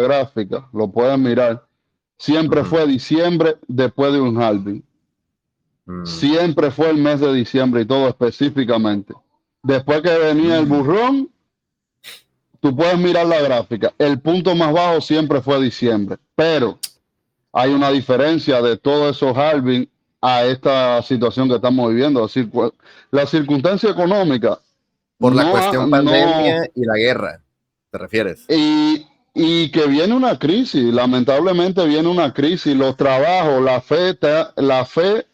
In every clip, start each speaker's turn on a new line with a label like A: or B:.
A: gráfica, lo pueden mirar, siempre fue diciembre después de un halving. Mm. Siempre fue el mes de diciembre y todo específicamente. Después que venía el mm. burrón, tú puedes mirar la gráfica. El punto más bajo siempre fue diciembre, pero hay una diferencia de todos esos halving a esta situación que estamos viviendo. La circunstancia económica.
B: Por la cuestión pandemia y la guerra, ¿te refieres?
A: Y, y, que viene una crisis, lamentablemente viene una crisis. Los trabajos, la fe, la fe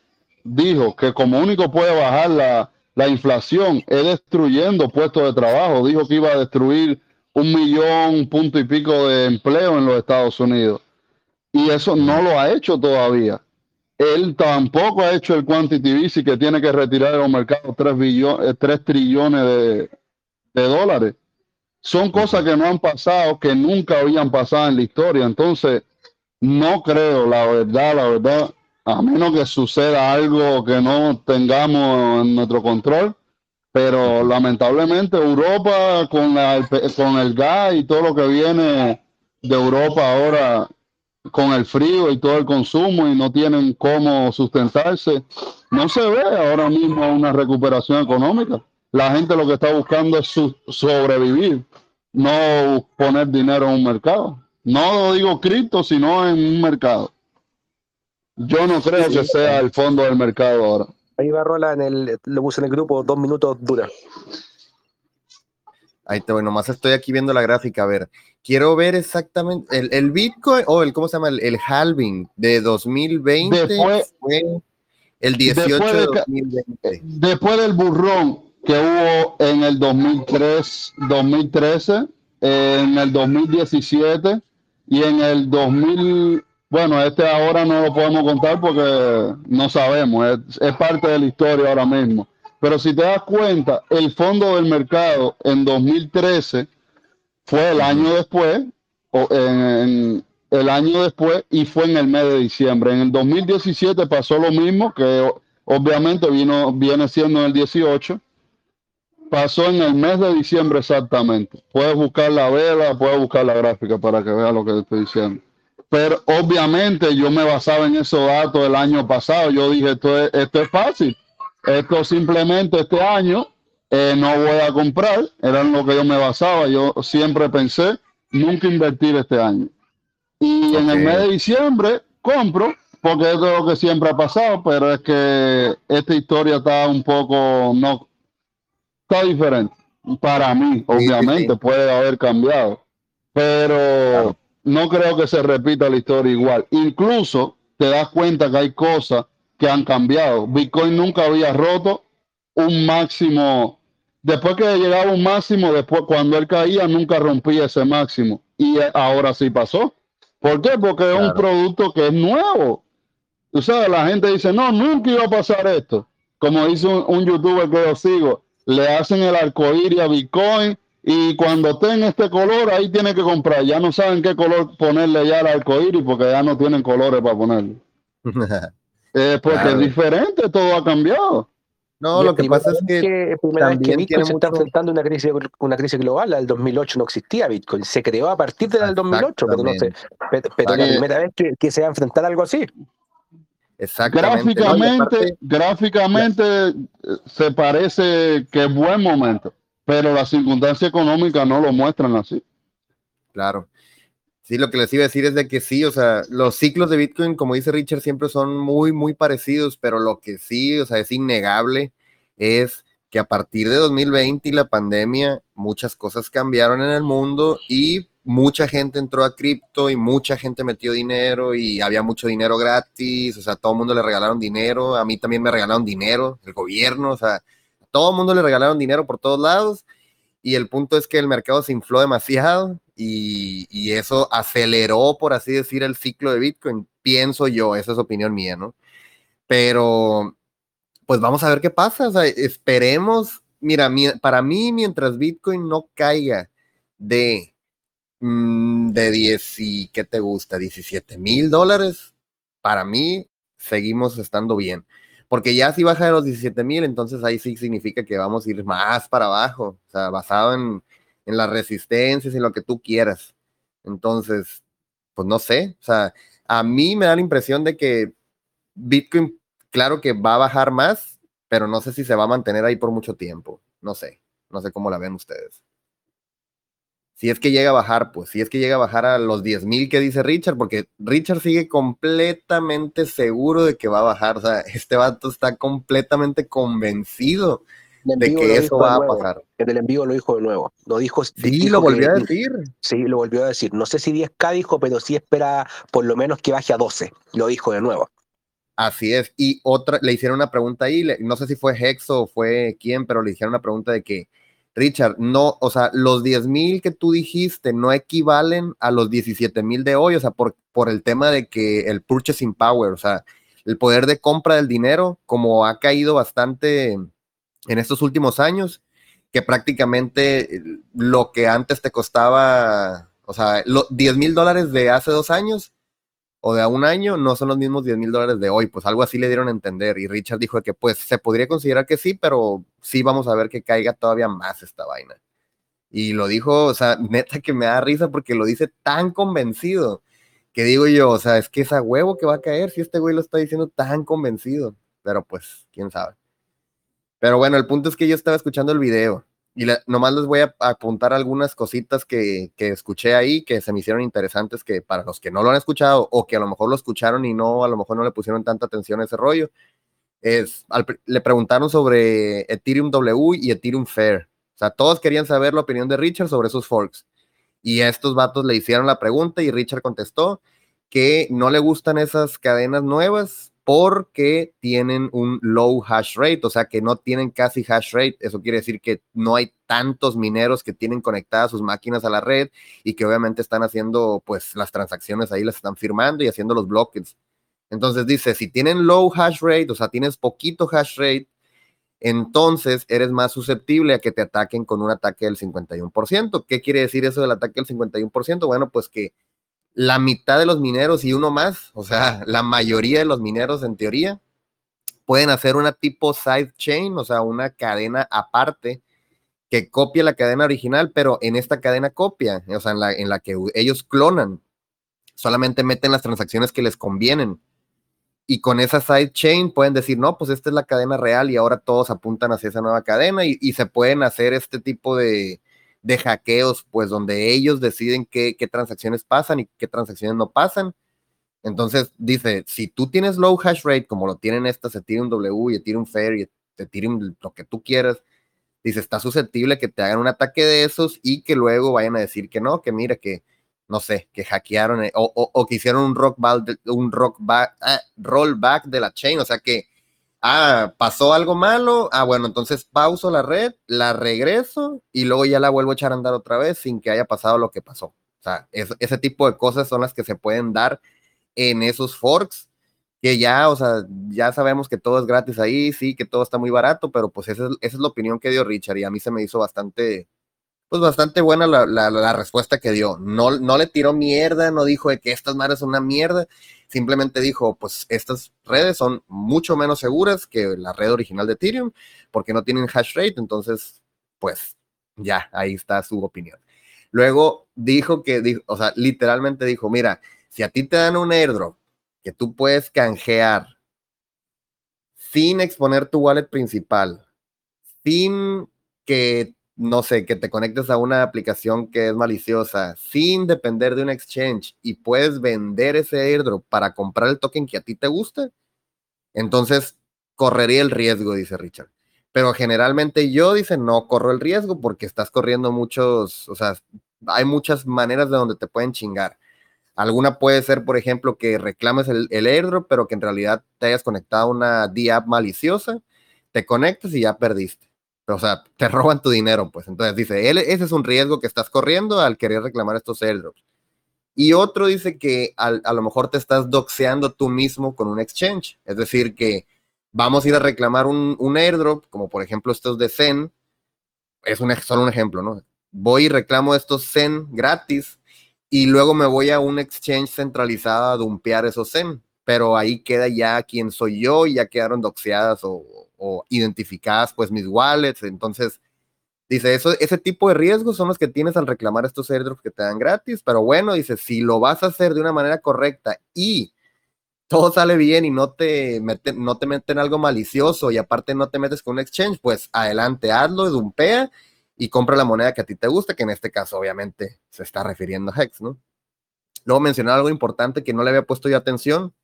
A: dijo que como único puede bajar la, la inflación es destruyendo puestos de trabajo. Dijo que iba a destruir un millón, punto y pico de empleo en los Estados Unidos. Y eso no lo ha hecho todavía. Él tampoco ha hecho el quantitative easy que tiene que retirar de los mercados 3, billones, 3 trillones de, de dólares. Son cosas que no han pasado, que nunca habían pasado en la historia. Entonces, no creo, la verdad, la verdad, a menos que suceda algo que no tengamos en nuestro control, pero lamentablemente Europa con, con el gas y todo lo que viene de Europa ahora con el frío y todo el consumo y no tienen cómo sustentarse, no se ve ahora mismo una recuperación económica. La gente lo que está buscando es sobrevivir, no poner dinero en un mercado. No digo cripto, sino en un mercado. Yo no creo que sea el fondo del mercado ahora.
C: Ahí va Rola en el, lo puse en el grupo, dos minutos dura.
B: Ahí te voy, nomás estoy aquí viendo la gráfica, a ver. Quiero ver exactamente el, Bitcoin, o el, ¿cómo se llama? El, halving de 2020 después, fue el 18 de, 2020.
A: Después del burrón que hubo en el 2003, 2013, en el 2017 y en el 2000, bueno, este ahora no lo podemos contar porque no sabemos, es, parte de la historia ahora mismo. Pero si te das cuenta, el fondo del mercado en 2013 fue el año después, o en, el año después, y fue en el mes de diciembre. En el 2017 pasó lo mismo, que obviamente vino, viene siendo en el 18. Pasó en el mes de diciembre exactamente. Puedes buscar la vela, puedes buscar la gráfica para que veas lo que estoy diciendo pero obviamente yo me basaba en esos datos del año pasado. Yo dije, esto es, esto es fácil. Esto simplemente este año eh, no voy a comprar. Era en lo que yo me basaba. Yo siempre pensé nunca invertir este año. Y en el mes de diciembre compro, porque es lo que siempre ha pasado, pero es que esta historia está un poco, no, está diferente. Para mí, obviamente, puede haber cambiado. Pero no creo que se repita la historia igual. Incluso te das cuenta que hay cosas que han cambiado. Bitcoin nunca había roto un máximo. Después que llegaba un máximo, después cuando él caía, nunca rompía ese máximo. Y ahora sí pasó. ¿Por qué? Porque es un producto que es nuevo. Tú sabes, la gente dice, no, nunca iba a pasar esto. Como dice un, un youtuber que yo sigo, le hacen el arcoíris a Bitcoin y cuando tenga este color, ahí tiene que comprar. Ya no saben qué color ponerle ya al arcoíris porque ya no tienen colores para ponerle. eh, porque es diferente, todo ha cambiado.
B: No, lo que pasa es que,
C: también Bitcoin se está enfrentando una crisis, una crisis global. Al 2008 no existía Bitcoin, se creó a partir del 2008, pero, no sé, pero, la primera vez que, se va a enfrentar algo así.
A: Exactamente. Gráficamente, gráficamente eh, se parece que es buen momento pero las circunstancias económicas no lo muestran así.
B: Claro. Sí, lo que les iba a decir es de que sí, o sea, los ciclos de Bitcoin, como dice Richard, siempre son muy, muy parecidos, pero lo que sí, o sea, es innegable es que a partir de 2020 y la pandemia, muchas cosas cambiaron en el mundo y mucha gente entró a cripto y mucha gente metió dinero y había mucho dinero gratis, o sea, todo el mundo le regalaron dinero, a mí también me regalaron dinero, el gobierno, o sea, todo el mundo le regalaron dinero por todos lados y el punto es que el mercado se infló demasiado y, eso aceleró, por así decir, el ciclo de Bitcoin, pienso yo, esa es opinión mía, ¿no? Pero, pues vamos a ver qué pasa, o sea, esperemos, mira, para mí, mientras Bitcoin no caiga de, mm, de 10 y, ¿qué te gusta? 17 mil dólares, para mí seguimos estando bien porque ya si baja de los 17 mil, entonces ahí sí significa que vamos a ir más para abajo, o sea, basado en, en las resistencias y lo que tú quieras. Entonces, pues no sé, o sea, a mí me da la impresión de que Bitcoin, claro que va a bajar más, pero no sé si se va a mantener ahí por mucho tiempo. No sé, no sé cómo la ven ustedes. Si es que llega a bajar, pues si es que llega a bajar a los 10 mil que dice Richard, porque Richard sigue completamente seguro de que va a bajar. O sea, este vato está completamente convencido de que eso va a pasar.
C: En el envío lo dijo de nuevo. Lo dijo.
B: Sí, lo volvió a decir.
C: Sí, lo volvió a decir. No sé si 10K dijo, pero sí espera por lo menos que baje a 12. Lo dijo de nuevo.
B: Así es. Y otra, le hicieron una pregunta ahí, no sé si fue Hexo o fue quién, pero le hicieron una pregunta de que, Richard, no, o sea, los 10 mil que tú dijiste no equivalen a los 17 mil de hoy, o sea, por, por el tema de que el purchasing power, o sea, el poder de compra del dinero, como ha caído bastante en estos últimos años, que prácticamente eh, lo que antes te costaba, o sea, los 10 mil dólares de hace dos años o de un año no son los mismos 10 mil dólares de hoy, pues algo así le dieron a entender y Richard dijo que pues se podría considerar que sí, pero sí vamos a ver que caiga todavía más esta vaina. Y lo dijo, o sea, neta que me da risa porque lo dice tan convencido que digo yo, o sea, es que es a huevo que va a caer si este güey lo está diciendo tan convencido, pero pues, quién sabe. Pero bueno, el punto es que yo estaba escuchando el video y nomás les voy a apuntar algunas cositas que, que, escuché ahí que se me hicieron interesantes que para los que no lo han escuchado o que a lo mejor lo escucharon y no, a lo mejor no le pusieron tanta atención a ese rollo, es, le preguntaron sobre Ethereum W y Ethereum Fair. O sea, todos querían saber la opinión de Richard sobre esos forks. Y estos vatos le hicieron la pregunta y Richard contestó que no le gustan esas cadenas nuevas porque tienen un low hash rate, o sea que no tienen casi hash rate. Eso quiere decir que no hay tantos mineros que tienen conectadas sus máquinas a la red y que obviamente están haciendo pues las transacciones ahí, las están firmando y haciendo los bloques. Entonces dice, si tienen low hash rate, o sea, tienes poquito hash rate, entonces eres más susceptible a que te ataquen con un ataque del 51%. ¿Qué quiere decir eso del ataque del 51%? Bueno, pues que la mitad de los mineros y uno más, o sea, la mayoría de los mineros en teoría, pueden hacer una tipo side chain, o sea, una cadena aparte que copia la cadena original, pero en esta cadena copia, o sea, en la, en la que ellos clonan, solamente meten las transacciones que les convienen. Y con esa side chain pueden decir, no, pues esta es la cadena real y ahora todos apuntan hacia esa nueva cadena y se pueden hacer este tipo de, de hackeos, pues donde ellos deciden qué, transacciones pasan y qué transacciones no pasan. Entonces dice, si tú tienes low hash rate, como lo tienen estas Ethereum W y Ethereum Fair y Ethereum lo que tú quieras, dice, está susceptible que te hagan un ataque de esos y que luego vayan a decir que no, que mira, que no sé, que hackearon eh, o, que hicieron un rock, un rock back, ah, rollback de la chain, o sea que ah, pasó algo malo, ah, bueno, entonces pauso la red, la regreso y luego ya la vuelvo a echar a andar otra vez sin que haya pasado lo que pasó. O sea, ese tipo de cosas son las que se pueden dar en esos forks, que ya, o sea, ya sabemos que todo es gratis ahí, sí, que todo está muy barato, pero pues esa es, la opinión que dio Richard y a mí se me hizo bastante, pues bastante buena la, la, respuesta que dio. No, no le tiró mierda, no dijo de que estas madres son una mierda, simplemente dijo, pues estas redes son mucho menos seguras que la red original de Ethereum porque no tienen hash rate, entonces, pues ya, ahí está su opinión. Luego dijo que, o sea, literalmente dijo, mira, si a ti te dan un airdrop que tú puedes canjear sin exponer tu wallet principal, sin que no sé, que te conectes a una aplicación que es maliciosa sin depender de un exchange y puedes vender ese airdrop para comprar el token que a ti te guste, entonces correría el riesgo, dice Richard. Pero generalmente yo, dice, no corro el riesgo porque estás corriendo muchos, o sea, hay muchas maneras de donde te pueden chingar. Alguna puede ser, por ejemplo, que reclames el, el airdrop, pero que en realidad te hayas conectado a una D-App maliciosa, te conectes y ya perdiste o sea, te roban tu dinero, pues. Entonces dice, él, ese es un riesgo que estás corriendo al querer reclamar estos airdrops. Y otro dice que a lo mejor te estás doxeando tú mismo con un exchange. Es decir, que vamos a ir a reclamar un, un airdrop, como por ejemplo estos de Zen. Es un, solo un ejemplo, ¿no? Voy y reclamo estos Zen gratis y luego me voy a un exchange centralizado a dumpear esos Zen. Pero ahí queda ya quién soy yo y ya quedaron doxeadas o, o identificadas pues mis wallets, entonces Dice, eso, ese tipo de riesgos son los que tienes al reclamar estos airdrops que te dan gratis, pero bueno, dice, si lo vas a hacer de una manera correcta y todo sale bien y no te meten, no te meten algo malicioso y aparte no te metes con un exchange, pues adelante, hazlo, dumpea y compra la moneda que a ti te gusta, que en este caso obviamente se está refiriendo a Hex, ¿no? Luego mencionar algo importante que no le había puesto yo atención,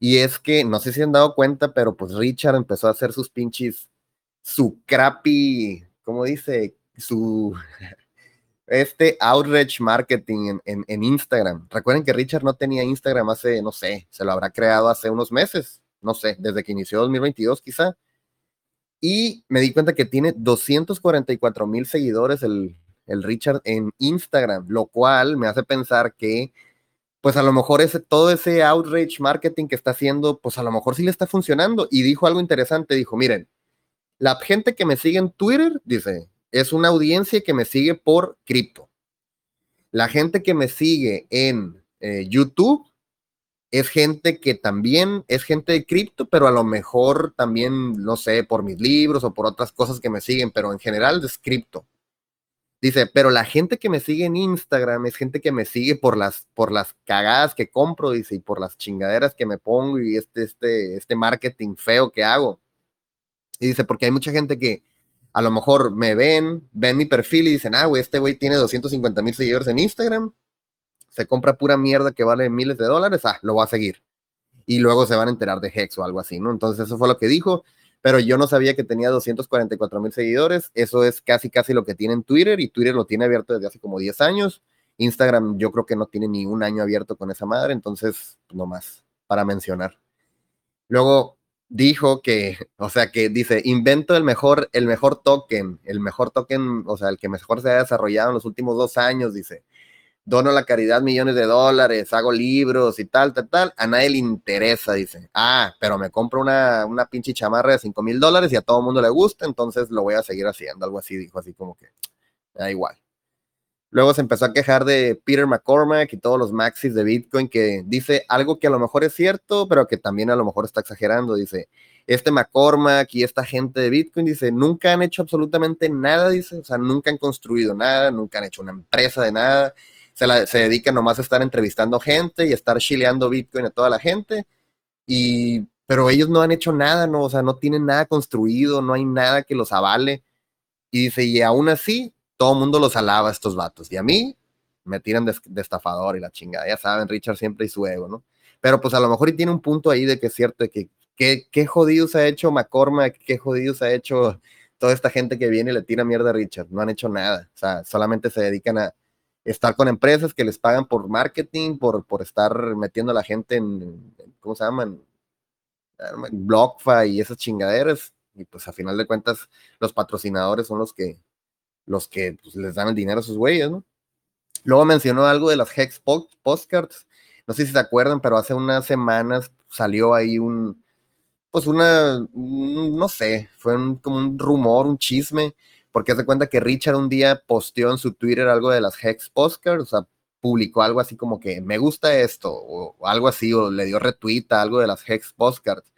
B: y es que, no sé si han dado cuenta, pero pues Richard empezó a hacer sus pinches, su crappy, ¿cómo dice? Su, este outreach marketing en, en, Instagram. Recuerden que Richard no tenía Instagram hace, no sé, se lo habrá creado hace unos meses, no sé, desde que inició 2022 quizá. Y me di cuenta que tiene 244 mil seguidores el, el Richard en Instagram, lo cual me hace pensar que pues a lo mejor ese, todo ese outreach marketing que está haciendo, pues a lo mejor sí le está funcionando. Y dijo algo interesante, dijo, miren, la gente que me sigue en Twitter, dice, es una audiencia que me sigue por cripto. La gente que me sigue en eh, YouTube es gente que también es gente de cripto, pero a lo mejor también, no sé, por mis libros o por otras cosas que me siguen, pero en general es cripto. Dice, pero la gente que me sigue en Instagram es gente que me sigue por las, por las cagadas que compro, dice, y por las chingaderas que me pongo y este, este, este marketing feo que hago. Y dice, porque hay mucha gente que a lo mejor me ven, ven mi perfil y dicen, ah, güey, este güey tiene 250 mil seguidores en Instagram, se compra pura mierda que vale miles de dólares, ah, lo va a seguir. Y luego se van a enterar de Hex o algo así, ¿no? Entonces eso fue lo que dijo pero yo no sabía que tenía 244 mil seguidores. Eso es casi, casi lo que tiene en Twitter y Twitter lo tiene abierto desde hace como 10 años. Instagram yo creo que no tiene ni un año abierto con esa madre, entonces no más para mencionar. Luego dijo que, o sea, que dice, invento el mejor, el mejor token, el mejor token, o sea, el que mejor se ha desarrollado en los últimos dos años, dice dono a la caridad millones de dólares, hago libros y tal, tal, tal, a nadie le interesa, dice. Ah, pero me compro una, una pinche chamarra de 5 mil dólares y a todo el mundo le gusta, entonces lo voy a seguir haciendo, algo así, dijo así como que, da igual. Luego se empezó a quejar de Peter McCormack y todos los maxis de Bitcoin que dice algo que a lo mejor es cierto, pero que también a lo mejor está exagerando. Dice, este McCormack y esta gente de Bitcoin, dice, nunca han hecho absolutamente nada, dice, o sea, nunca han construido nada, nunca han hecho una empresa de nada se, se dedica nomás a estar entrevistando gente y estar chileando Bitcoin a toda la gente. Y, pero ellos no han hecho nada, no, o sea, no tienen nada construido, no hay nada que los avale. Y dice, y aún así, todo el mundo los alaba estos vatos. Y a mí me tiran de, estafador y la chingada. Ya saben, Richard siempre y su ego, ¿no? Pero pues a lo mejor y tiene un punto ahí de que es cierto, de que qué jodidos ha hecho McCormack, qué jodidos ha hecho toda esta gente que viene y le tira mierda a Richard. No han hecho nada. O sea, solamente se dedican a, estar con empresas que les pagan por marketing, por, por estar metiendo a la gente en, ¿cómo se llaman? BlockFi y esas chingaderas. Y pues a final de cuentas, los patrocinadores son los que, los que pues, les dan el dinero a sus güeyes, ¿no? Luego mencionó algo de las Hex Postcards. No sé si se acuerdan, pero hace unas semanas salió ahí un, pues una, no sé, fue como un rumor, un chisme porque hace cuenta que Richard un día posteó en su Twitter algo de las Hex Postcards, o sea, publicó algo así como que me gusta esto, o, algo así, o le dio retweet a algo de las Hex Postcards.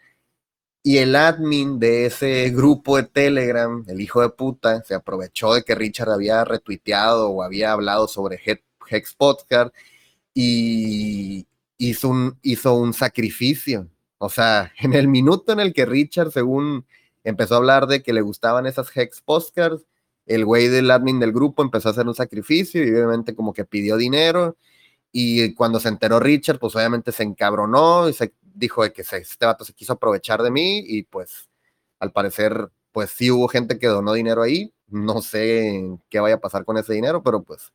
B: Y el admin de ese grupo de Telegram, el hijo de puta, se aprovechó de que Richard había retuiteado o había hablado sobre Hex Postcard y hizo un, hizo un sacrificio. O sea, en el minuto en el que Richard, según empezó a hablar de que le gustaban esas Hex Postcards. El güey del admin del grupo empezó a hacer un sacrificio y obviamente como que pidió dinero. Y cuando se enteró Richard, pues obviamente se encabronó y se dijo de que este vato se quiso aprovechar de mí y pues al parecer pues sí hubo gente que donó dinero ahí. No sé qué vaya a pasar con ese dinero, pero pues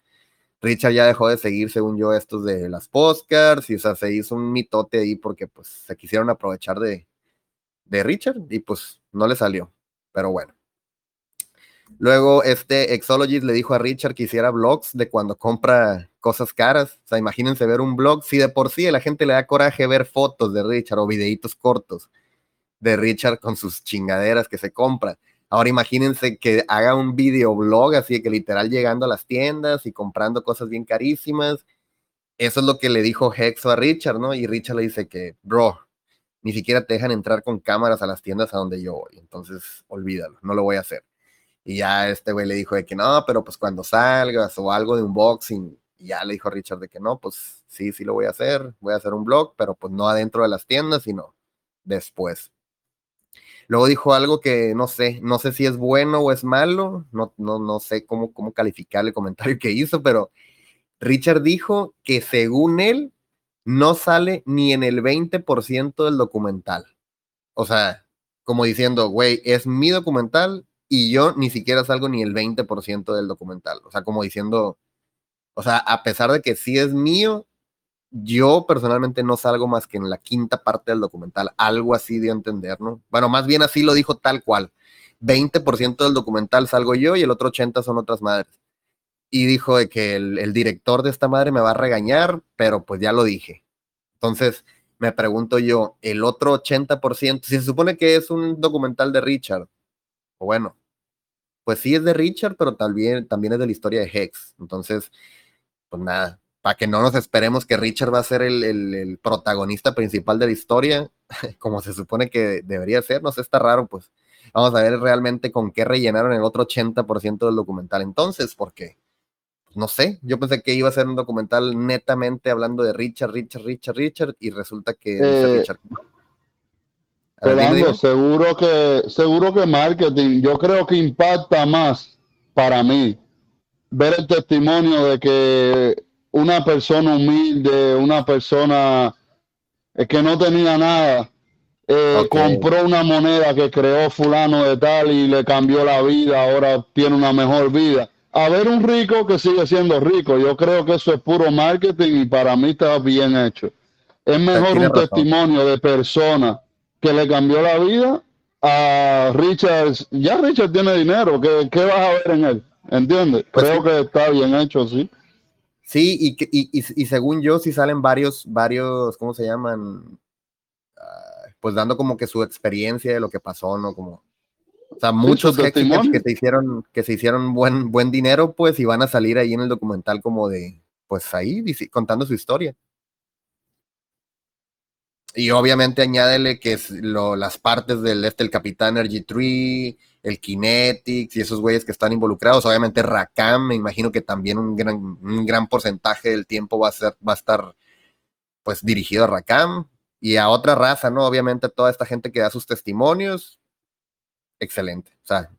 B: Richard ya dejó de seguir, según yo, estos de las postcards y o sea, se hizo un mitote ahí porque pues se quisieron aprovechar de, de Richard y pues no le salió, pero bueno. Luego este Exologist le dijo a Richard que hiciera blogs de cuando compra cosas caras. O sea, imagínense ver un blog, si de por sí a la gente le da coraje ver fotos de Richard o videitos cortos de Richard con sus chingaderas que se compra. Ahora imagínense que haga un videoblog así que literal llegando a las tiendas y comprando cosas bien carísimas. Eso es lo que le dijo Hexo a Richard, ¿no? Y Richard le dice que, bro, ni siquiera te dejan entrar con cámaras a las tiendas a donde yo voy. Entonces, olvídalo, no lo voy a hacer. Y ya este güey le dijo de que no, pero pues cuando salgas o algo de unboxing, y ya le dijo Richard de que no, pues sí, sí lo voy a hacer, voy a hacer un blog, pero pues no adentro de las tiendas, sino después. Luego dijo algo que no sé, no sé si es bueno o es malo, no, no, no sé cómo, cómo calificar el comentario que hizo, pero Richard dijo que según él no sale ni en el 20% del documental. O sea, como diciendo, güey, es mi documental y yo ni siquiera salgo ni el 20% del documental. O sea, como diciendo, o sea, a pesar de que sí es mío, yo personalmente no salgo más que en la quinta parte del documental. Algo así de entender, ¿no? Bueno, más bien así lo dijo tal cual. 20% del documental salgo yo y el otro 80% son otras madres. Y dijo de que el, el director de esta madre me va a regañar, pero pues ya lo dije. Entonces, me pregunto yo, el otro 80%, si se supone que es un documental de Richard, o bueno, pues sí es de Richard, pero también, también es de la historia de Hex. Entonces, pues nada, para que no nos esperemos que Richard va a ser el, protagonista principal de la historia, como se supone que debería ser, no sé, está raro, pues vamos a ver realmente con qué rellenaron el otro 80% del documental entonces, porque, pues, no sé, yo pensé que iba a ser un documental netamente hablando de Richard, Richard, Richard, Richard, y resulta que
A: eh, Richard. seguro que, seguro que marketing, yo creo que impacta más para mí ver el testimonio de que una persona humilde, una persona eh, que no tenía nada, eh, compró una moneda que creó fulano de tal y le cambió la vida, ahora tiene una mejor vida. A ver un rico que sigue siendo rico, yo creo que eso es puro marketing y para mí está bien hecho. Es mejor un testimonio de persona que le cambió la vida a Richard. Ya Richard tiene dinero, ¿qué, qué vas a ver en él? ¿Entiendes? Pues creo que está bien hecho, sí.
B: Sí, y, y, y, según yo, sí salen varios, varios, ¿cómo se llaman? Ah, pues dando como que su experiencia de lo que pasó, ¿no? Como, o sea, muchos que se hicieron, que se hicieron buen, buen dinero, pues, y van a salir ahí en el documental como de, pues ahí, contando su historia. Y obviamente añádele que es lo, las partes del este, el Capitán Energy Tree, el Kinetics y esos güeyes que están involucrados. Obviamente Rakam, me imagino que también un gran, un gran porcentaje del tiempo va a, ser, va a estar pues dirigido a Rakam y a otra raza, ¿no? Obviamente toda esta gente que da sus testimonios, excelente. O sea,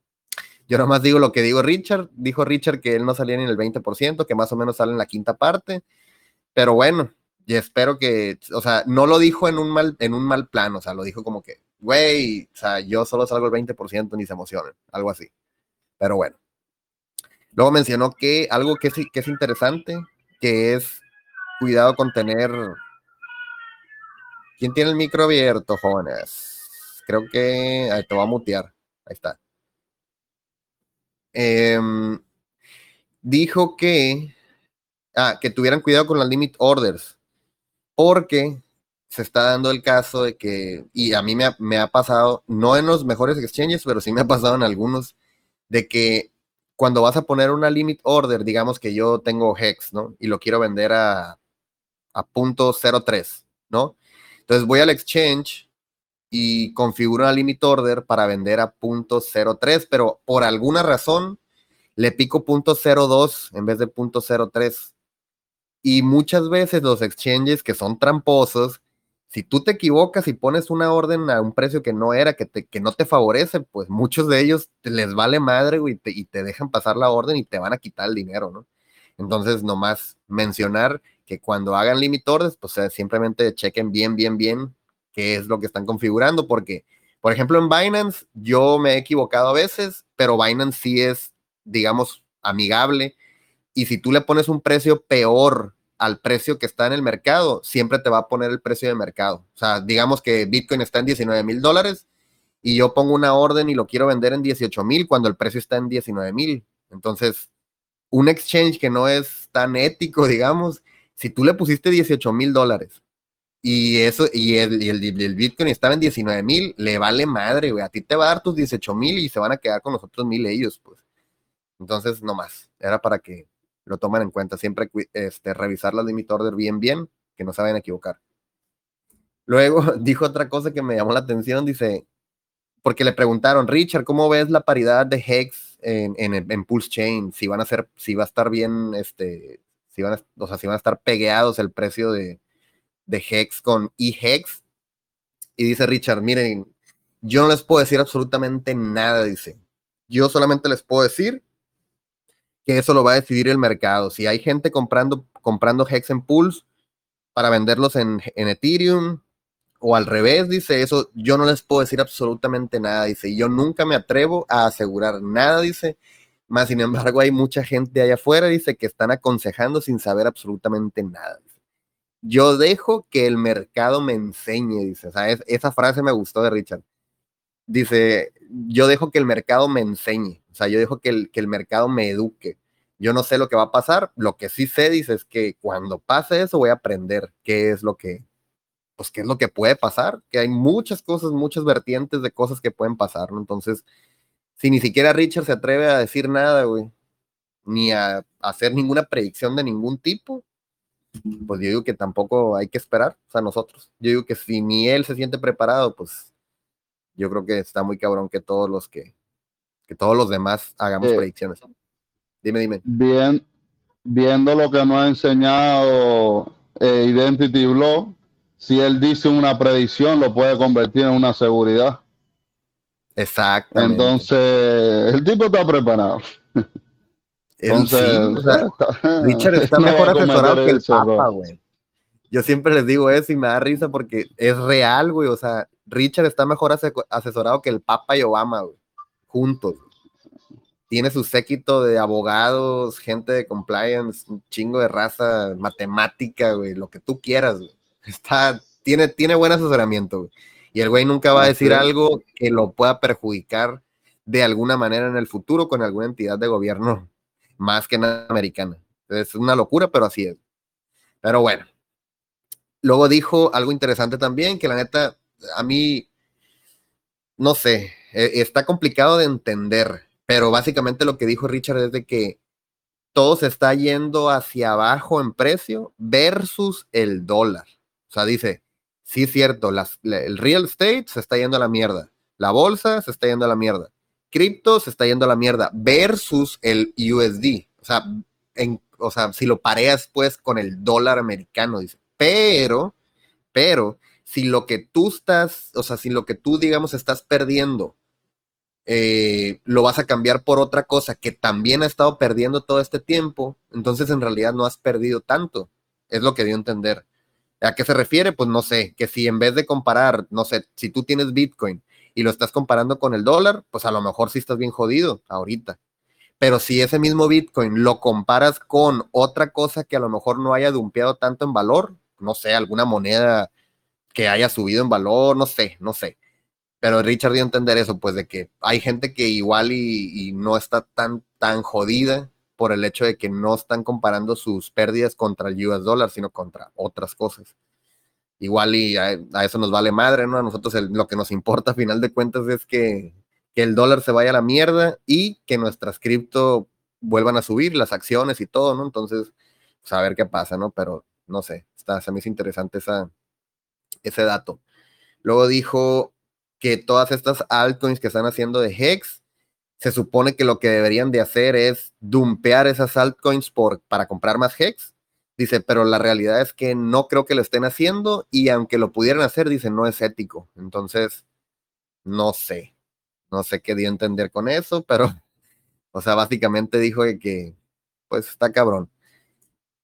B: yo nomás digo lo que digo Richard, dijo Richard que él no salía ni en el 20%, que más o menos sale en la quinta parte, pero bueno, y espero que, o sea, no lo dijo en un mal, en un mal plan, o sea, lo dijo como que, güey, o sea, yo solo salgo el 20%, ni se emocionen, algo así. Pero bueno. Luego mencionó que algo que es, que es interesante, que es cuidado con tener... ¿Quién tiene el micro abierto, jóvenes? Creo que... Te voy a mutear. Ahí está. Em, dijo que... Ah, que tuvieran cuidado con las limit orders. Porque se está dando el caso de que, y a mí me ha, me ha, pasado, no en los mejores exchanges, pero sí me ha pasado en algunos, de que cuando vas a poner una limit order, digamos que yo tengo Hex, ¿no? Y lo quiero vender a, a punto 03, ¿no? Entonces voy al exchange y configuro una limit order para vender a punto 03, pero por alguna razón le pico punto 02 en vez de punto 03. Y muchas veces los exchanges que son tramposos si tú te equivocas y pones una orden a un precio que no era, que, te, que no te favorece, pues muchos de ellos les vale madre, güey, y te dejan pasar la orden y te van a quitar el dinero, ¿no? Entonces, nomás mencionar que cuando hagan limit orders, pues simplemente chequen bien, bien, bien qué es lo que están configurando, porque, por ejemplo, en Binance, yo me he equivocado a veces, pero Binance sí es, digamos, amigable, y si tú le pones un precio peor al precio que está en el mercado, siempre te va a poner el precio de mercado. O sea, digamos que Bitcoin está en 19 mil dólares y yo pongo una orden y lo quiero vender en 18 mil cuando el precio está en 19 mil. Entonces, un exchange que no es tan ético, digamos, si tú le pusiste 18 mil dólares y eso, y el, el, Bitcoin estaba en 19 mil, le vale madre, güey. A ti te va a dar tus 18 mil y se van a quedar con los otros mil ellos, pues. Entonces, no más. Era para que lo toman en cuenta. Siempre este, revisar la limit order bien, bien, que no se vayan a equivocar. Luego dijo otra cosa que me llamó la atención, dice, porque le preguntaron, Richard, ¿cómo ves la paridad de Hex en, en, Pulse Chain, si van a ser, si va a estar bien, este, si van a, o sea, si van a estar pegueados el precio de, de Hex con eHex. Y dice Richard, miren, yo no les puedo decir absolutamente nada, dice. Yo solamente les puedo decir que eso lo va a decidir el mercado. Si hay gente comprando, comprando Hex en Pulse para venderlos en, en Ethereum, o al revés, dice eso, yo no les puedo decir absolutamente nada, dice, yo nunca me atrevo a asegurar nada, dice, más sin embargo hay mucha gente allá afuera, dice, que están aconsejando sin saber absolutamente nada. Yo dejo que el mercado me enseñe, dice, o sea, esa frase me gustó de Richard. Dice, yo dejo que el mercado me enseñe, o sea, yo dejo que el, que el mercado me eduque. Yo no sé lo que va a pasar, lo que sí sé, dice, es que cuando pase eso voy a aprender qué es lo que, pues qué es lo que puede pasar, que hay muchas cosas, muchas vertientes de cosas que pueden pasar, ¿no? Entonces, si ni siquiera Richard se atreve a decir nada, güey, ni a, hacer ninguna predicción de ningún tipo, pues yo digo que tampoco hay que esperar, o sea, nosotros. Yo digo que si ni él se siente preparado, pues yo creo que está muy cabrón que todos los que, que todos los demás hagamos predicciones. Dime, dime.
A: Bien, viendo lo que nos ha enseñado eh, Identity Blog, si él dice una predicción, lo puede convertir en una seguridad.
B: Exacto.
A: Entonces, el tipo está preparado.
B: Entonces, Richard está mejor asesorado que el Papa, güey. Yo siempre les digo eso y me da risa porque es real, güey. O sea, Richard está mejor asesorado que el Papa y Obama, güey. Juntos. Tiene su séquito de abogados, gente de compliance, un chingo de raza, matemática, güey, lo que tú quieras, güey está, tiene, tiene buen asesoramiento, Y el güey nunca va a decir algo que lo pueda perjudicar de alguna manera en el futuro con alguna entidad de gobierno más que nada americana. Es una locura, pero así es. Pero bueno. Luego dijo algo interesante también, que la neta, a mí, no sé, e, está complicado de entender, pero básicamente lo que dijo Richard es de que todo se está yendo hacia abajo en precio versus el dólar. O sea, dice, sí es cierto, el real estate se está yendo a la mierda, la bolsa se está yendo a la mierda, cripto se está yendo a la mierda versus el USD. O sea, en, o sea, si lo pareas pues con el dólar americano, dice, pero, pero, si lo que tú estás, o sea, si lo que tú, digamos, estás perdiendo, eh, lo vas a cambiar por otra cosa que también ha estado perdiendo todo este tiempo, entonces en realidad no has perdido tanto. Es lo que dio a entender. ¿A qué se refiere? Pues no sé, que si en vez de comparar, no sé, si tú tienes Bitcoin y lo estás comparando con el dólar, pues a lo mejor sí estás bien jodido ahorita. Pero si ese mismo Bitcoin lo comparas con otra cosa que a lo mejor no haya dumpeado tanto en valor, no sé, alguna moneda que haya subido en valor, no sé, no sé. Pero Richard dio a entender eso, pues de que hay gente que igual y, no está tan, tan jodida por el hecho de que no están comparando sus pérdidas contra el US dólar, sino contra otras cosas. Igual y a, eso nos vale madre, ¿no? A nosotros lo que nos importa a final de cuentas es que, el dólar se vaya a la mierda y que nuestras cripto vuelvan a subir, las acciones y todo, ¿no? Entonces, pues a ver qué pasa, ¿no? Pero no sé, está, a mí es interesante esa, ese dato. Luego dijo que todas estas altcoins que están haciendo de Hex se supone que lo que deberían de hacer es dumpear esas altcoins por, para comprar más HEX. Dice, pero la realidad es que no creo que lo estén haciendo y aunque lo pudieran hacer, dice, no es ético. Entonces, no sé. No sé qué dio a entender con eso, pero, o sea, básicamente dijo que, pues está cabrón.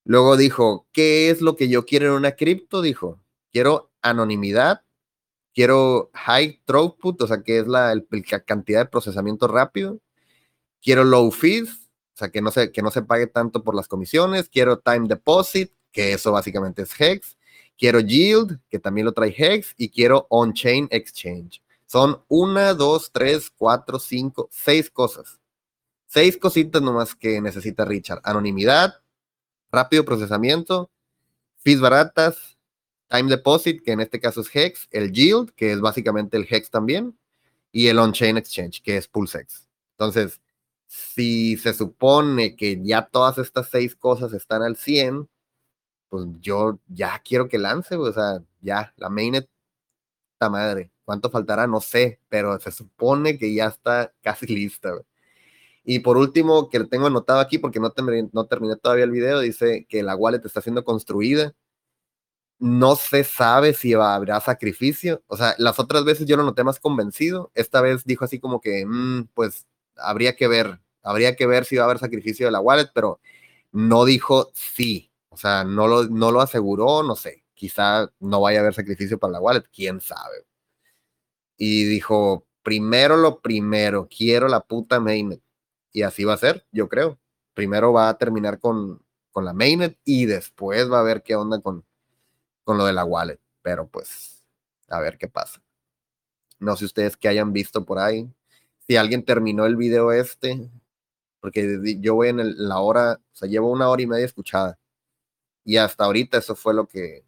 B: Luego dijo, ¿qué es lo que yo quiero en una cripto? Dijo, quiero anonimidad quiero high throughput, o sea, que es la, cantidad de procesamiento rápido. Quiero low fees, o sea, que no, se, que no se pague tanto por las comisiones. Quiero time deposit, que eso básicamente es Hex. Quiero yield, que también lo trae Hex. Y quiero on-chain exchange. Son una, dos, tres, cuatro, cinco, seis cosas. Seis cositas nomás que necesita Richard. Anonimidad, rápido procesamiento, fees baratas, Time Deposit, que en este caso es Hex, el Yield, que es básicamente el Hex también, y el On-Chain Exchange, que es PulseX. Entonces, si se supone que ya todas estas seis cosas están al 100, pues yo ya quiero que lance, o sea, ya, la mainnet, esta madre. ¿Cuánto faltará? No sé, pero se supone que ya está casi lista. Y por último, que tengo anotado aquí porque no, no terminé todavía el video, dice que la wallet está siendo construida. No se sabe si habrá sacrificio. O sea, las otras veces yo lo noté más convencido. Esta vez dijo así como que, mm, pues habría que ver, habría que ver si va a haber sacrificio de la wallet, pero no dijo sí. O sea, no lo, no lo aseguró, no sé. Quizá no vaya a haber sacrificio para la wallet, quién sabe. Y dijo, primero lo primero, quiero la puta mainnet. Y así va a ser, yo creo. Primero va a terminar con, con la mainnet y después va a ver qué onda con, con lo de la wallet. Pero pues, a ver qué pasa. No sé ustedes qué hayan visto por ahí. Si alguien terminó el video este, porque yo voy en la hora, o sea, llevo una hora y media escuchada. Y hasta ahorita eso fue lo que,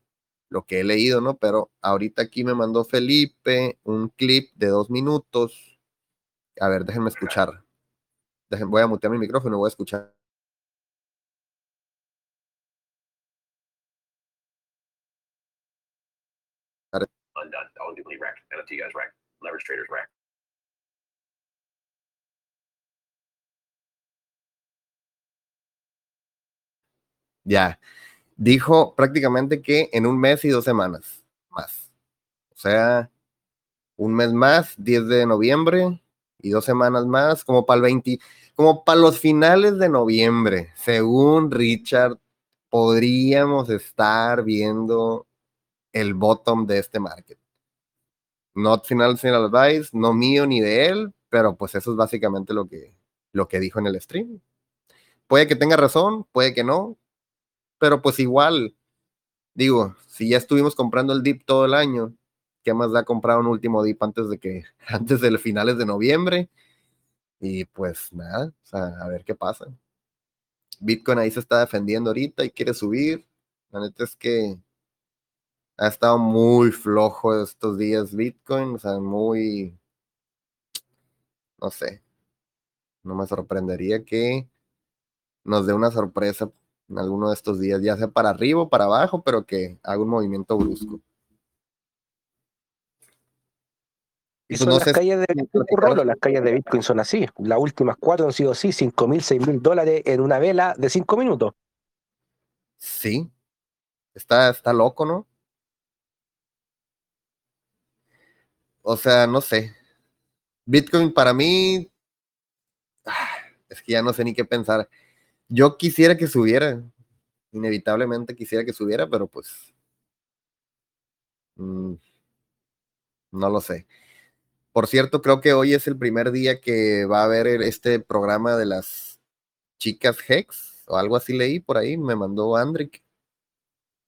B: lo que he leído, ¿no? Pero ahorita aquí me mandó Felipe un clip de dos minutos. A ver, déjenme escuchar. voy a mutear mi micrófono voy a escuchar. Ya, dijo prácticamente que en un mes y dos semanas más. O sea, un mes más, 10 de noviembre y dos semanas más, como para el 20, como para los finales de noviembre, según Richard, podríamos estar viendo el bottom de este market. No final sin advice, no mío ni de él, pero pues eso es básicamente lo que, lo que dijo en el stream. Puede que tenga razón, puede que no, pero pues igual, digo, si ya estuvimos comprando el dip todo el año, ¿qué más da comprar un último dip antes de que, antes de los finales de noviembre? Y pues nada, o sea, a ver qué pasa. Bitcoin ahí se está defendiendo ahorita y quiere subir. La neta es que ha estado muy flojo estos días Bitcoin, o sea, muy, no sé, no me sorprendería que nos dé una sorpresa en alguno de estos días, ya sea para arriba o para abajo, pero que haga un movimiento brusco.
C: Y pues las calles de las calles de Bitcoin son así. Las últimas cuatro han sido así, 5 mil, 6 mil dólares en una vela de 5 minutos.
B: Sí. Está, está loco, ¿no? O sea, no sé. Bitcoin para mí, ah, es que ya no sé ni qué pensar. Yo quisiera que subiera, inevitablemente quisiera que subiera, pero pues mm, no lo sé. Por cierto, creo que hoy es el primer día que va a haber este programa de las chicas Hex o algo así leí por ahí, me mandó Andrick.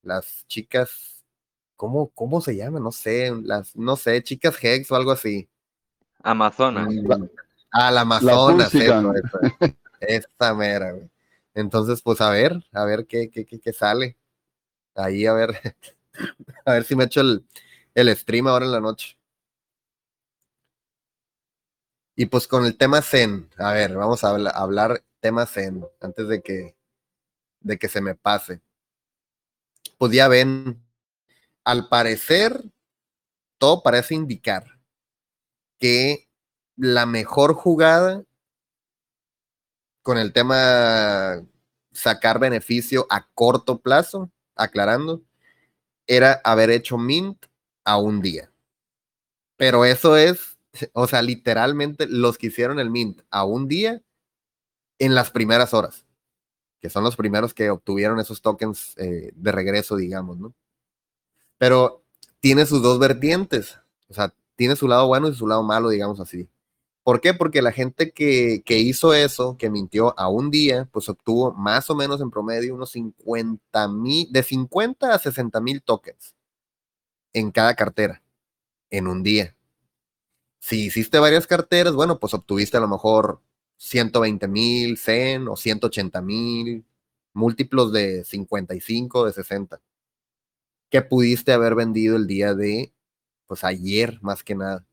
B: Las chicas, ¿cómo, cómo se llama? No sé, las, no sé, chicas Hex o algo así.
D: Amazonas.
B: Ah, la Amazonas, esta mera, güey. Entonces, pues a ver, a ver qué, qué, qué, sale. Ahí a ver, a ver si me echo el, el stream ahora en la noche. Y pues con el tema Zen, a ver, vamos a hablar, tema Zen antes de que, de que se me pase. Pues ya ven, al parecer, todo parece indicar que la mejor jugada con el tema sacar beneficio a corto plazo, aclarando, era haber hecho mint a un día. Pero eso es, o sea, literalmente los que hicieron el mint a un día en las primeras horas, que son los primeros que obtuvieron esos tokens eh, de regreso, digamos, ¿no? Pero tiene sus dos vertientes, o sea, tiene su lado bueno y su lado malo, digamos así. ¿Por qué? Porque la gente que, hizo eso, que mintió a un día, pues obtuvo más o menos en promedio unos 50 mil, de 50 a 60 mil tokens en cada cartera, en un día. Si hiciste varias carteras, bueno, pues obtuviste a lo mejor 120 mil, 100 o 180 mil, múltiplos de 55, de 60, que pudiste haber vendido el día de, pues ayer más que nada.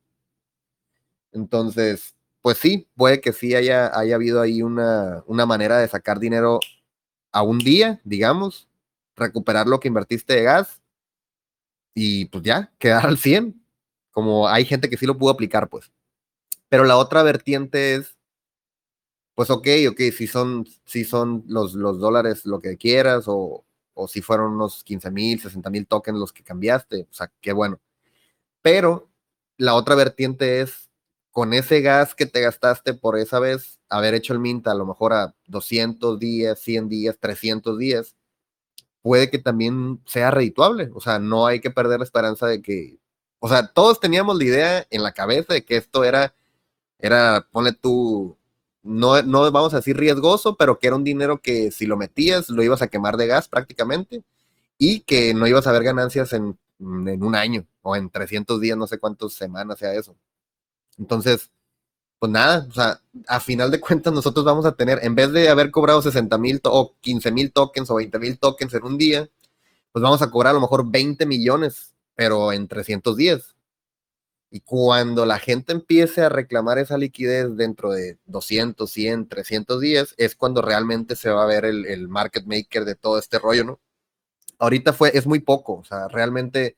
B: Entonces, pues sí, puede que sí haya, haya habido ahí una, una manera de sacar dinero a un día, digamos, recuperar lo que invertiste de gas y pues ya, quedar al 100, como hay gente que sí lo pudo aplicar, pues. Pero la otra vertiente es pues ok, ok, si son, si son los, los dólares lo que quieras o, o si fueron unos 15 mil, 60 mil tokens los que cambiaste, o sea, qué bueno. Pero la otra vertiente es, con ese gas que te gastaste por esa vez, haber hecho el mint a lo mejor a 200 días, 100 días, 300 días, puede que también sea redituable. O sea, no hay que perder la esperanza de que, o sea, todos teníamos la idea en la cabeza de que esto era, era, pone tú, no, no vamos a decir riesgoso, pero que era un dinero que si lo metías lo ibas a quemar de gas prácticamente y que no ibas a ver ganancias en, en un año o en 300 días, no sé cuántas semanas sea eso. Entonces, pues nada, o sea, a final de cuentas nosotros vamos a tener, en vez de haber cobrado 60 mil o 15 mil tokens o 20 mil tokens en un día, pues vamos a cobrar a lo mejor 20 millones, pero en 300 días. Y cuando la gente empiece a reclamar esa liquidez dentro de 200, 100, 300 días, es cuando realmente se va a ver el, market maker de todo este rollo, ¿no? Ahorita fue, es muy poco, o sea, realmente,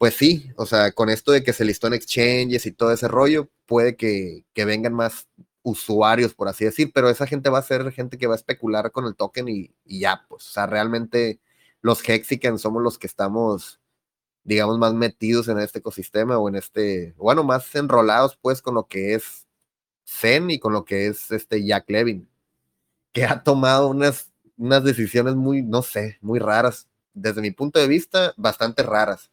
B: pues sí, o sea, con esto de que se listó en exchanges y todo ese rollo, puede que, vengan más usuarios, por así decir, pero esa gente va a ser gente que va a especular con el token y, y ya, pues, o sea, realmente los Hexicans somos los que estamos digamos, más metidos en este ecosistema o en este, bueno, más enrolados pues con lo que es Zen y con lo que es este Jack Levin, que ha tomado unas, unas decisiones muy, no sé, muy raras, desde mi punto de vista, bastante raras,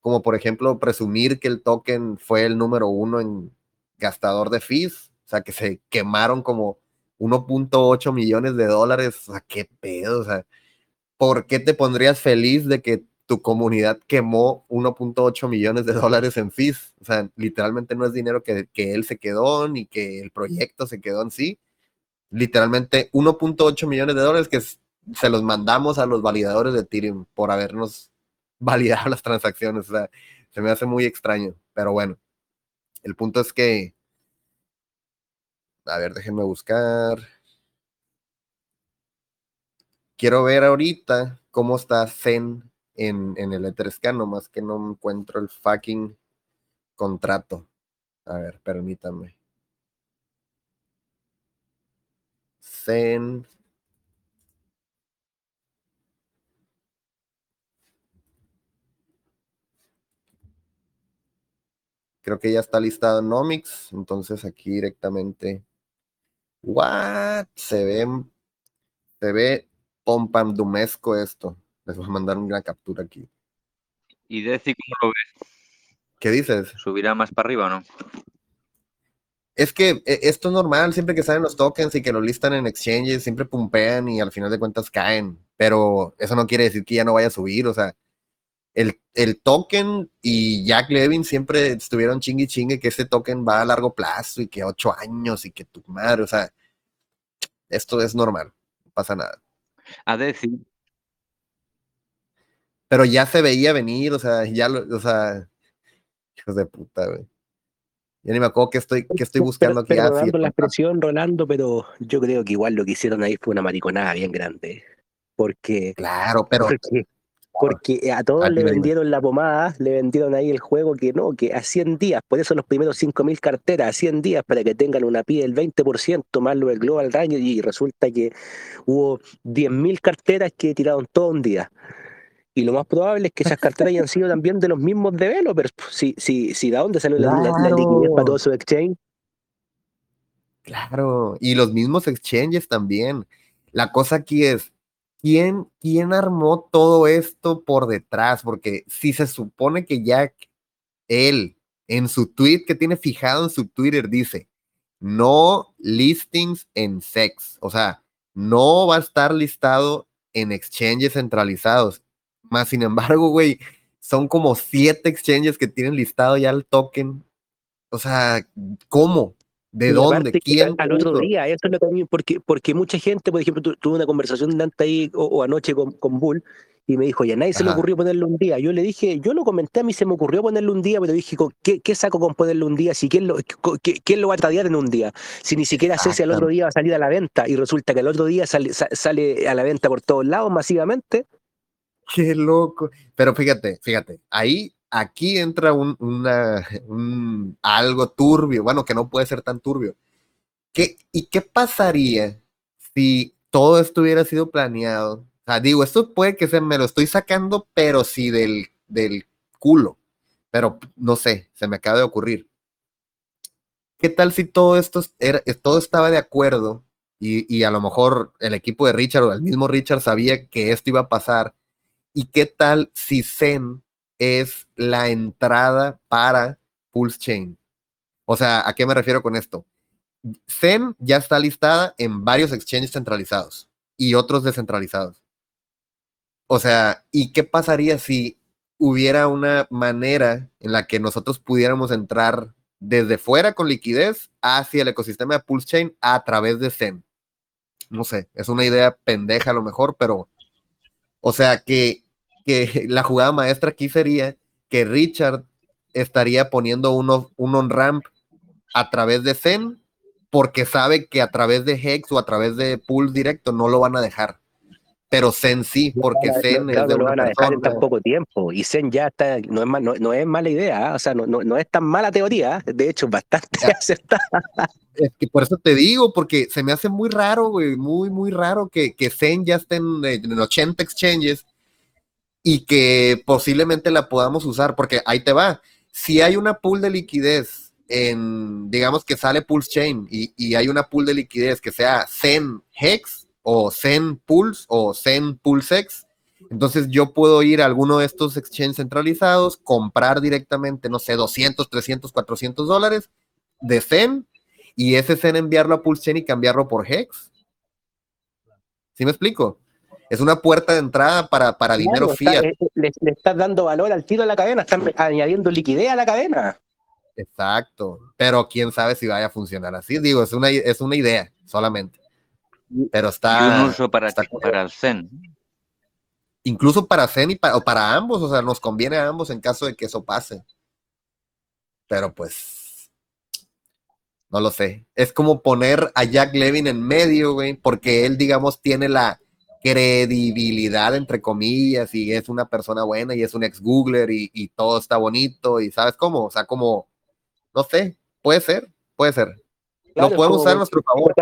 B: como por ejemplo presumir que el token fue el número uno en gastador de fees, o sea, que se quemaron como 1.8 millones de dólares, o sea, qué pedo, o sea, ¿por qué te pondrías feliz de que tu comunidad quemó 1.8 millones de dólares en fees. O sea, literalmente no es dinero que, que, él se quedó ni que el proyecto se quedó en sí. Literalmente 1.8 millones de dólares que se los mandamos a los validadores de Ethereum por habernos validado las transacciones. O sea, se me hace muy extraño. Pero bueno, el punto es que... A ver, déjenme buscar. Quiero ver ahorita cómo está Zen en, en el Etherscan, nomás que no encuentro el fucking contrato. A ver, permítame. Zen. Creo que ya está listado en Nomics, entonces aquí directamente. What? Se ve, se ve pompandumesco esto. Les voy a mandar una captura aquí.
D: ¿Y Deci cómo lo ves?
B: ¿Qué dices?
D: ¿Subirá más para arriba o no?
B: Es que e, esto es normal, siempre que salen los tokens y que lo listan en exchanges, siempre pumpean y al final de cuentas caen, pero eso no quiere decir que ya no vaya a subir, o sea, el, el token y Jack Levin siempre estuvieron chingue chingue que ese token va a largo plazo y que ocho años y que tu madre, o sea, esto es normal, no pasa nada.
D: A decir,
B: pero ya se veía venir, o sea, ya lo, o sea, hijos de puta, güey. Ya ni me acuerdo que estoy, que estoy buscando
C: aquí. Pero la expresión, Rolando, pero yo creo que igual lo que hicieron ahí fue una mariconada bien grande. Porque.
B: Claro, pero.
C: Porque, a todos le vendieron la pomada, le vendieron ahí el juego que no, que a 100 días, por eso los primeros 5.000 carteras, a 100 días para que tengan una PI del 20% más lo del Global Daño y resulta que hubo 10.000 carteras que tiraron todo un día. Y lo más probable es que esas carteras hayan sido también de los mismos developers. Si, si, si de dónde salió la, liquidez para todo su exchange.
B: Claro, y los mismos exchanges también. La cosa aquí es, ¿quién, ¿quién armó todo esto por detrás? Porque si se supone que Jack, él, en su tweet que tiene fijado en su Twitter, dice, no listings en sex. O sea, no va a estar listado en exchanges centralizados. Más sin embargo, güey, son como siete exchanges que tienen listado ya el token. O sea, ¿cómo? ¿De dónde? ¿Quién?
C: Al otro día, eso es lo que porque, porque mucha gente, por ejemplo, tuve una conversación de ahí o, anoche con, con, Bull y me dijo, ya nadie se le ocurrió ponerle un día. Yo le dije, yo lo comenté, a mí se me ocurrió ponerle un día, pero dije, ¿qué, qué saco con ponerle un día? Si quién lo, quién lo va a tradear en un día? Si ni siquiera sé si al otro día va a salir a la venta y resulta que el otro día sale, sale a la venta por todos lados masivamente.
B: Qué loco. Pero fíjate, fíjate, ahí, aquí entra un, algo turbio, bueno, que no puede ser tan turbio. ¿qué, ¿y qué pasaría si todo esto hubiera sido planeado? O sea, digo, esto puede que se me lo estoy sacando, pero sí del, del culo. Pero no sé, se me acaba de ocurrir. ¿Qué tal si todo esto era, todo estaba de acuerdo y, y, a lo mejor el equipo de Richard o el mismo Richard sabía que esto iba a pasar? ¿Y qué tal si Zen es la entrada para Pulse Chain? O sea, ¿a qué me refiero con esto? Zen ya está listada en varios exchanges centralizados y otros descentralizados. O sea, ¿y qué pasaría si hubiera una manera en la que nosotros pudiéramos entrar desde fuera con liquidez hacia el ecosistema de Pulse Chain a través de Zen? No sé, es una idea pendeja a lo mejor, pero, o sea, que, que la jugada maestra aquí sería que Richard estaría poniendo uno, un on-ramp a través de Zen porque sabe que a través de Hex o a través de Pulse directo no lo van a dejar. Pero Zen sí, porque Zen es de
C: lo van a dejar en tan poco tiempo. Y Zen ya está, no es, no, es mala idea, ¿ah? o sea, no, no, es tan mala teoría, de hecho, bastante acertada.
B: Es que por eso te digo, porque se me hace muy raro, güey, muy, muy raro que, que Zen ya esté en, en 80 exchanges y que posiblemente la podamos usar, porque ahí te va. Si hay una pool de liquidez en, digamos que sale Pulse Chain y, hay una pool de liquidez que sea Zen Hex o Zen Pulse o Zen Pulsex, entonces yo puedo ir a alguno de estos exchanges centralizados, comprar directamente, no sé, 200, 300, 400 dólares de Zen y ese Zen enviarlo a Pulse Chain y cambiarlo por Hex. ¿Sí me explico? Es una puerta de entrada para, para dinero fiat.
C: Eh, le, le, estás dando valor al tiro de la cadena, están añadiendo liquidez a la cadena.
B: Exacto, pero quién sabe si vaya a funcionar así. Digo, es una, es una idea solamente. Pero está.
D: Y un uso para, para el Zen.
B: Incluso para Zen y para, o para ambos, o sea, nos conviene a ambos en caso de que eso pase. Pero pues. No lo sé. Es como poner a Jack Levin en medio, güey, porque él, digamos, tiene la credibilidad, entre comillas, y es una persona buena y es un ex Googler y, y todo está bonito, y sabes cómo, o sea, como no sé, puede ser, puede ser. lo podemos usar a nuestro favor.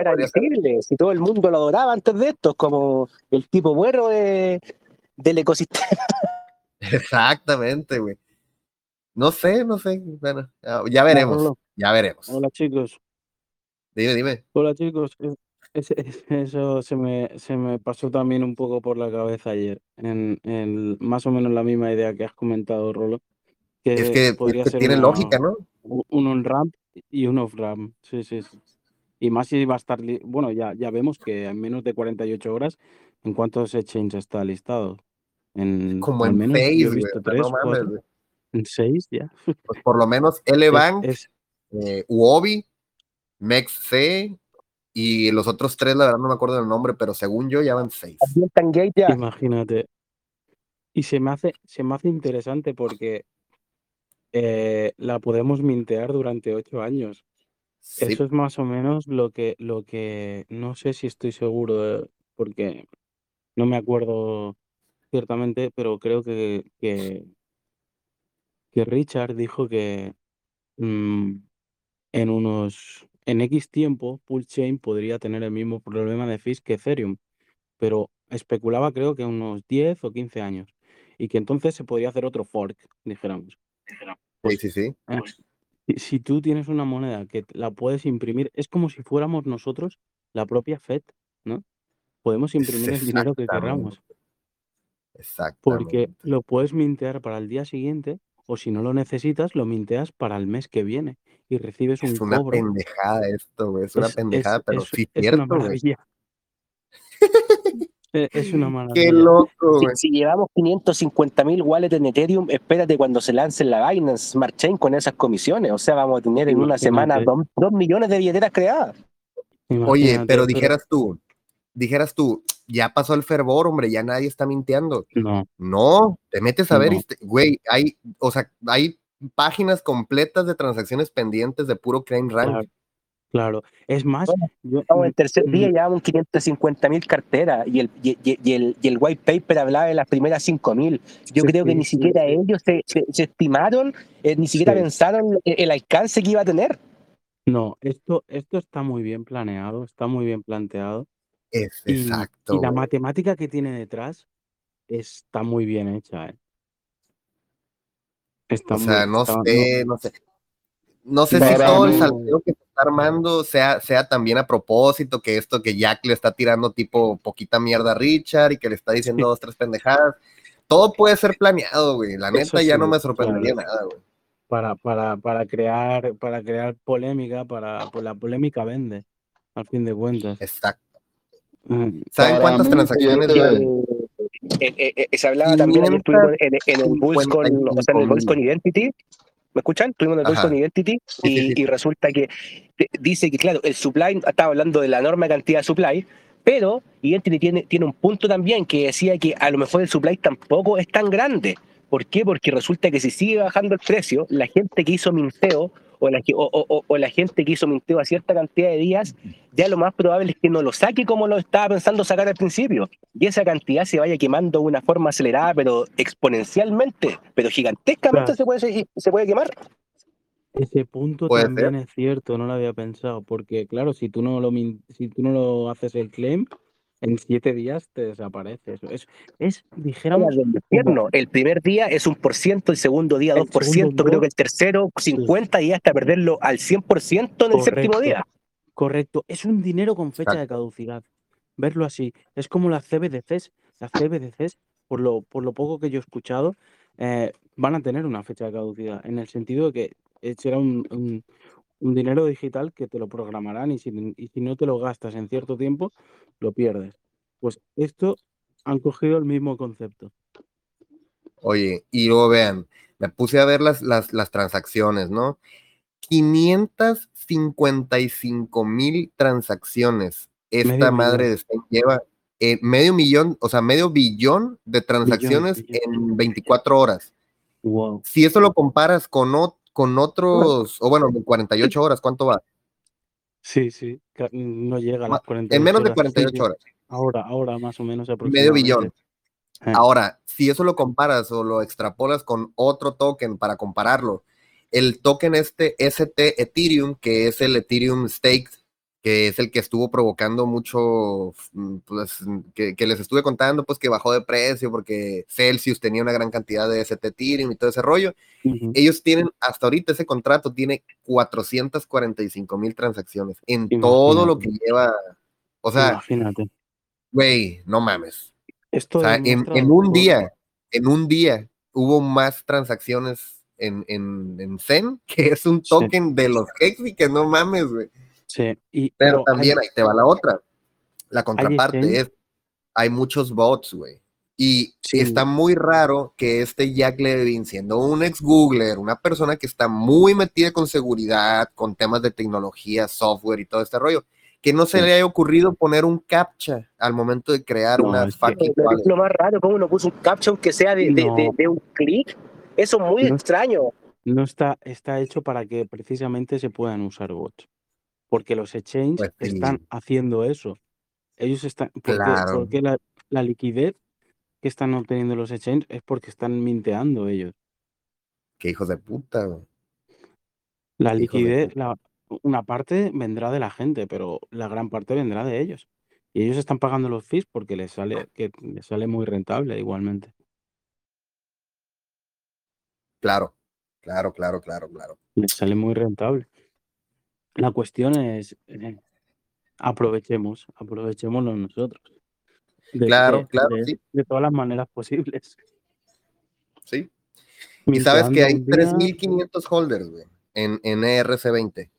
C: si todo el mundo lo adoraba antes de esto, como el tipo bueno de, del ecosistema.
B: Exactamente, güey. No sé, no sé. Bueno, ya veremos. Ya veremos.
E: Hola, chicos.
B: Dime, dime.
E: Hola, chicos. Eso se me, se me pasó también un poco por la cabeza ayer. En, en más o menos la misma idea que has comentado, Rolo.
B: Que es que, podría ser tiene lógica, ¿no?
E: un on-ramp y un off-ramp. Sí, sí, sí. Y más si va a estar, bueno, ya, ya vemos que en menos de 48 horas, ¿en cuántos exchanges está listado? En,
B: Como en menos,
E: en seis, ya.
B: Pues por lo menos Elebank, es, eh, Uobi, MEXC y los otros tres, la verdad no me acuerdo del nombre, pero según yo ya van seis.
E: Imagínate. Y se me hace, se me hace interesante porque eh, la podemos mintear durante ocho años. Eso es más o menos lo que, lo que no sé si estoy seguro, porque no me acuerdo ciertamente, pero creo que, que, Richard dijo que mm, en unos en X tiempo Chain podría tener el mismo problema de fees que Ethereum, pero especulaba creo que unos 10 o 15 años y que entonces se podría hacer otro fork, dijéramos.
B: Pues, sí, sí,
E: sí. si, tú tienes una moneda que la puedes imprimir, es como si fuéramos nosotros la propia FED, ¿no? Podemos imprimir el dinero que queramos.
B: Exacto.
E: Porque lo puedes mintear para el día siguiente o si no lo necesitas, lo minteas para el mes que viene y recibes un.
B: Es una pendejada esto, güey. Es una pendejada, pero sí es cierto,
E: Eh, es una mala.
B: Qué loco.
C: Si, llevamos 550 mil wallets en Ethereum, espérate cuando se lance la Binance Smart Chain con esas comisiones. O sea, vamos a tener en una semana dos, millones de billeteras creadas.
B: Oye, pero dijeras tú, dijeras tú, ya pasó el fervor, hombre, ya nadie está mintiendo.
E: No.
B: No, te metes a ver, güey, hay, o sea, hay páginas completas de transacciones pendientes de puro crane rank.
E: Claro, es más,
C: yo, el tercer día llevamos 550 mil carteras y el, y, el, y el white paper hablaba de las primeras 5 mil. Yo creo que ni siquiera ellos se, se, estimaron, eh, ni siquiera pensaron el, alcance que iba a tener.
E: No, esto, esto está muy bien planeado, está muy bien planteado.
B: Es
E: Y,
B: exacto,
E: y la matemática que tiene detrás está muy bien hecha, ¿eh? Está
B: O
E: muy,
B: sea, no
E: está- no-
B: sé, no sé. No sé si todo el salteo que se está armando sea, sea también a propósito, que esto que Jack le está tirando tipo poquita mierda a Richard y que le está diciendo dos, tres pendejadas. Todo puede ser planeado, güey. La neta ya no me sorprendería
E: claro.
B: nada, güey.
E: para, para, para crear, para crear polémica, para, pues la polémica vende, al fin de cuentas.
B: Exacto.
E: Mm,
B: ¿Saben
A: Para
B: cuántas
A: mí,
B: transacciones?
C: Eh, eh, eh, se hablaba también, ayer estuvimos en, en el Bulls con, o sea, en el Bulls con Identity. ¿Me escuchan? Estuvimos en el Bulls con Identity y, resulta que dice que, claro, el supply, estaba hablando de la enorme cantidad de supply, pero Identity tiene, tiene un punto también que decía que a lo mejor el supply tampoco es tan grande. ¿Por qué? Porque resulta que si sigue bajando el precio, la gente que hizo minteo o la, o, o- o- o la gente que hizo minteo a cierta cantidad de días, ya lo más probable es que no lo saque como lo estaba pensando sacar al principio. Y esa cantidad se vaya quemando de una forma acelerada, pero exponencialmente, pero gigantescamente
E: Claro.
C: se, puede, se puede quemar.
E: Ese punto también es cierto, no lo había pensado, porque claro, si tú no lo, si tú no lo haces el claim, en siete días te desaparece. Eso es, es dijéramos,
C: del infierno. El primer día es un por ciento, el segundo día
E: El
C: 2%,
E: segundo
C: creo que el tercero 50 y hasta perderlo al 100% en el séptimo día.
E: Correcto, es un dinero con fecha de caducidad. Verlo así. Es como las CBDCs. Las CBDCs, por lo, por lo poco que yo he escuchado, eh, van a tener una fecha de caducidad. En el sentido de que eh, será un, un- un dinero digital que te lo programarán y si, y si no te lo gastas en cierto tiempo, lo pierdes. Pues esto han cogido el mismo concepto.
B: Oye, y luego vean, me puse a ver las, las, las transacciones, ¿no? 555 mil transacciones. Esta
E: Medio
B: madre
E: millón.
B: de Stein lleva eh, medio millón, o sea, medio billón de transacciones
E: billón.
B: en 24 horas.
E: Wow.
B: Si eso lo comparas con, con otros, o bueno, en 48 horas, ¿cuánto va?
E: Sí, sí. No llega a las 48
B: En menos de
E: horas. Sí,
B: 48
E: sí.
B: horas.
E: Ahora, ahora más o menos
B: Medio billón.
E: Eh.
B: Ahora, si eso lo comparas o lo extrapolas con otro token para compararlo, el token este ST Ethereum, que es el Ethereum Stake, que es el que estuvo provocando mucho, mm, pues, que, que les estuve contando, pues que bajó de precio porque Celsius tenía una gran cantidad de ST Ethereum y todo ese rollo. Ellos tienen, hasta ahorita ese contrato tiene 445 mil transacciones en
E: Imagínate.
B: todo lo que lleva. O sea,
E: Imagínate.
B: güey, no mames.
E: Esto
B: O sea, en, un día, en un día hubo más transacciones en, en, en Zen, que es un
E: Sí.
B: token de los Hexi, que no mames, güey.
E: Sí, y,
B: Pero
E: hay-
B: también ahí te va la otra. La contraparte
E: exchange?
B: es, hay muchos bots, güey. Y
E: Sí.
B: está muy raro que este Jack Levin, siendo un ex Googler, una persona que está muy metida con seguridad, con temas de tecnología, software y todo este rollo, que no se
E: Sí.
B: le haya ocurrido poner un captcha al momento de crear
E: No,
B: una
E: es que-
B: fucking
C: Pero es lo más raro, como uno puso un caption que sea de, de-
E: No.
C: de- de un clic. Eso es muy
E: No.
C: extraño.
E: no está, está hecho para que precisamente se puedan usar bots. Porque los exchanges
B: Pues sí.
E: están haciendo eso. Ellos están. Porque,
B: Claro.
E: porque la, la liquidez que están obteniendo los exchanges es porque están minteando ellos.
B: Qué hijos de puta.
E: La liquidez, la, una parte vendrá de la gente, pero la gran parte vendrá de ellos. Y ellos están pagando los fees porque les sale, que les sale muy rentable igualmente.
B: Claro, claro, claro, claro, claro.
E: Les sale muy rentable. La cuestión es, eh, aprovechemos, aprovechémoslo nosotros. De-
B: Claro,
E: de-
B: claro,
E: de-
B: sí.
E: De todas las maneras posibles.
B: Sí. Y sabes que hay
E: Minteando un día,
B: 3.500 holders, güey, en, en E ERC20.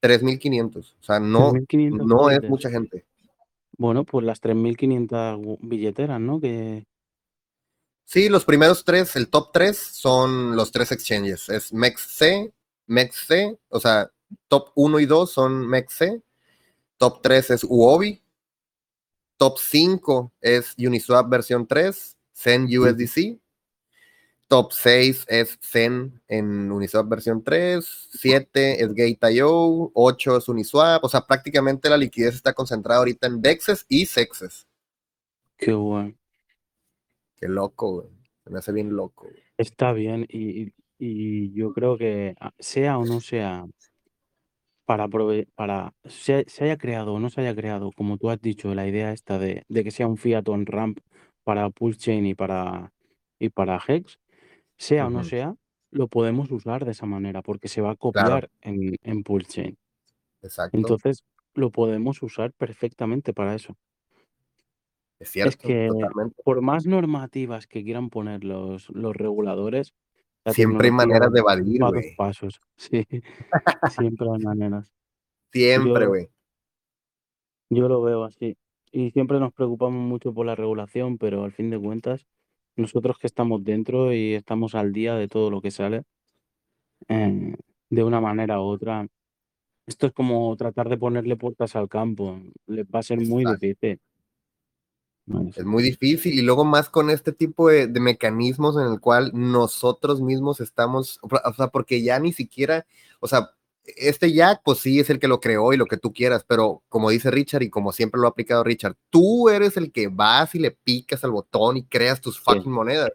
B: 3.500. O sea, no,
E: 3.500
B: no es mucha gente.
E: Bueno, pues las 3.500 gu- billeteras, ¿no? Que
B: Sí, los primeros tres, el top tres son los tres exchanges. Es MEXC, MEXC, o sea, top 1 y 2 son MEXC. Top 3 es Uobi. Top 5 es Uniswap versión 3, Zen USDC. Top 6 es Zen en Uniswap versión 3, 7 es Gate.io, 8 es Uniswap, o sea, prácticamente la liquidez está concentrada ahorita en DEXs y SEXs.
E: Qué bueno.
B: Qué loco, güey. Me hace bien loco. güey.
E: Está bien y, y- y yo creo que ah, sea o no sea para, para se, haya creado o no se haya creado, como tú has dicho, la idea esta de, que sea un fiat on ramp para Pulse Chain y para, y para Hex, sea o no sea, lo podemos usar de esa manera porque se va a copiar en, en Pulse Chain.
B: Exacto.
E: Entonces, lo podemos usar perfectamente para eso.
B: Es cierto,
E: que por más normativas que quieran poner los, los reguladores,
B: siempre hay maneras de evadir, güey.
E: pasos. Sí, siempre hay maneras.
B: Siempre, güey.
E: Yo, lo veo así. Y siempre nos preocupamos mucho por la regulación, pero al fin de cuentas, nosotros que estamos dentro y estamos al día de todo lo que sale, eh, de una manera u otra, esto es como tratar de ponerle puertas al campo. Le va a ser muy difícil.
B: Es muy difícil y luego más con este tipo de, mecanismos en el cual nosotros mismos estamos, o sea, porque ya ni siquiera, o sea, este Jack, pues sí es el que lo creó y lo que tú quieras, pero como dice Richard y como siempre lo ha aplicado Richard, tú eres el que vas y le picas al botón y creas tus fucking monedas.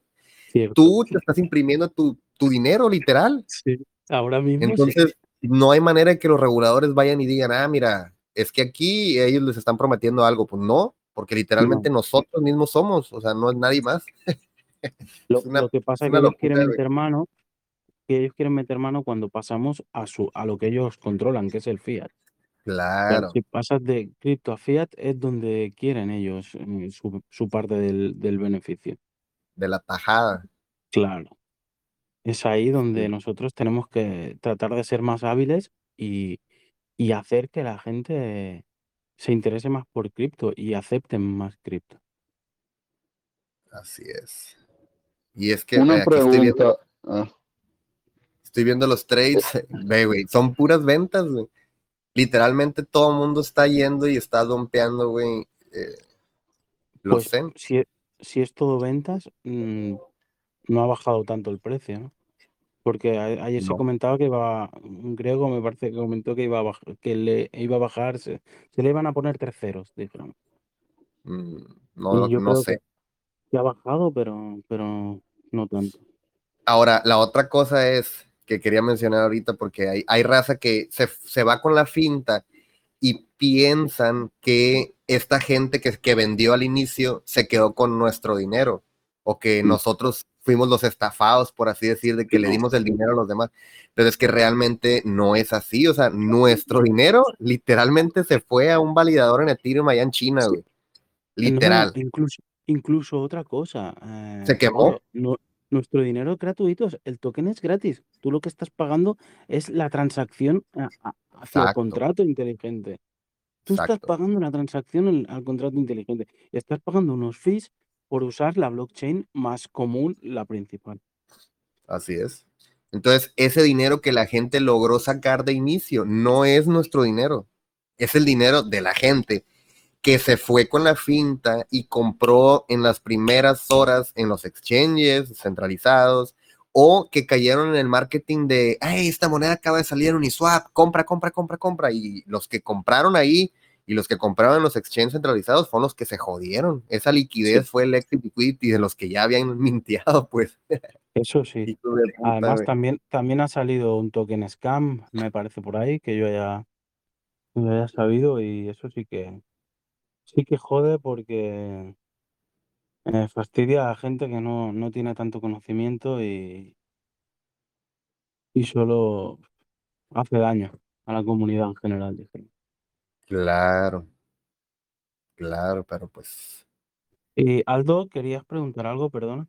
B: Tú te estás imprimiendo tu, tu dinero, literal.
E: Sí, ahora mismo.
B: Entonces, no hay manera de que los reguladores vayan y digan, ah, mira, es que aquí ellos les están prometiendo algo. Pues no, porque literalmente nosotros mismos somos, o sea, no es nadie más.
E: lo, que pasa es que ellos quieren meter mano, que ellos quieren meter mano cuando pasamos a su a lo que ellos controlan, que es el fiat.
B: Claro.
E: si pasas de cripto a fiat es donde quieren ellos eh, su, parte del, beneficio.
B: De la tajada.
E: Claro. Es ahí donde nosotros tenemos que tratar de ser más hábiles y, y hacer que la gente se interese más por cripto y acepten más cripto.
B: Así es. Y es que
A: Una pregunta. Estoy viendo,
B: ah. estoy viendo, los trades, ve, güey, son puras ventas, güey. Literalmente todo el mundo está yendo y está dompeando, güey. Eh,
E: los pues, si, e, si, es todo ventas, mm, no ha bajado tanto el precio, ¿no? Porque ayer se comentaba que iba, un griego me parece que comentó que iba a bajar, que le iba a bajar, se, le iban a poner tres ceros, dijeron.
B: Mm, no, no sé.
E: Que, ha bajado, pero, pero no tanto.
B: Ahora, la otra cosa es que quería mencionar ahorita, porque hay, hay raza que se, se va con la finta y piensan que esta gente que, que vendió al inicio se quedó con nuestro dinero o que mm. nosotros fuimos los estafados, por así decir, de que le dimos el dinero a los demás. Pero es que realmente no es así. O sea, nuestro dinero literalmente se fue a un validador en Ethereum allá en China, güey. Literal.
E: incluso, incluso otra cosa.
B: Eh, se quemó.
E: nuestro dinero es gratuito, el token es gratis. Tú lo que estás pagando es la transacción hacia el contrato inteligente. Tú estás pagando la transacción al contrato inteligente y estás pagando unos fees por usar la blockchain más común, la principal.
B: Así es. Entonces, ese dinero que la gente logró sacar de inicio no es nuestro dinero, es el dinero de la gente que se fue con la finta y compró en las primeras horas en los exchanges centralizados o que cayeron en el marketing de, ay, esta moneda acaba de salir en Uniswap, compra, compra, compra, compra. Y los que compraron ahí y los que compraban los exchanges centralizados fueron los que se jodieron. Esa liquidez fue el exit liquidity de los que ya habían minteado, pues.
E: Eso sí. Además, también, también ha salido un token scam, me parece por ahí, que yo ya, haya sabido, y eso sí que sí que jode porque eh, fastidia a gente que no, no tiene tanto conocimiento y, y solo hace daño a la comunidad en general, digamos.
B: Claro, claro, pero pues.
E: Eh, Aldo, querías preguntar algo, perdona.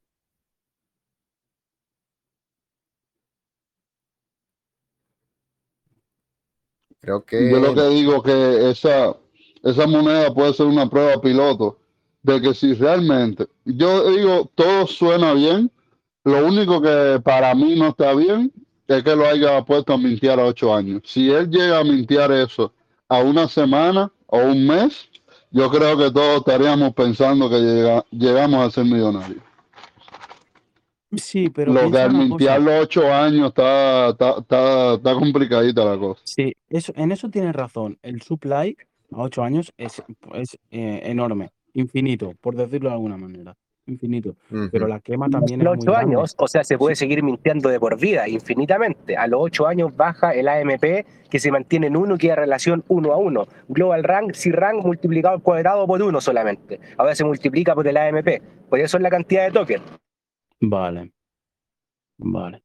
B: Creo que.
A: Yo lo que digo que esa, esa moneda puede ser una prueba piloto de que si realmente, yo digo, todo suena bien, lo único que para mí no está bien es que lo haya puesto a mintear a ocho años. Si él llega a mintear eso a una semana o un mes, yo creo que todos estaríamos pensando que llegamos a ser millonarios.
E: Sí, pero.
A: Lo que los ocho años está, está, está, complicadita la cosa.
E: Sí, eso, en eso tienes razón. El supply a ocho años es, es eh, enorme, infinito, por decirlo de alguna manera. Infinito. Pero la quema también es
C: los
E: muy
C: ocho
E: grande.
C: años, o sea, se puede seguir mintiendo de por vida, infinitamente. A los ocho años baja el AMP, que se mantiene en uno y queda relación uno a uno. Global Rank, si rank multiplicado al cuadrado por uno solamente. Ahora se multiplica por el AMP. Por eso es la cantidad de tokens.
E: Vale. Vale.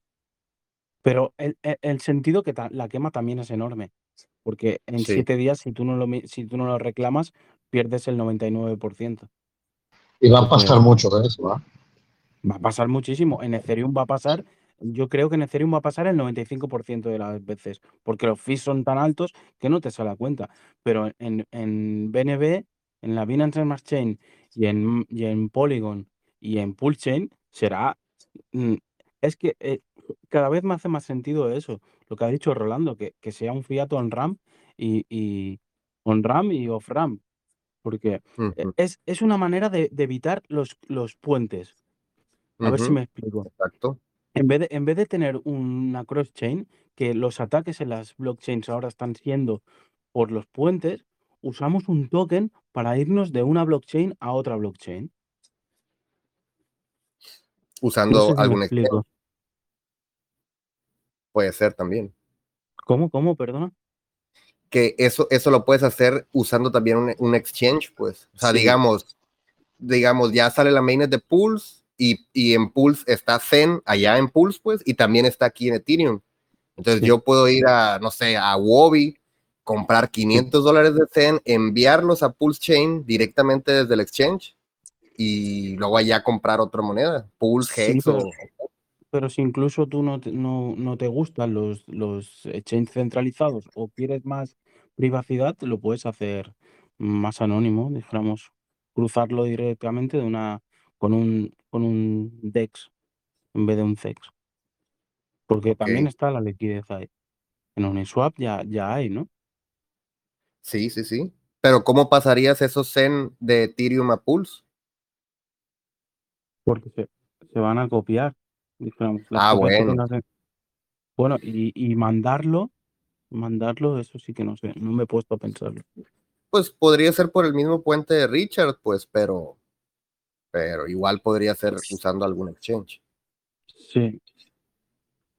E: Pero el, el- el sentido que ta- la quema también es enorme. Porque en
B: Sí.
E: siete días, si tú no lo, si tú no lo reclamas, pierdes el 99%.
F: Y va a
E: Entonces-
F: pasar mucho de eso, ¿ah?
E: Va a pasar muchísimo. En Ethereum va a pasar, yo creo que en Ethereum va a pasar el 95% de las veces, porque los fees son tan altos que no te sale a cuenta. Pero en, en BNB, en la Binance Smart Chain y en, y en Polygon y en Chain será... mm, Es que eh, cada vez me hace más sentido eso, lo que ha dicho Rolando, que, que sea un fiat on-ramp y, y on-ramp y off-ramp. Porque eh, es, es una manera de, de evitar los, los puentes. A ver si me explico.
B: Exacto.
E: En vez de, en vez de tener una cross-chain, que los ataques en las blockchains ahora están siendo por los puentes, usamos un token para irnos de una blockchain a otra blockchain. No
B: Usando
E: sé si me
B: algún
E: explico.
B: puede ser también.
E: ¿Cómo? ¿Cómo? Perdona.
B: Que eso, eso lo puedes hacer usando también un, un exchange, pues. O sea,
E: Sí.
B: digamos, digamos, ya sale la mainnet de Pulse y, y en Pulse está Zen allá en Pulse, pues, y también está aquí en Ethereum. Entonces
E: Sí.
B: yo puedo ir a, no sé, a Wobi, comprar 500 dólares de Zen, enviarlos a Pulse Chain directamente desde el exchange y luego allá comprar otra moneda, Pulse,
E: Sí,
B: Hex
E: pero,
B: o...
E: pero si incluso tú no te, no, no te gustan los, los exchanges centralizados o quieres más privacidad, lo puedes hacer más anónimo, dijéramos, cruzarlo directamente de una, con, un, con un DEX en vez de un CEX. Porque también está la liquidez ahí. En Uniswap ya, ya hay, ¿no?
B: Sí, sí, sí. Pero ¿cómo pasarías esos Zen de Ethereum a Pulse?
E: Porque se, se van a copiar, dijéramos. Las
B: Ah, bueno.
E: Bueno, y, y mandarlo, mandarlo, eso sí que no sé, no me he puesto a pensarlo.
B: Pues podría ser por el mismo puente de Richard, pues, pero, pero igual podría ser usando algún exchange.
E: Sí,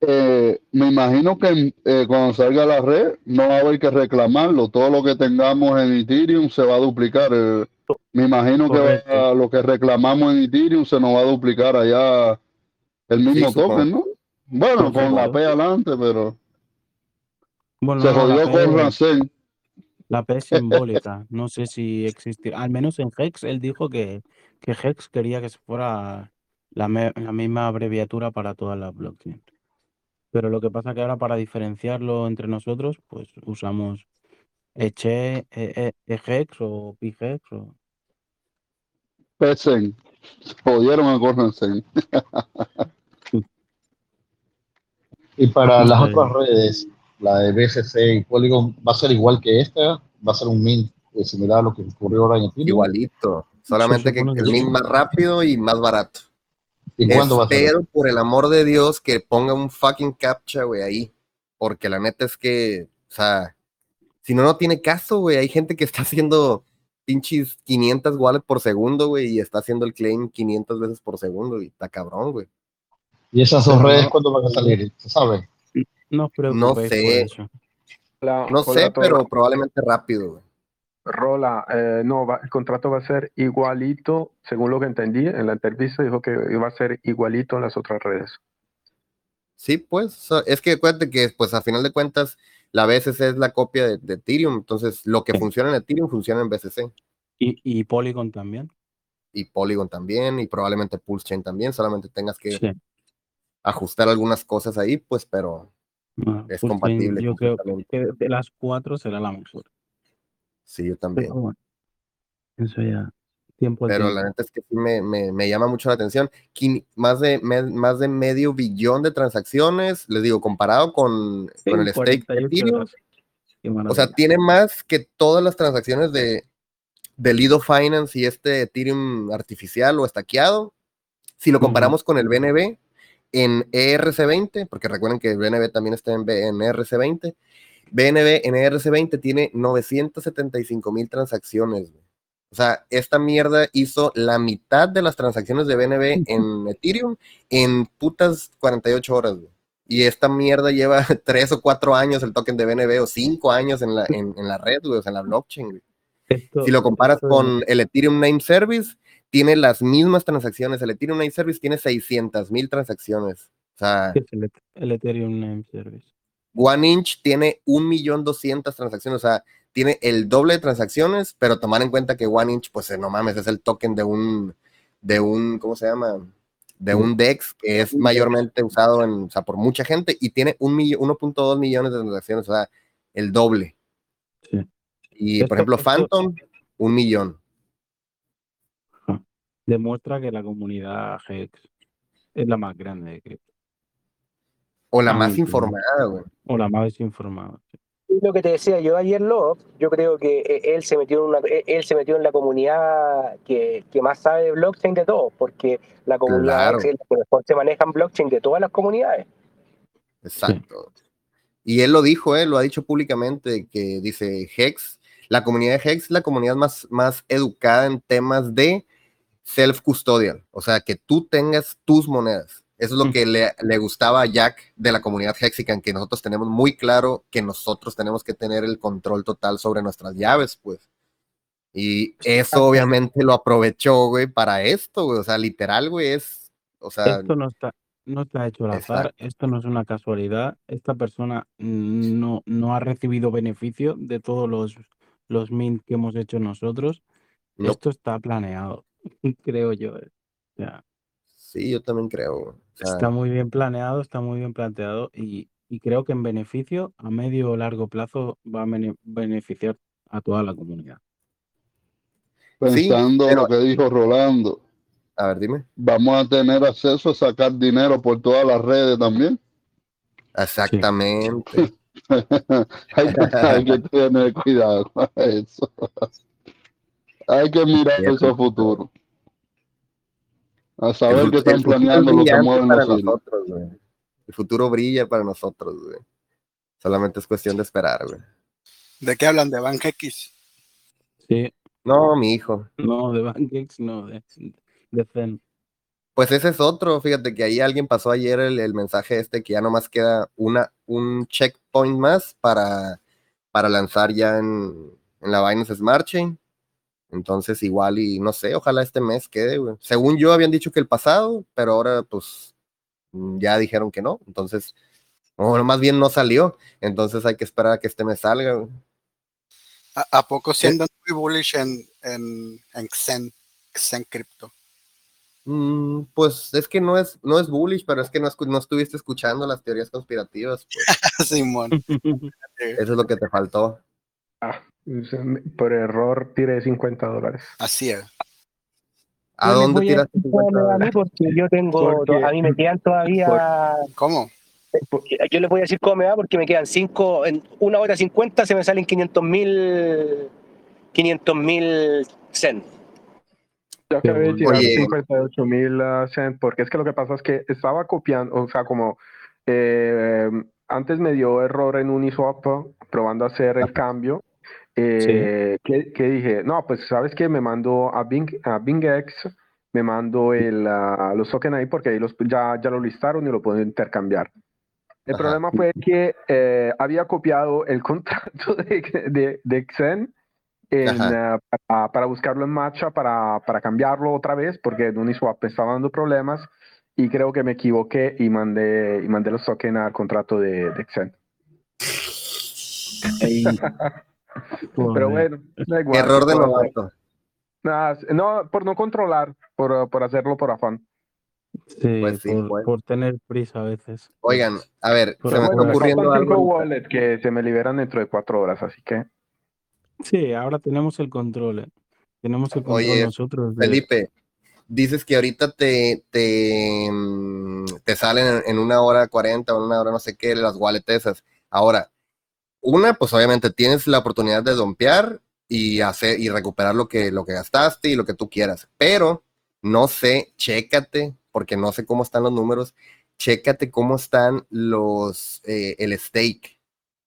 A: Eh, me imagino que eh, cuando salga la red no va a haber que reclamarlo. Todo lo que tengamos en Ethereum se va a duplicar. Eh, me imagino que va- lo que reclamamos en Ethereum se nos va a duplicar allá el mismo token, ¿no? Bueno, con la. P adelante, pero
E: Bueno,
A: se jodió con
E: P,
A: Rancen.
E: la P es simbólica. No sé si existirá. Al menos en Hex, él dijo que, que Hex quería que se fuera la, me- la misma abreviatura para todas las blockchains. Pero lo que pasa que ahora para diferenciarlo entre nosotros, pues usamos Eche, e, e- Ehex o Pihex o...
A: Pesen. Se jodieron a Rancen.
F: Y para las otras redes, la de BCC y Polygon, ¿va a ser igual que esta? ¿Va a ser un mint eh, similar a lo que ocurrió ahora en Ethereum?
B: Igualito. Solamente que el mint más rápido y más barato.
F: ¿Y cuándo va a ser?
B: Espero, por el amor de Dios, que ponga un fucking captcha, güey, ahí. Porque la neta es que, o sea, si no, no tiene caso, güey. Hay gente que está haciendo pinches 500 wallets por segundo, güey, y está haciendo el claim 500 veces por segundo, y está cabrón, güey.
F: ¿Y esas dos redes cuándo van a salir? ¿Se sabe?
E: No
B: sé.
E: eso.
G: La-
B: No sé, pero probablemente rápido, güey.
G: Rola, eh, no, va- el contrato va a ser igualito, según lo que entendí en la entrevista, dijo que iba a ser igualito en las otras redes.
B: Sí, pues, es que acuérdate que, pues, a final de cuentas, la BSC es la copia de, de Ethereum, entonces lo que
E: Sí.
B: funciona en Ethereum funciona en BSC.
E: Y, y Polygon también.
B: Y Polygon también, y probablemente Pulse Chain también, solamente tengas que
E: Sí.
B: ajustar algunas cosas ahí, pues, pero
E: Bueno,
B: es
E: Chain,
B: compatible.
E: Yo creo que de las cuatro será la mejor.
B: Sí, yo también.
E: Pero bueno, eso ya. Tiempo
B: Pero
E: tiempo.
B: la neta es que sí me, me- me llama mucho la atención. Quin- más, de, me- más de medio billón de transacciones, les digo, comparado con,
E: Sí,
B: con el stake de
E: 48
B: Ethereum, O sea, tiene más que todas las transacciones de, de Lido Finance y este Ethereum artificial o estaqueado. Si lo comparamos con el BNB en ERC20, porque recuerden que BNB también está en, en ERC20. BNB en ERC20 tiene 975 mil transacciones. güey. O sea, esta mierda hizo la mitad de las transacciones de BNB en Ethereum en putas 48 horas, güey. Y esta mierda lleva tres o cuatro años el token de BNB o cinco años en la, en, en la red, güey, o sea, en la blockchain, güey.
E: Esto-
B: Si lo comparas
E: esto-
B: con el Ethereum Name Service, tiene las mismas transacciones. El Ethereum Name Service tiene 600 mil transacciones. O sea,
E: ¿Qué es el, Et- el Ethereum Name Service?
B: One Inch tiene 1.200.000 transacciones. O sea, tiene el doble de transacciones, pero tomar en cuenta que One Inch, pues eh, no mames, es el token de un, de un, ¿cómo se llama? De un DEX que es mayormente usado en, o sea, por mucha gente y tiene un millo- 1.2 millones de transacciones, o sea, el doble.
E: Sí.
B: Y
E: Esto-
B: por ejemplo, Phantom, un millón.
E: Demuestra que la comunidad Hex es la más grande de cripto.
B: O la
E: Ah,
B: más informada, güey.
E: O la más informada. sí.
C: Y lo que te decía yo ayer, Love, yo creo que eh, él se metió en una, eh, él se metió en la comunidad que, que más sabe de blockchain de todos, porque la comunidad
B: Claro.
C: Es la que mejor se maneja en blockchain de todas las comunidades.
B: Exacto. Y él lo dijo, él lo ha dicho públicamente, que dice Hex, la comunidad de Hex es la comunidad más, más educada en temas de self-custodial, o sea, que tú tengas tus monedas. Eso es lo
E: Mm.
B: que le, le gustaba a Jack de la comunidad Hexican, que nosotros tenemos muy claro que nosotros tenemos que tener el control total sobre nuestras llaves, pues. Y eso obviamente lo aprovechó, güey, para esto, güey. O sea, literal, güey, es, o sea,
E: Esto no está, no está hecho al azar,
B: Exacto.
E: esto no es una casualidad. Esta persona no, no ha recibido beneficio de todos los, los mint que hemos hecho nosotros.
B: no.
E: Esto está planeado, creo yo. eh. Sea,
B: sí, yo también creo, güey. O sea,
E: está muy bien planeado, está muy bien planteado y, y creo que en beneficio a medio o largo plazo va a bene- beneficiar a toda la comunidad.
A: Pensando
B: pero-
A: lo que dijo Rolando,
B: a ver, dime.
A: vamos a tener acceso a sacar dinero por todas las redes también.
B: Exactamente.
A: hay, que, hay que tener cuidado con eso. hay que mirar eso a futuro. A saber que están planeando lo que mueven
B: para
A: los
B: nosotros, güey. El futuro brilla para nosotros, güey. Solamente es cuestión de esperar, güey.
H: ¿De qué hablan? ¿De BankX?
E: Sí,
B: No, mi hijo.
E: no de BanKex, no de, de Zen.
B: Pues ese es otro, fíjate que ahí alguien pasó ayer el, el mensaje este que ya nomás queda una, un checkpoint más para, para lanzar ya en, en la Binance Smart Chain. Entonces igual y no sé, ojalá este mes quede, güey. Según yo habían dicho que el pasado, pero ahora pues mm, ya dijeron que no. Entonces, o más bien no salió. Entonces hay que esperar a que este mes salga, güey.
H: ¿A, a poco sí andan muy bullish en, en, en Xen, Xen Crypto?
B: Mm, pues es que no es, no es bullish, pero es que no estuviste escuchando las teorías conspirativas, pues.
H: Simón.
B: Eso es lo que te faltó.
G: Ah, por error tiré 50 dólares.
H: Así es.
B: ¿A
C: Yo
B: dónde tiraste
C: decir
B: 50
C: cómo me va a mí
B: dólares?
C: porque yo tengo,
G: Porque-
C: a mí me quedan todavía,
H: ¿Cómo?
C: porque- yo les voy a decir cómo me va porque me quedan 5, en una hora 50 se me salen 500 mil, 500 mil cent.
G: Yo acabé de tirar 58 mil cent, porque es que lo que pasa es que estaba copiando, o sea, como eh, antes me dio error en Uniswap probando a hacer el cambio. eh, que, que dije, no, pues sabes que me mando a Bing, a BingX, me mando el, ah, los tokens ahí porque ahí los, ya, ya lo listaron y lo puedo intercambiar. El
B: Ajá.
G: problema fue que eh, había copiado el contrato de, de, de Xen en, ah, para, para buscarlo en Matcha para, para cambiarlo otra vez porque en Uniswap estaba dando problemas y creo que me equivoqué y mandé, y mandé los tokens al contrato de, de Xen. Pero bueno, igual.
B: Error de
G: Por-
B: novato.
G: Nada, no, por no controlar, por, por hacerlo por afán.
E: Sí,
B: Pues sí,
E: por,
B: pues.
E: por tener prisa a veces.
B: Oigan, a ver,
E: Pero
B: se me
E: bueno,
B: está
E: me
B: ocurriendo algo.
G: wallet que se me liberan dentro de cuatro horas, así que
E: Sí, ahora tenemos el control. eh. Tenemos el control
B: Oye,
E: nosotros. de-
B: Felipe, dices que ahorita te, te, mm, te salen en- una hora 40 o en una hora no sé qué las wallet esas. Ahora, una, pues obviamente tienes la oportunidad de dompear y hacer y recuperar lo que, lo que gastaste y lo que tú quieras. Pero no sé, chécate, porque no sé cómo están los números, chécate cómo están los, eh, el stake.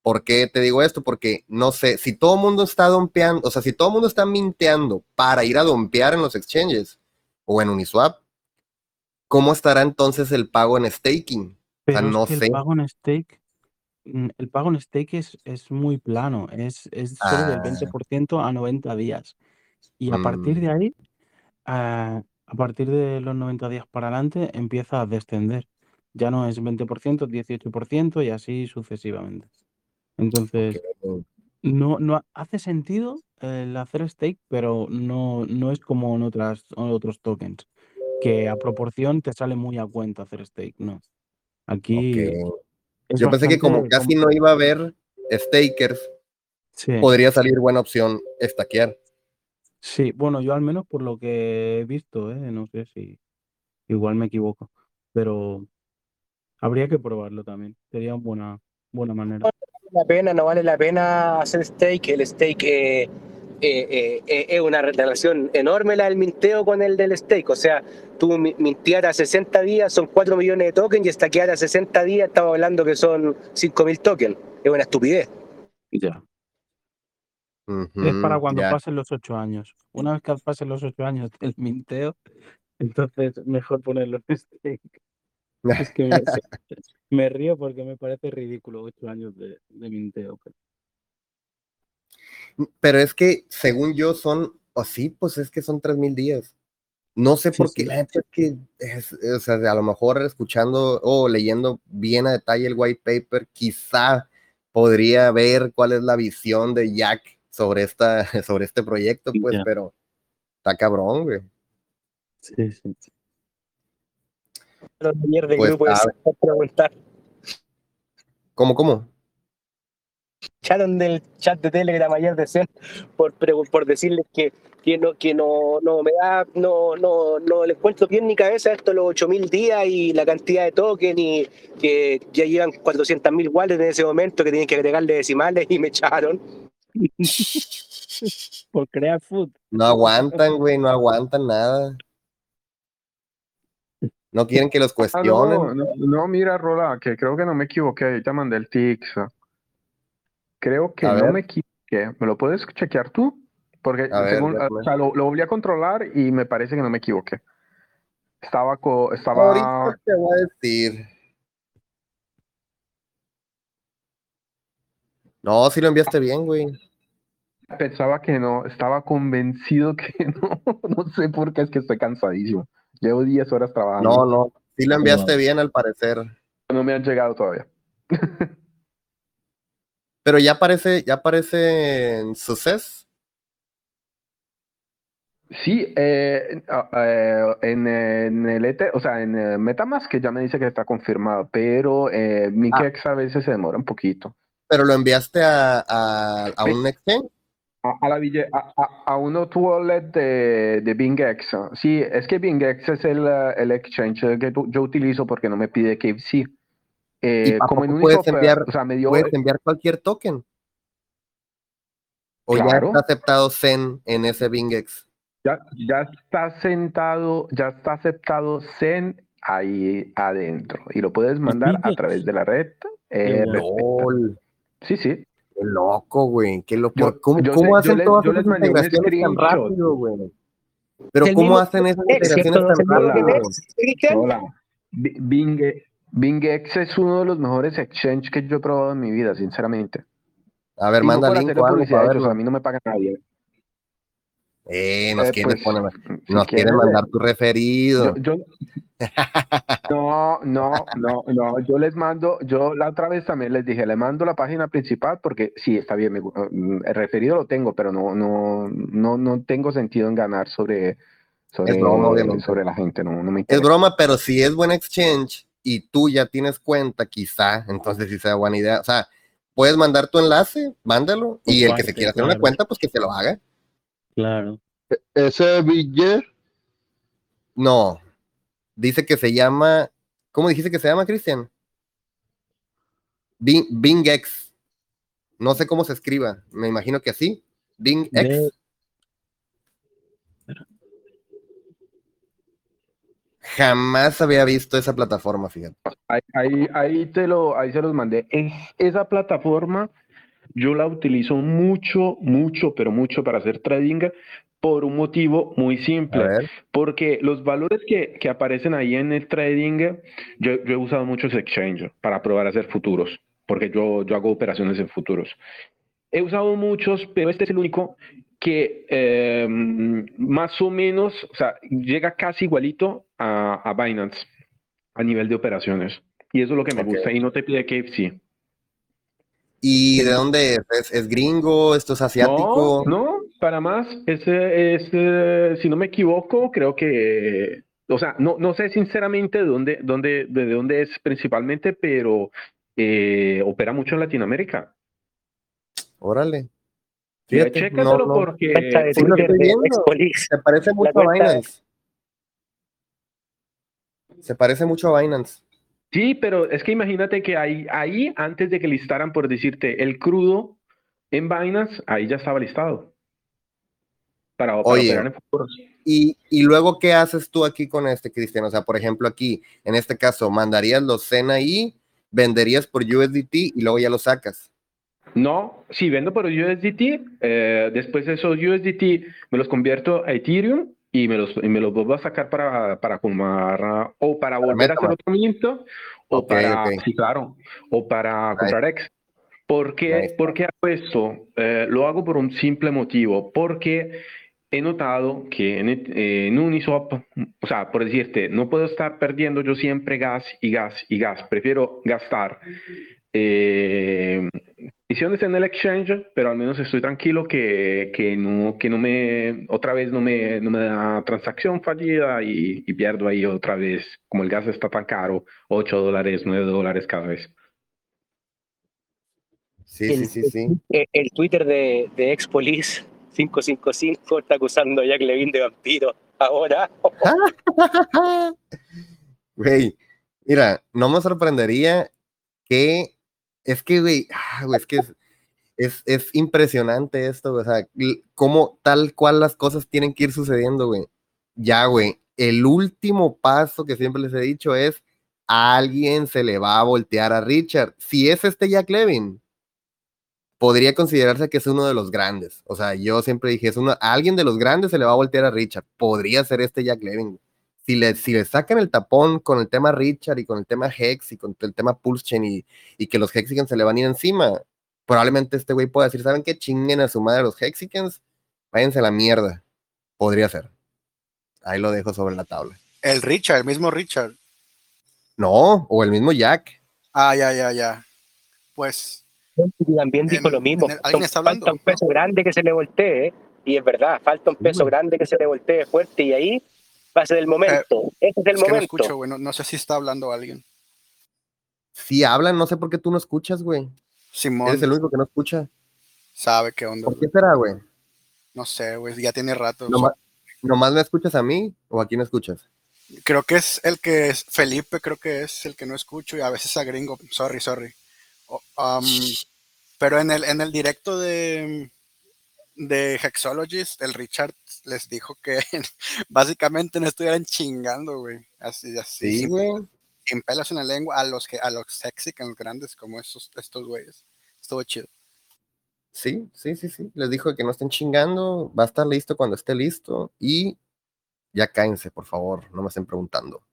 B: ¿Por qué te digo esto? Porque no sé, si todo el mundo está dompeando, o sea, si todo el mundo está minteando para ir a dompear en los exchanges o en Uniswap, ¿cómo estará entonces el pago en staking?
E: Pero
B: o sea, no
E: es que
B: sé.
E: el pago en stake, mm, el pago en stake es, es muy plano, es, es solo del
B: Ah.
E: 20% a 90 días. Y a partir de
B: Mm,
E: ahí, a, a partir de los 90 días para adelante, empieza a descender. Ya no es 20%, 18% y así sucesivamente. Entonces, no, no ha- hace sentido el hacer stake, pero no, no es como en otras, otros tokens, que a proporción te sale muy a cuenta hacer stake, no.
B: ok.
E: Aquí es
B: Yo pensé que como casi no iba a haber stakers,
E: Sí,
B: podría salir buena opción estaquear.
E: sí, bueno, yo al menos por lo que he visto, ¿eh? No sé si igual me equivoco, pero habría que probarlo también. Sería una buena, buena manera.
C: la pena, no vale la pena hacer stake. El stake eh, eh, eh, eh, es una relación enorme la del minteo con el del stake. O sea, tú mi- mintear a 60 días son 4 millones de tokens y stakear a 60 días estamos hablando que son 5 mil tokens. Es una estupidez.
E: Ya. Es para cuando
B: ya.
E: pasen los ocho años. Una vez que pasen los ocho años del minteo, entonces mejor ponerlo en stake. Es que me, me río porque me parece ridículo ocho años de, de minteo. pero-
B: Pero es que, según yo, son, o sí, pues es que son tres mil días. No sé
E: Sí,
B: por qué,
E: sí.
B: la neta es que, es- o sea, a lo mejor escuchando o leyendo bien a detalle el white paper, quizá podría ver cuál es la visión de Jack sobre, esta, sobre este proyecto, pues, pero está cabrón, güey.
E: Sí, sí.
C: Los de ayer del
B: Pues,
C: grupo de
B: a
C: preguntar.
B: ¿Cómo, cómo?
C: Echaron del chat de Telegram ayer de Zen por, decirles que, que, no, que no, no me da, no, no, no le encuentro bien ni cabeza esto los 8000 días y la cantidad de tokens y que ya llevan 400.000 wallets en ese momento que tienen que agregarle decimales y me echaron.
E: Por crear food.
B: No aguantan, güey, no aguantan nada. No quieren que los
G: Ah,
B: cuestionen.
G: no, no, no, mira, Rola, que creo que no me equivoqué. Ahorita mandé el tics. Creo que
B: A
G: no
B: ver.
G: me equivoqué. ¿Me lo puedes chequear tú? Porque
B: A ver,
G: según,
B: déjame.
G: o sea, lo, lo volví a controlar y me parece que no me equivoqué. Estaba, co- estaba,
B: Ahorita te voy a decir. No, si lo enviaste bien, güey.
G: pensaba que no, estaba convencido que no. No sé por qué es que estoy cansadísimo. Llevo 10 horas trabajando.
B: No, no, sí lo enviaste bien al parecer.
G: No me han llegado todavía.
B: Pero ya aparece, ya aparece en Success.
G: Sí, eh, ah, eh, en, en el ET, o sea, en eh, Metamask que ya me dice que está confirmado, pero eh, Mikex a veces se demora un poquito.
B: Pero lo enviaste a, a, a un exchange.
G: A, la a, a, un wallet de, de BingX. Sí, es que BingX es el, el exchange que tu- yo utilizo porque no me pide KFC. Eh,
B: ¿Y a
G: como en
B: poco puedes
G: eh,
B: enviar-
G: o sea, me dio,
B: Puedes enviar cualquier token. O ya está aceptado Zen en ese BingX.
G: ya, ya está sentado, ya está aceptado Zen ahí adentro y lo puedes mandar a través de la red. Eh.
B: LOL,
G: sí, sí.
B: qué loco, güey. Qué loco.
G: Yo-
B: ¿Cómo,
G: yo
B: cómo hacen todas
G: les
B: esas
G: un
B: integraciones tan rápido, güey? Pero ¿cómo hacen esas integraciones
C: ¿cierto? ¿No es
B: tan rápido?
G: Bing, BingX es uno de los mejores exchange que yo he probado en mi vida, sinceramente.
B: A ver,
G: Y
B: manda link o algo para
G: a ellos,
B: verlo.
G: a mí no me paga nadie.
B: Eh, nos
G: Eh,
B: quieren
G: pues,
B: poner-
G: si
B: nos quieren
G: quieres,
B: mandar tu referido.
G: Yo, yo- no, no, no, no, yo les mando, yo la otra vez también les dije, le mando la página principal porque sí, está bien, me mm, el referido lo tengo, pero no, no, no, no tengo sentido en ganar sobre, sobre,
B: broma, obviamente.
G: sobre la gente, no, no me
B: Es broma, pero si es buen exchange y tú ya tienes cuenta, quizá, entonces sí sea buena idea. O sea, puedes mandar tu enlace, mándalo, y el que se quiera hacer una cuenta, pues que se lo haga.
E: Claro.
A: Ese billet,
B: No, dice que se llama, ¿cómo dijiste que se llama, Cristian? Bing, BingX. No sé cómo se escriba, me imagino que así. BingX.
E: De-
B: Jamás había visto esa plataforma, fíjate.
G: Ahí, ahí, ahí te lo, ahí se los mandé. Es, esa plataforma yo la utilizo mucho, mucho, pero mucho para hacer trading por un motivo muy simple. Porque los valores que, que aparecen ahí en el trading, yo, yo he usado muchos exchange para probar a hacer futuros, porque yo, yo hago operaciones en futuros. He usado muchos, pero este es el único que eh, más o menos, o sea, llega casi igualito a, a Binance a nivel de operaciones. Y eso es lo que me gusta. Y no te pide KFC.
B: ¿Y de dónde es? ¿Es, es gringo? ¿Esto es asiático?
G: No, no, para más, es, eh, si no me equivoco, creo que, o sea, no, no sé sinceramente de dónde, dónde, de dónde es principalmente, pero eh, opera mucho en Latinoamérica.
B: Órale.
G: Ya,
B: Fíjate,
G: chécatelo
B: no, no.
G: porque
C: Cuenta de
B: sí lo
C: Twitter
B: estoy
C: de
B: viendo.
C: Expolis.
B: Se parece mucho a Binance. Se parece mucho a Binance.
G: sí, pero es que imagínate que ahí, ahí antes de que listaran, por decirte, el crudo en Binance, ahí ya estaba listado. Para, para
B: Oye.
G: operar en futuros.
B: Y, y luego, ¿qué haces tú aquí con este, Cristian? O sea, por ejemplo, aquí, en este caso, mandarías los CEN ahí, venderías por USDT y luego ya los sacas.
G: No, si vendo por USDT, eh, después esos USDT me los convierto a Ethereum y me los, y me los vuelvo a sacar para, para comprar ah, o para volver a hacer otro mint o para, sí, claro, o para comprar X. ¿Por qué, por qué hago esto? Eh, lo hago por un simple motivo, porque he notado que en, en Uniswap, o sea, por decirte, no puedo estar perdiendo yo siempre gas y gas y gas, prefiero gastar eh, En el exchange, pero al menos estoy tranquilo que, que no, que no me, otra vez no me, no me da transacción fallida y, y pierdo ahí otra vez, como el gas está tan caro, 8 dólares, 9 dólares cada vez.
B: Sí, sí,
C: El-
B: sí, sí.
C: Eh, El Twitter de, de Expolis 555 está acusando a Jack Levine de vampiro. Ahora,
B: Güey, mira, no me sorprendería que es que, güey, ah, es que es, es, es impresionante esto, o sea, cómo tal cual las cosas tienen que ir sucediendo, güey. Ya, güey, el último paso que siempre les he dicho es alguien se le va a voltear a Richard. Si es este Jack Levin, podría considerarse que es uno de los grandes. O sea, yo siempre dije, es uno, alguien de los grandes se le va a voltear a Richard. Podría ser este Jack Levin si le, si le sacan el tapón con el tema Richard y con el tema Hex y con el tema Pulse Chain y, y que los Hexicans se le van a ir encima, probablemente este güey pueda decir, ¿saben qué? Chinguen a su madre los Hexicans, váyanse a la mierda. Podría ser. Ahí lo dejo sobre la tabla.
H: El Richard, el mismo Richard.
B: No, o el mismo Jack.
H: Ah, ya, ya, ya. Pues
C: también dijo
H: En-
C: lo mismo.
H: el- ¿alguien está hablando?
C: falta un peso grande que se le voltee, ¿eh? y es verdad, falta un peso grande que se le voltee fuerte, y ahí va a ser el momento. Ese es el
H: es que no
C: momento.
H: escucho, güey. No, no sé si está hablando alguien.
B: Si hablan, no sé por qué tú no escuchas, güey.
H: Simón
B: Eres el único que no escucha.
H: sabe qué onda.
B: ¿Por qué será, güey?
H: No sé, güey. Ya tiene rato.
B: Nomás, ¿Nomás me escuchas a mí o a quién escuchas?
H: Creo que es el que es Felipe, creo que es el que no escucho y a veces a gringo. Sorry, sorry. Um, pero en el, en el directo de, de Hexologist, el Richard les dijo que básicamente no estuvieran chingando, güey. Así, así.
B: Sí, güey.
H: sin pelos en la lengua a los que a los Hexicans grandes como esos, estos güeyes. Estuvo chido.
B: Sí, sí, sí, sí. Les dijo que no estén chingando, va a estar listo cuando esté listo y ya cállense, por favor, no me estén preguntando.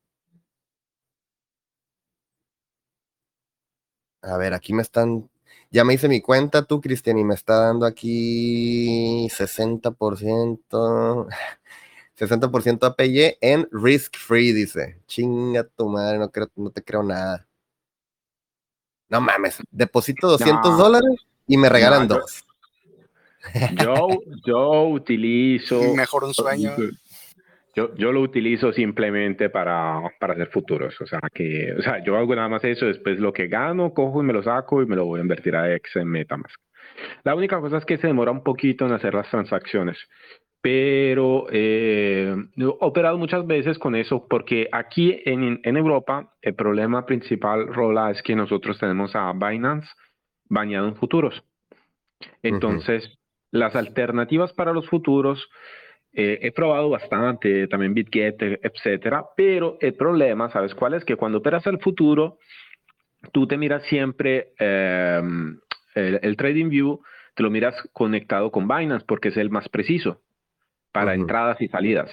B: A ver, aquí me están, ya me hice mi cuenta tú, Cristian, y me está dando aquí 60%, 60% APY en risk free, dice. Chinga tu madre, no, creo, no te creo nada. No mames, deposito 200
G: No.
B: dólares y me regalan
G: No, yo-
B: dos.
G: Yo, yo utilizo.
H: Mejor un sueño.
G: Yo, yo lo utilizo simplemente para, para hacer futuros. O sea, que, o sea, yo hago nada más eso. Después lo que gano, cojo y me lo saco y me lo voy a invertir a X en Metamask. La única cosa es que se demora un poquito en hacer las transacciones. Pero eh, he operado muchas veces con eso porque aquí en, en Europa el problema principal, Rola, es que nosotros tenemos a Binance bañado en futuros. Entonces, las alternativas para los futuros Eh, he probado bastante, también BitGet, etcétera, pero el problema, ¿sabes cuál es? Que cuando operas al futuro, tú te miras siempre em, el, el, Trading View, te lo miras conectado con Binance porque es el más preciso para entradas y salidas.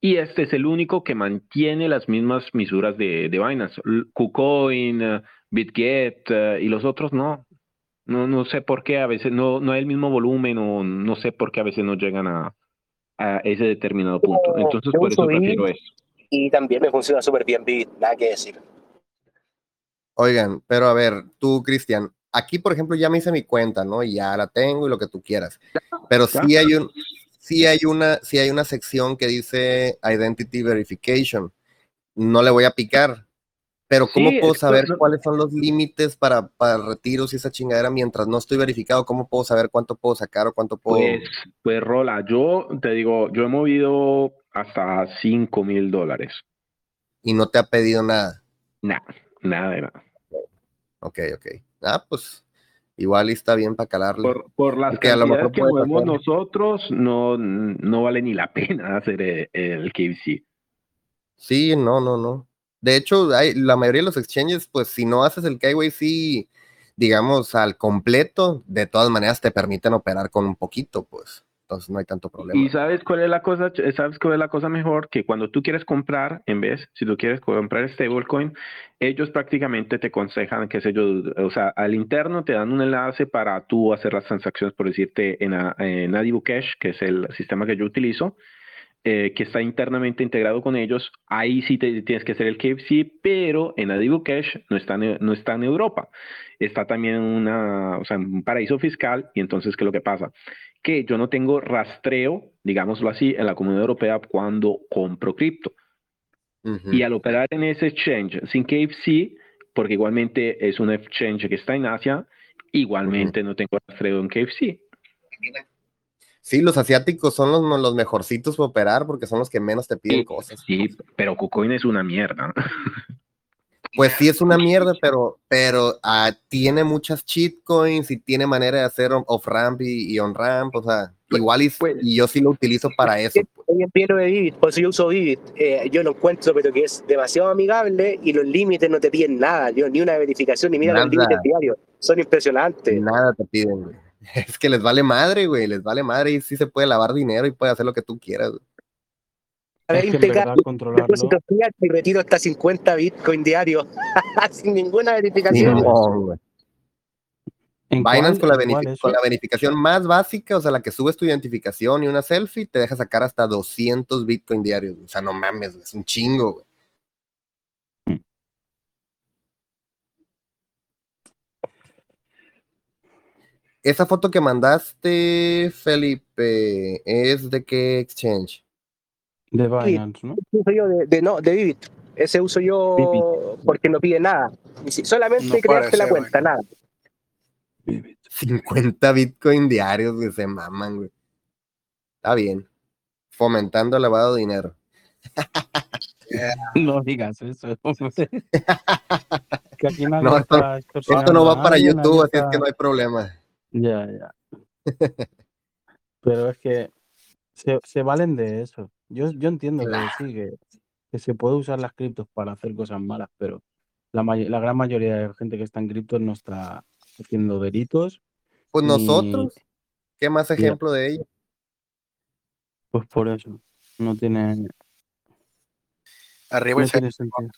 G: Y este es el único que mantiene las mismas misuras de, de Binance. KuCoin, BitGet eh, y los otros no. No, no sé por qué a veces no, no hay el mismo volumen o no sé por qué a veces no llegan a, a ese determinado punto. Entonces, por eso prefiero eso.
C: Y también me funciona súper bien Bit, nada que decir.
B: Oigan, pero a ver, tú, Cristian, aquí, por ejemplo, ya me hice mi cuenta, ¿no? Y ya la tengo y lo que tú quieras. Pero sí hay un, sí hay una, sí hay una sección que dice Identity Verification. No le voy a picar, pero ¿cómo puedo saber cuáles son los límites para, para retiros y esa chingadera mientras no estoy verificado? ¿Cómo puedo saber cuánto puedo sacar o cuánto puedo...?
G: Pues, pues Rola, yo te digo, yo he movido hasta 5 mil dólares.
B: ¿Y no te ha pedido nada?
G: Nada, nada de nada.
B: Ok, ok. Ah, pues igual está bien para calarle.
G: Por, por las que a lo mejor que movemos nosotros, no, no vale ni la pena hacer el, el KBC.
B: Sí, no, no, no. De hecho, hay, la mayoría de los exchanges, pues si no haces el KYC, digamos, al completo, de todas maneras te permiten operar con un poquito, pues. Entonces no hay tanto problema.
G: Y sabes cuál es la cosa, sabes cuál es la cosa mejor, que cuando tú quieres comprar, en vez, si tú quieres comprar stablecoin, ellos prácticamente te aconsejan, que sé yo, o sea, al interno te dan un enlace para tú hacer las transacciones, por decirte, en, en Adibu Cash, que es el sistema que yo utilizo, eh, que está internamente integrado con ellos, ahí sí te, tienes que hacer el KFC, pero en Adibu Cash no está, no está en Europa. Está también una, o sea, un paraíso fiscal y entonces, ¿qué es lo que pasa? Que yo no tengo rastreo, digámoslo así, en la comunidad europea cuando compro cripto. Uh -huh. Y al operar en ese exchange sin KFC, porque igualmente es un exchange que está en Asia, igualmente uh -huh. no tengo rastreo en KFC.
B: Sí, los asiáticos son los, los mejorcitos para operar porque son los que menos te piden
G: sí,
B: cosas.
G: Sí, pero KuCoin es una mierda.
B: Pues sí es una mierda, pero, pero uh, tiene muchas cheat coins y tiene manera de hacer off-ramp y, y on-ramp, o sea, igual y, pues, y, yo sí lo utilizo para eso.
C: Pues. Hoy empiezo de Vivid, por eso yo uso Vivid. Eh, yo lo encuentro, pero que es demasiado amigable y los límites no te piden nada, yo, ni una verificación, ni mira nada. los límites diarios. Son impresionantes.
B: Nada te piden, güey. Es que les vale madre, güey, les vale madre y sí se puede lavar dinero y puede hacer lo que tú quieras, güey.
C: A ver, controlarlo. y retiro hasta 50 Bitcoin diarios sin ninguna verificación.
B: No, Binance con la, con la, verificación más básica, o sea, la que subes tu identificación y una selfie, te deja sacar hasta 200 Bitcoin diarios. O sea, no mames, es un chingo, güey. Esa foto que mandaste, Felipe, ¿es de qué exchange?
E: De Binance, ¿no?
C: Uso yo de, de, no, de Vivid. Ese uso yo Vivid. porque no pide nada. Solamente no crearte la cuenta, nada.
B: Vivid. 50 Bitcoin diarios, que se maman, güey. Está bien. Fomentando el lavado de dinero.
E: No digas eso.
B: que aquí no, esto, esto no va para YouTube, así es que no hay problema.
E: Ya, ya. Pero es que se, se, valen de eso. Yo, yo entiendo que sí, que, que, se puede usar las criptos para hacer cosas malas, pero la, la gran mayoría de gente que está en criptos no está haciendo delitos.
B: Pues nosotros. ¿qué más ejemplo de ello?
E: Pues por eso, no tiene...
H: Arriba
E: no tiene sentido.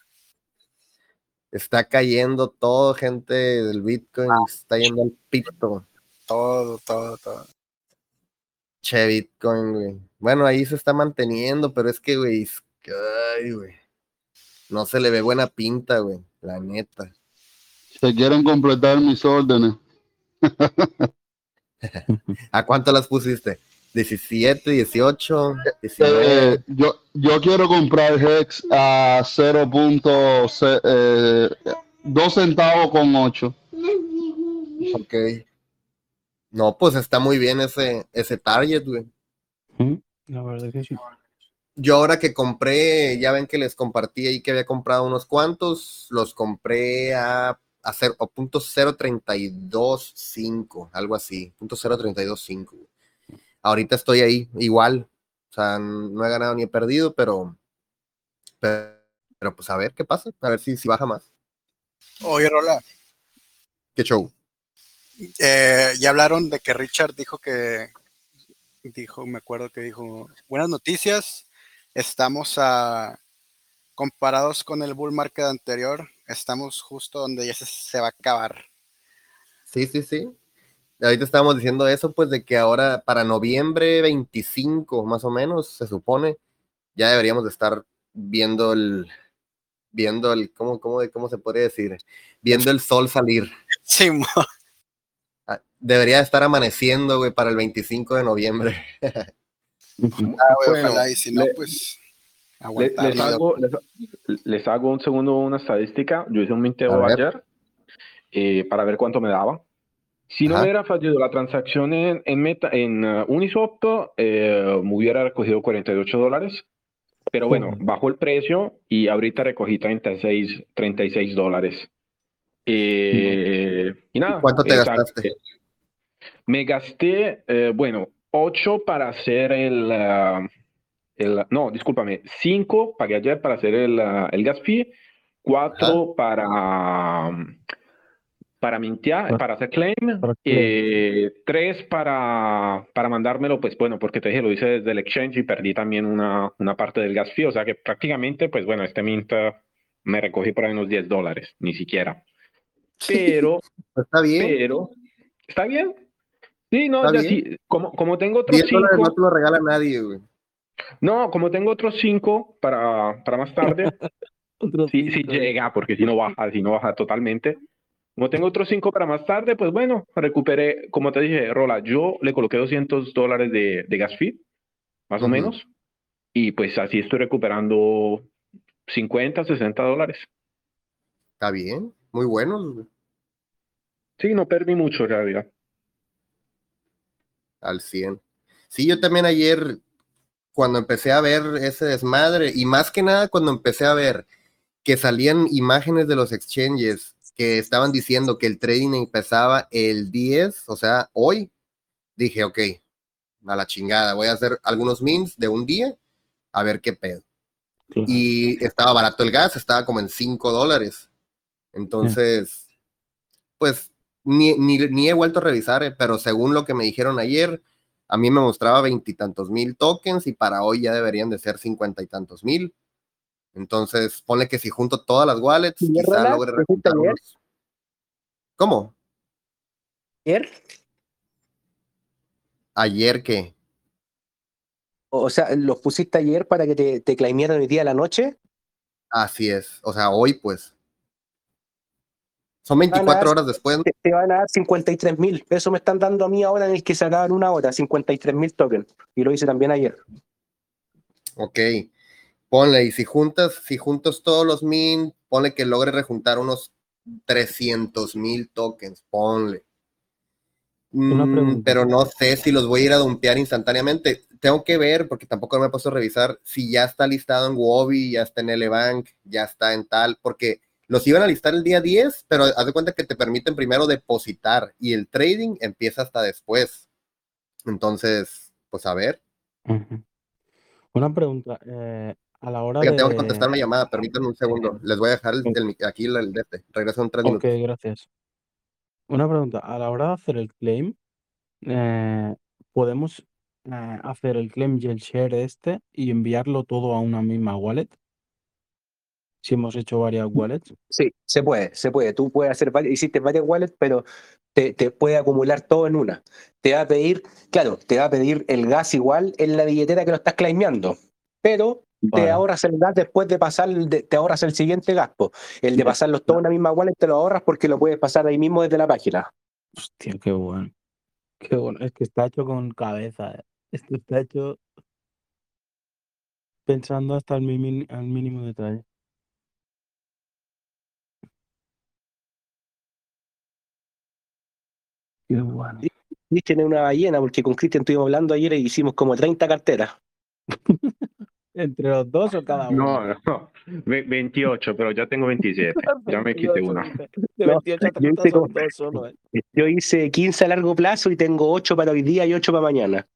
B: Está cayendo todo, gente del Bitcoin, ah. está yendo al pito.
H: Todo, todo, todo.
B: Che, Bitcoin, güey. Bueno, ahí se está manteniendo, pero es que, güey, es que, ay, güey. No se le ve buena pinta, güey, la neta.
A: Se quieren completar mis órdenes.
B: ¿A cuánto las pusiste? 17, 18, 19.
A: Eh, yo, yo quiero comprar Hex a 0.2 eh, centavos con 8.
B: Ok. No, pues está muy bien ese, ese target, güey.
E: La verdad que sí.
B: Yo ahora que compré, ya ven que les compartí ahí que había comprado unos cuantos, los compré a, a, cero, a punto 0.325, algo así, punto 0.325. Ahorita estoy ahí, igual, O sea, no he ganado ni he perdido, pero, pero, pues a ver qué pasa, a ver si, si baja más.
H: Oye, Rola.
B: ¿Qué show?
H: Eh, ya hablaron de que Richard dijo que, dijo, me acuerdo que dijo, buenas noticias, estamos a, comparados con el bull market anterior, estamos justo donde ya se, se va a acabar.
B: Sí, sí, sí. Ahorita estábamos diciendo eso, pues de que ahora para noviembre 25, más o menos, se supone, ya deberíamos de estar viendo el, viendo el, ¿cómo, cómo, cómo se podría decir? Viendo el sol salir.
H: Sí,
B: Debería estar amaneciendo, güey, para el 25 de noviembre.
H: ah, güey,
G: Bueno,
H: ojalá, y si no,
G: le-
H: pues
G: Le-
H: aguantar.
G: les, hago, les, les hago un segundo una estadística. Yo hice un minteo ayer eh, para ver cuánto me daba. Si no
B: Ajá.
G: me hubiera fallado la transacción en, en, Meta, en uh, Uniswap, eh, me hubiera recogido 48 dólares. Pero bueno, bajó el precio y ahorita recogí 36, 36 dólares. Eh, y nada.
B: ¿Cuánto te
G: exacto.
B: gastaste?
G: Me gasté, eh, bueno, 8 para hacer el, ah, el- no, discúlpame, 5 pagué ayer para hacer el, ah, el gas fee, 4 para, mm, para mintear,
E: Para-
G: para hacer claim,
E: para
G: eh, 3 para, para mandármelo, pues bueno, porque te dije, lo hice desde el exchange y perdí también una, una parte del gas fee, o sea que prácticamente, pues bueno, este mint ah, me recogí por ahí unos 10 dólares, ni siquiera. Pero
B: Pues está bien.
G: pero está bien. Sí, no, ya sí, como, como tengo otros
B: 10 dólares no
G: cinco,
B: te lo regala nadie, güey.
G: no, como tengo otros cinco para, para más tarde, sí, sí
E: cinco.
G: llega, porque si no baja, si no baja totalmente. Como tengo otros cinco para más tarde, pues bueno, recuperé, como te dije, Rola, yo le coloqué 200 dólares de, de gas fee, más o menos, y pues así estoy recuperando 50, 60 dólares.
B: Está bien. Muy buenos, güey.
G: Sí, no perdí mucho en realidad.
B: Al 100. Sí, yo también ayer, cuando empecé a ver ese desmadre, y más que nada cuando empecé a ver que salían imágenes de los exchanges que estaban diciendo que el trading empezaba el 10, o sea, hoy, dije, ok, a la chingada, voy a hacer algunos mints de un día, a ver qué pedo. Y estaba barato el gas, estaba como en 5 dólares. Entonces, pues ni, ni, ni he vuelto a revisar, eh, pero según lo que me dijeron ayer, a mí me mostraba veintitantos mil tokens y para hoy ya deberían de ser cincuenta y tantos mil. Entonces, ponle que si junto todas las wallets,
C: ¿Y
B: quizá logre unos. ¿Cómo?
C: ¿Ayer?
B: Ayer que.
C: O sea, ¿los pusiste ayer para que te, te hoy día a la noche?
B: Así es. O sea, hoy pues. Son
C: Van a
B: 24
C: dar-
B: horas después.
C: Te, te van a dar 53 mil. Eso me están dando a mí ahora en el que se acaban una hora, 53 mil tokens. Y lo hice también ayer.
B: Ok. Ponle, y si juntas, si juntas todos los min, ponle que logre rejuntar unos 300 mil tokens, ponle. Mm, pero no sé si los voy a ir a dumpear instantáneamente. Tengo que ver, porque tampoco me he puesto a revisar si ya está listado en Wobby, ya está en Elebank, ya está en tal, porque los iban a listar el día 10, pero haz de cuenta que te permiten primero depositar y el trading empieza hasta después. Entonces, pues a ver.
E: Una pregunta. eh, a la hora de.
B: tengo que contestar una llamada, permítanme un segundo. Les voy a dejar el, el- aquí el, el de este. Regreso en tres
E: Ok,
B: minutos.
E: gracias. Una pregunta. A la hora de hacer el claim, eh, ¿podemos eh, hacer el claim y el share este y enviarlo todo a una misma wallet? Si hemos hecho varias wallets.
C: Sí, se puede, se puede. Tú puedes hacer varias, hiciste varias wallets, pero te, te puede acumular todo en una. Te va a pedir, claro, te va a pedir el gas igual en la billetera que lo estás claimeando, pero te ahorras el gas después de pasar, te ahorras el siguiente gasto. El de pasarlos todos en una misma wallet te lo ahorras porque lo puedes pasar ahí mismo desde la página.
E: Hostia, qué bueno. Qué bueno. Es que está hecho con cabeza. eh. Esto está hecho pensando hasta el mínimo detalle. Qué bueno.
C: Cristian es una ballena, porque con Cristian estuvimos hablando ayer y hicimos como 30 carteras.
E: ¿Entre los dos o cada uno?
G: No, no, ve- 28, pero ya tengo 27. Ya me quité
E: 28,
G: una.
E: De
C: No,
E: 28 a
C: yo
E: 30
C: hice como-
E: solo, eh.
C: Yo hice 15 a largo plazo y tengo 8 para hoy día y 8 para mañana.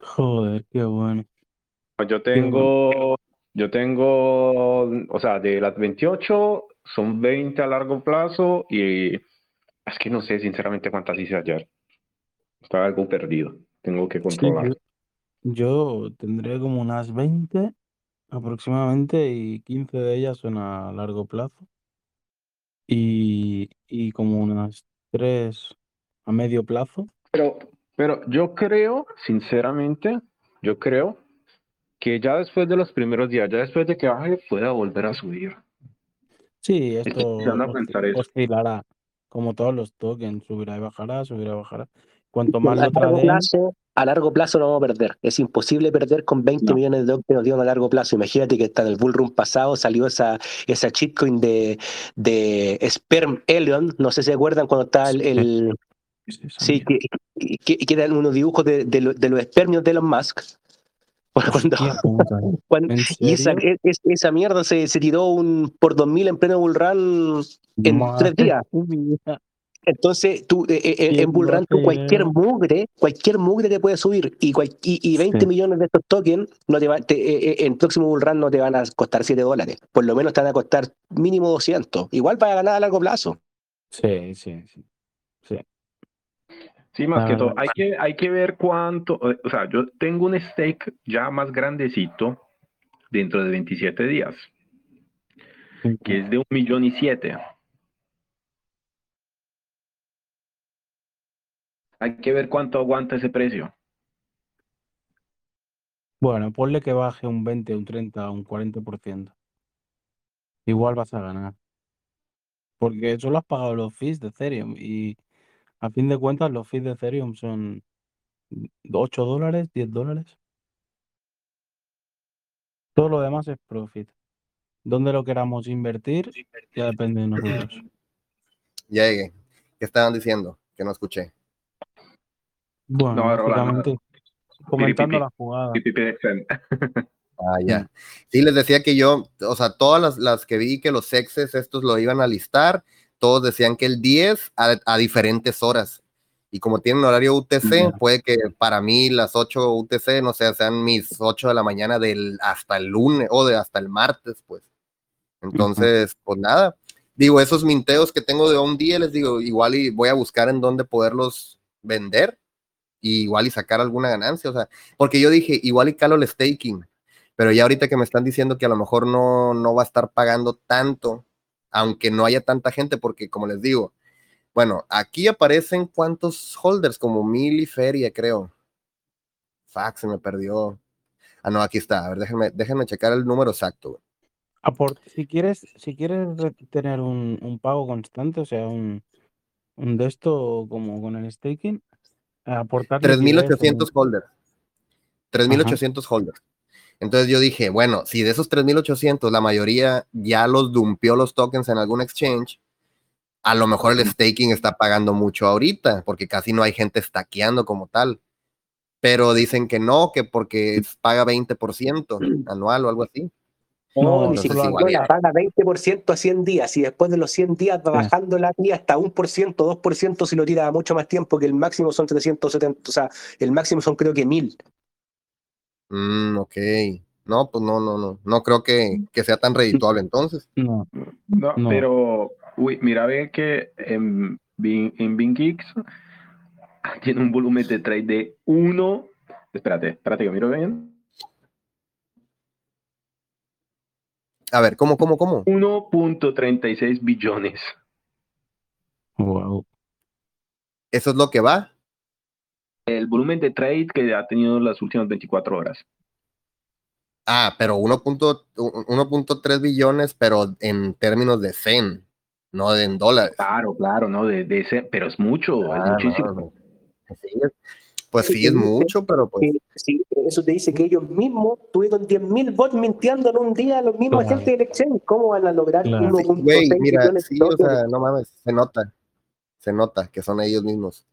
E: Joder, qué bueno.
G: Yo tengo, yo tengo, o sea, de las 28 son 20 a largo plazo y es que no sé sinceramente cuántas hice ayer. Estaba algo perdido. Tengo que
E: Sí,
G: controlar.
E: yo, yo tendré como unas 20 aproximadamente y 15 de ellas son a largo plazo y, y como unas 3 a medio plazo.
G: Pero, pero yo creo, sinceramente, yo creo que ya después de los primeros días, ya después de que baje, pueda volver a subir.
E: Sí,
G: Estoy
E: esto
G: empezando a
E: osci-
G: pensar eso.
E: oscilará, como todos los tokens, subirá y bajará, subirá y bajará. Cuanto
C: A
E: más lo
C: largo plazo, a largo plazo no vamos a perder. Es imposible perder con 20
G: No.
C: millones de dólares que nos dieron a largo plazo. Imagínate que hasta en el bull run pasado salió esa, esa shitcoin de, de Sperm Elon. No sé si se acuerdan cuando estaba el,
E: Sí.
C: que, que, que eran unos dibujos de, de, lo- de los espermios de Elon Musk. Cuando,
E: Hostia puta,
C: cuando-
E: ¿en
C: y esa, e- es- esa mierda se, se tiró un por 2000 en pleno bull run en tres días.
E: mía,
C: Entonces, tú, eh, eh,
E: ¿quién
C: en Bull
E: lo
C: Run, tú cualquier mugre, cualquier mugre te puede subir y, cual- y, y 20
E: Sí.
C: millones de estos tokens no te va- te- eh, eh, en próximo Bull Run no te van a costar 7 dólares. Por lo menos te van a costar mínimo 200. Igual para ganar a largo plazo.
E: Sí, sí. sí.
G: Sí, más que
E: Ah,
G: todo, hay que, hay que ver cuánto, o o sea, yo tengo un stake ya más grandecito dentro de 27 días, que es de un millón y siete. Hay que ver cuánto aguanta ese precio.
E: Bueno, ponle que baje un 20, un 30, un 40%. Igual vas a ganar. Porque solo has pagado los fees de Ethereum y a fin de cuentas los fees de Ethereum son 8 dólares, 10 dólares. Todo lo demás es profit. Donde lo queramos invertir ya depende de nosotros.
B: Ya llegué. ¿Qué estaban diciendo? Que no escuché.
E: Bueno,
G: No,
E: básicamente comentando la jugada.
B: Ah, ya. Sí, les decía que yo, o sea, todas las, las que vi que los sexes estos lo iban a listar, todos decían que el 10 a, a diferentes horas. Y como tienen horario UTC,
E: Ya.
B: puede que para mí las 8 UTC, no sé, sean mis 8 de la mañana del hasta el lunes o de hasta el martes, pues. Entonces, pues nada. Digo, esos minteos que tengo de un día, les digo, igual y voy a buscar en dónde poderlos vender y igual y sacar alguna ganancia, o sea, porque yo dije, igual y calo el staking, pero ya ahorita que me están diciendo que a lo mejor no, no va a estar pagando tanto, aunque no haya tanta gente, porque como les digo, bueno, aquí aparecen cuántos holders, como mil y feria, creo. Fuck, se me perdió. Ah, no, aquí está. A ver, déjenme, déjenme checar el número exacto. güey.
E: Aport- si quieres, si quieres re- tener un, un pago constante, o sea, un, un de esto como con el staking, aportar liquidez
B: 3.800
E: en-
B: holders. 3.800 holders. Entonces yo dije, bueno, si de esos 3.800 la mayoría ya los dumpió los tokens en algún exchange, a lo mejor el staking está pagando mucho ahorita, porque casi no hay gente stackeando como tal. Pero dicen que no, que porque paga 20% anual o algo así.
C: No, ni siquiera paga 20% a 100 días y después de los 100 días va bajando la tía hasta 1%, 2% si lo tira mucho más tiempo, que el máximo son 370, o sea, el máximo son creo que 1000.
B: Mm, ok. No, pues no, no, no. No creo que, que sea tan redituable entonces.
E: No,
G: No,
E: No.
G: pero, uy, mira, ve que en, Bin- en BinGeeks tiene un volumen de trade de 1. Espérate, espérate que miro bien.
B: A ver, ¿cómo, cómo, cómo?
G: 1.36 billones.
E: wow.
B: ¿Eso es lo que va?
G: El volumen de trade que ha tenido las últimas 24 horas.
B: Ah, pero 1.1 1.3 billones, pero en términos de CEN, no de en dólares.
G: Claro, claro, ¿no? De, de ese, pero es mucho,
B: Ah,
G: es muchísimo.
B: no, no. Sí, es- pues sí, es mucho, pero pues
C: sí, eso te dice que ellos mismos tuvieron 10.000 bots mintiendo en un día a los mismos
E: Claro.
C: agentes del exchange. ¿Cómo van a lograr
E: Claro.
C: 1.6
B: Güey, mira, sí,
C: de
B: o sea, no mames, se nota, se nota que son ellos mismos.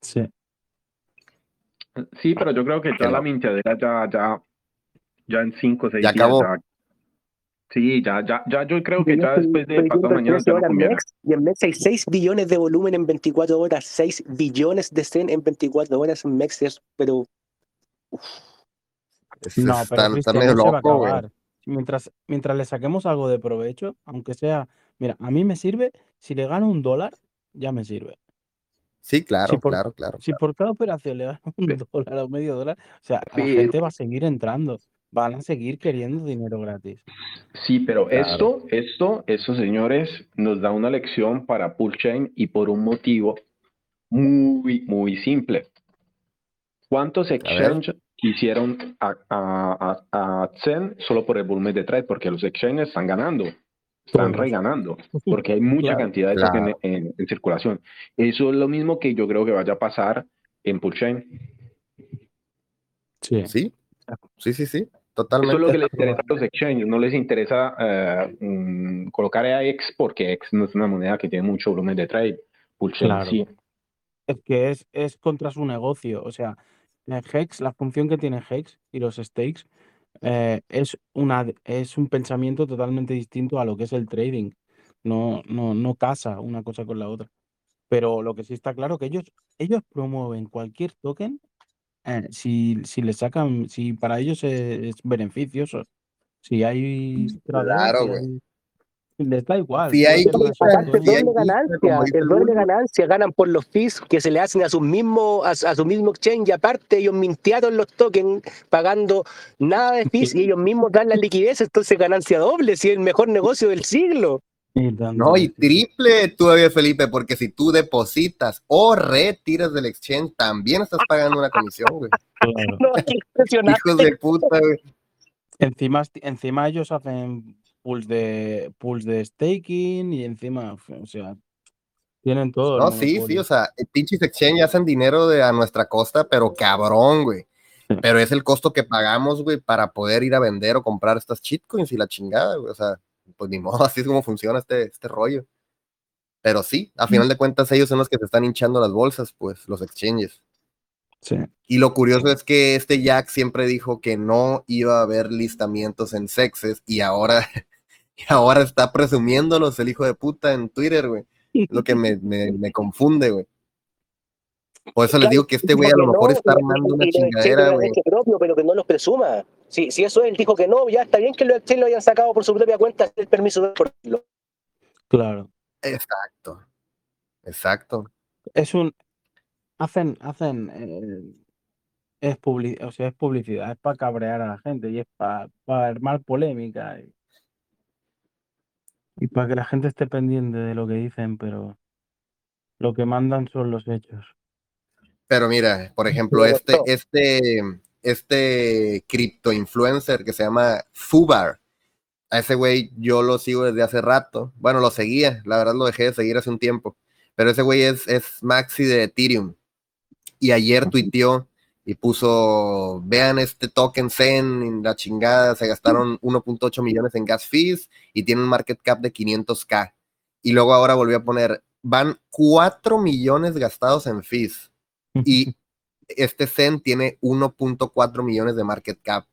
E: Sí.
G: Sí, pero yo creo que ya
B: no.
G: la mintiadera ya, ya, ya en 5 o 6
B: Ya
G: días.
B: acabó.
G: ya- sí, ya, ya, ya, yo creo que ya después de pasado mañana ya no conviene.
C: MEX, y en MEX hay 6 billones de volumen en 24 horas, 6 billones de CEN en 24 horas en MEX, es, pero
B: Es-
E: No, pero
B: está, está medio
E: no
B: loco, güey.
E: Mientras, mientras le saquemos algo de provecho, aunque sea, mira, a mí me sirve, si le gano un dólar, ya me sirve.
B: Sí, claro,
E: Si por,
B: claro, claro.
E: si por cada operación le gano un dólar o medio dólar, o sea, la
G: Pero-
E: gente va a seguir entrando, van a seguir queriendo dinero gratis.
G: Sí, pero
B: Claro.
G: esto, esto, estos señores nos da una lección para pull chain y por un motivo muy, muy simple. ¿Cuántos exchanges quisieron a, a, a, a Zen solo por el volumen de trade? Porque los exchanges están ganando, están reganando, porque hay mucha
E: Claro.
G: cantidad de
B: Claro.
G: en, en circulación. Eso es lo mismo que yo creo que vaya a pasar en pull chain.
E: Sí.
B: Sí, sí, sí, sí,
G: Eso
B: totalmente.
G: es lo que les interesa a los exchanges, no les interesa mm, colocar a X porque X no es una moneda que tiene mucho volumen de trade. Pulchain
E: Claro.
G: sí.
E: Es que es, es contra su negocio. O sea, en Hex, la función que tiene Hex y los stakes eh, es, una, es un pensamiento totalmente distinto a lo que es el trading. No, no, no casa una cosa con la otra. Pero lo que sí está claro que ellos, ellos promueven cualquier token eh, si, si le sacan, si para ellos es, es beneficioso. Si hay
B: Claro, güey.
E: Les da igual.
B: Si hay si hay
C: doble ganancia, el doble ganancia ganan por los fees que se le hacen a sus mismos, a, a su mismo exchange, y aparte ellos mintearon los tokens pagando nada de fees y ellos mismos dan la liquidez, entonces ganancia doble, si es el mejor negocio del siglo.
B: No, y triple todavía, Felipe, porque si tú depositas o retiras del exchange, también estás pagando una comisión, güey.
E: Claro.
C: No, es impresionante.
B: Hijos de puta, güey.
E: Encima, encima ellos hacen pools de pools de staking y encima, o sea, tienen todo.
B: No, sí, sí, o sea, el pinches exchange hacen dinero de a nuestra costa, pero cabrón, güey. Pero es el costo que pagamos, güey, para poder ir a vender o comprar estas shitcoins y la chingada, güey. O sea, pues ni modo, así es como funciona este, este rollo. Pero sí, a final de cuentas ellos son los que se están hinchando las bolsas, pues, los exchanges.
E: Sí.
B: Y lo curioso es que este Jack siempre dijo que no iba a haber listamientos en sexes y ahora, y ahora está presumiéndolos el hijo de puta en Twitter, güey. Lo que me, me, me confunde, güey. Por eso les digo que este güey a lo mejor
C: no,
B: está armando una chingadera,
C: lo
B: güey.
C: propio, pero que no los presuma. Si, si eso él dijo que no, ya está bien que los exchanges lo hayan sacado por su propia cuenta, el permiso de por
E: Claro.
B: Exacto. Exacto.
E: Es un hacen, hacen eh, es publi- o sea, es publicidad, es para cabrear a la gente y es para armar polémica y, y para que la gente esté pendiente de lo que dicen, pero lo que mandan son los hechos.
B: Pero mira, por ejemplo, este, este, este cripto influencer que se llama Fubar, a ese güey yo lo sigo desde hace rato. Bueno, lo seguía, la verdad lo dejé de seguir hace un tiempo. Pero ese güey es, es Maxi de Ethereum. Y ayer tuiteó y puso, vean este token Zen, en la chingada, se gastaron 1.8 millones en gas fees y tiene un market cap de 500k. Y luego ahora volvió a poner, van 4 millones gastados en fees y este Zen tiene 1.4 millones de market cap.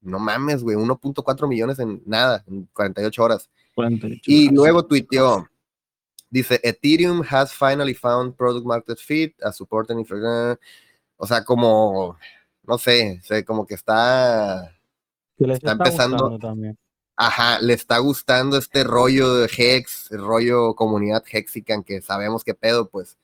B: No mames, güey, 1.4 millones en nada, en 48 horas.
E: 48
B: Y
E: horas.
B: luego tuiteó, dice, Ethereum has finally found product market fit as supporting infra-". O sea, como, no sé, sé, como que está,
E: Que les
B: está
E: está
B: empezando-
E: también.
B: ajá, le está gustando este rollo de Hex, el rollo comunidad Hexican, que sabemos qué pedo, pues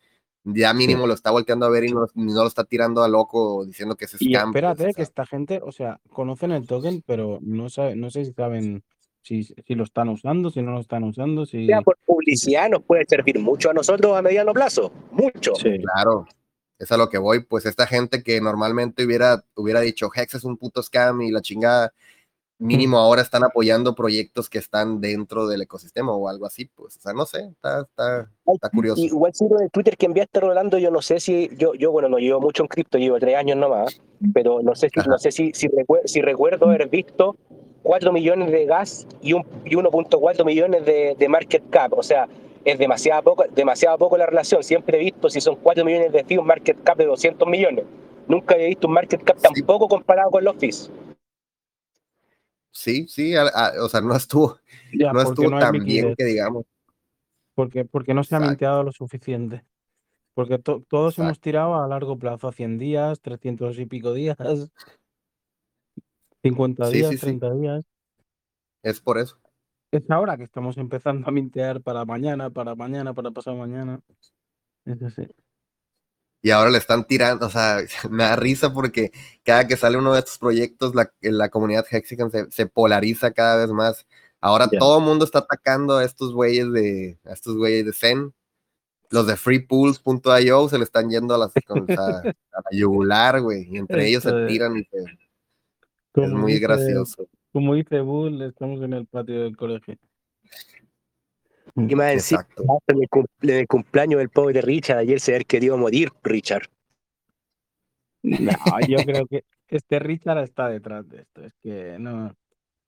B: ya mínimo lo está volteando a ver y no, no lo está tirando a loco diciendo que es
E: Y
B: scam. pues,
E: espérate,
B: o
E: que
B: sea.
E: esta gente, o sea, conocen el token, pero no sabe, no sé si saben si, si lo están usando, si no lo están usando, si...
C: sea por publicidad nos puede servir mucho a nosotros a mediano plazo, mucho.
E: Sí.
B: Claro, es a lo que voy, pues esta gente que normalmente hubiera, hubiera dicho Hex es un puto scam y la chingada, mínimo ahora están apoyando proyectos que están dentro del ecosistema o algo así, pues, o sea, no sé, está, está, está curioso.
C: Igual si en el Twitter que enviaste Rolando, yo no sé si, yo, yo bueno, no llevo mucho en cripto, llevo tres años nomás, pero no sé si,
B: Ajá.
C: no sé si, si, recue- si recuerdo haber visto 4 millones de gas y, un, y 1.4 millones de, de market cap, o sea, es demasiado poco, demasiado poco la relación, siempre he visto si son 4 millones de fees, un market cap de 200 millones, nunca había visto un market cap tan
B: Sí.
C: poco comparado con los fees.
B: Sí, sí, a- a- o sea, no estuvo,
E: Ya,
B: no estuvo
E: no
B: tan bien que digamos.
E: porque, porque no se ha minteado lo suficiente. Porque to- todos
B: Exacto.
E: hemos tirado a largo plazo, a 100 días, 300 y pico días. 50
B: Sí,
E: días,
B: sí, sí.
E: 30 días.
B: Es por eso.
E: Es ahora que estamos empezando a mintear para mañana, para mañana, para pasado mañana. Es así.
B: Y ahora le están tirando, o sea, me da risa porque cada que sale uno de estos proyectos, la, la comunidad Hexican se, se polariza cada vez más. Ahora todo el mundo está atacando a estos güeyes de, a estos güeyes de Zen. Los de freepools.io se le están yendo a, las, con- a la yugular, güey. Y entre ellos se tiran y se- es muy gracioso.
E: Como dice Bull, estamos en el patio del colegio.
C: Y más encima,
B: Exacto.
C: en el, cum- en el cumpleaños del pobre Richard, ayer se había querido morir, Richard.
E: No, yo creo que este Richard está detrás de esto. Es que no.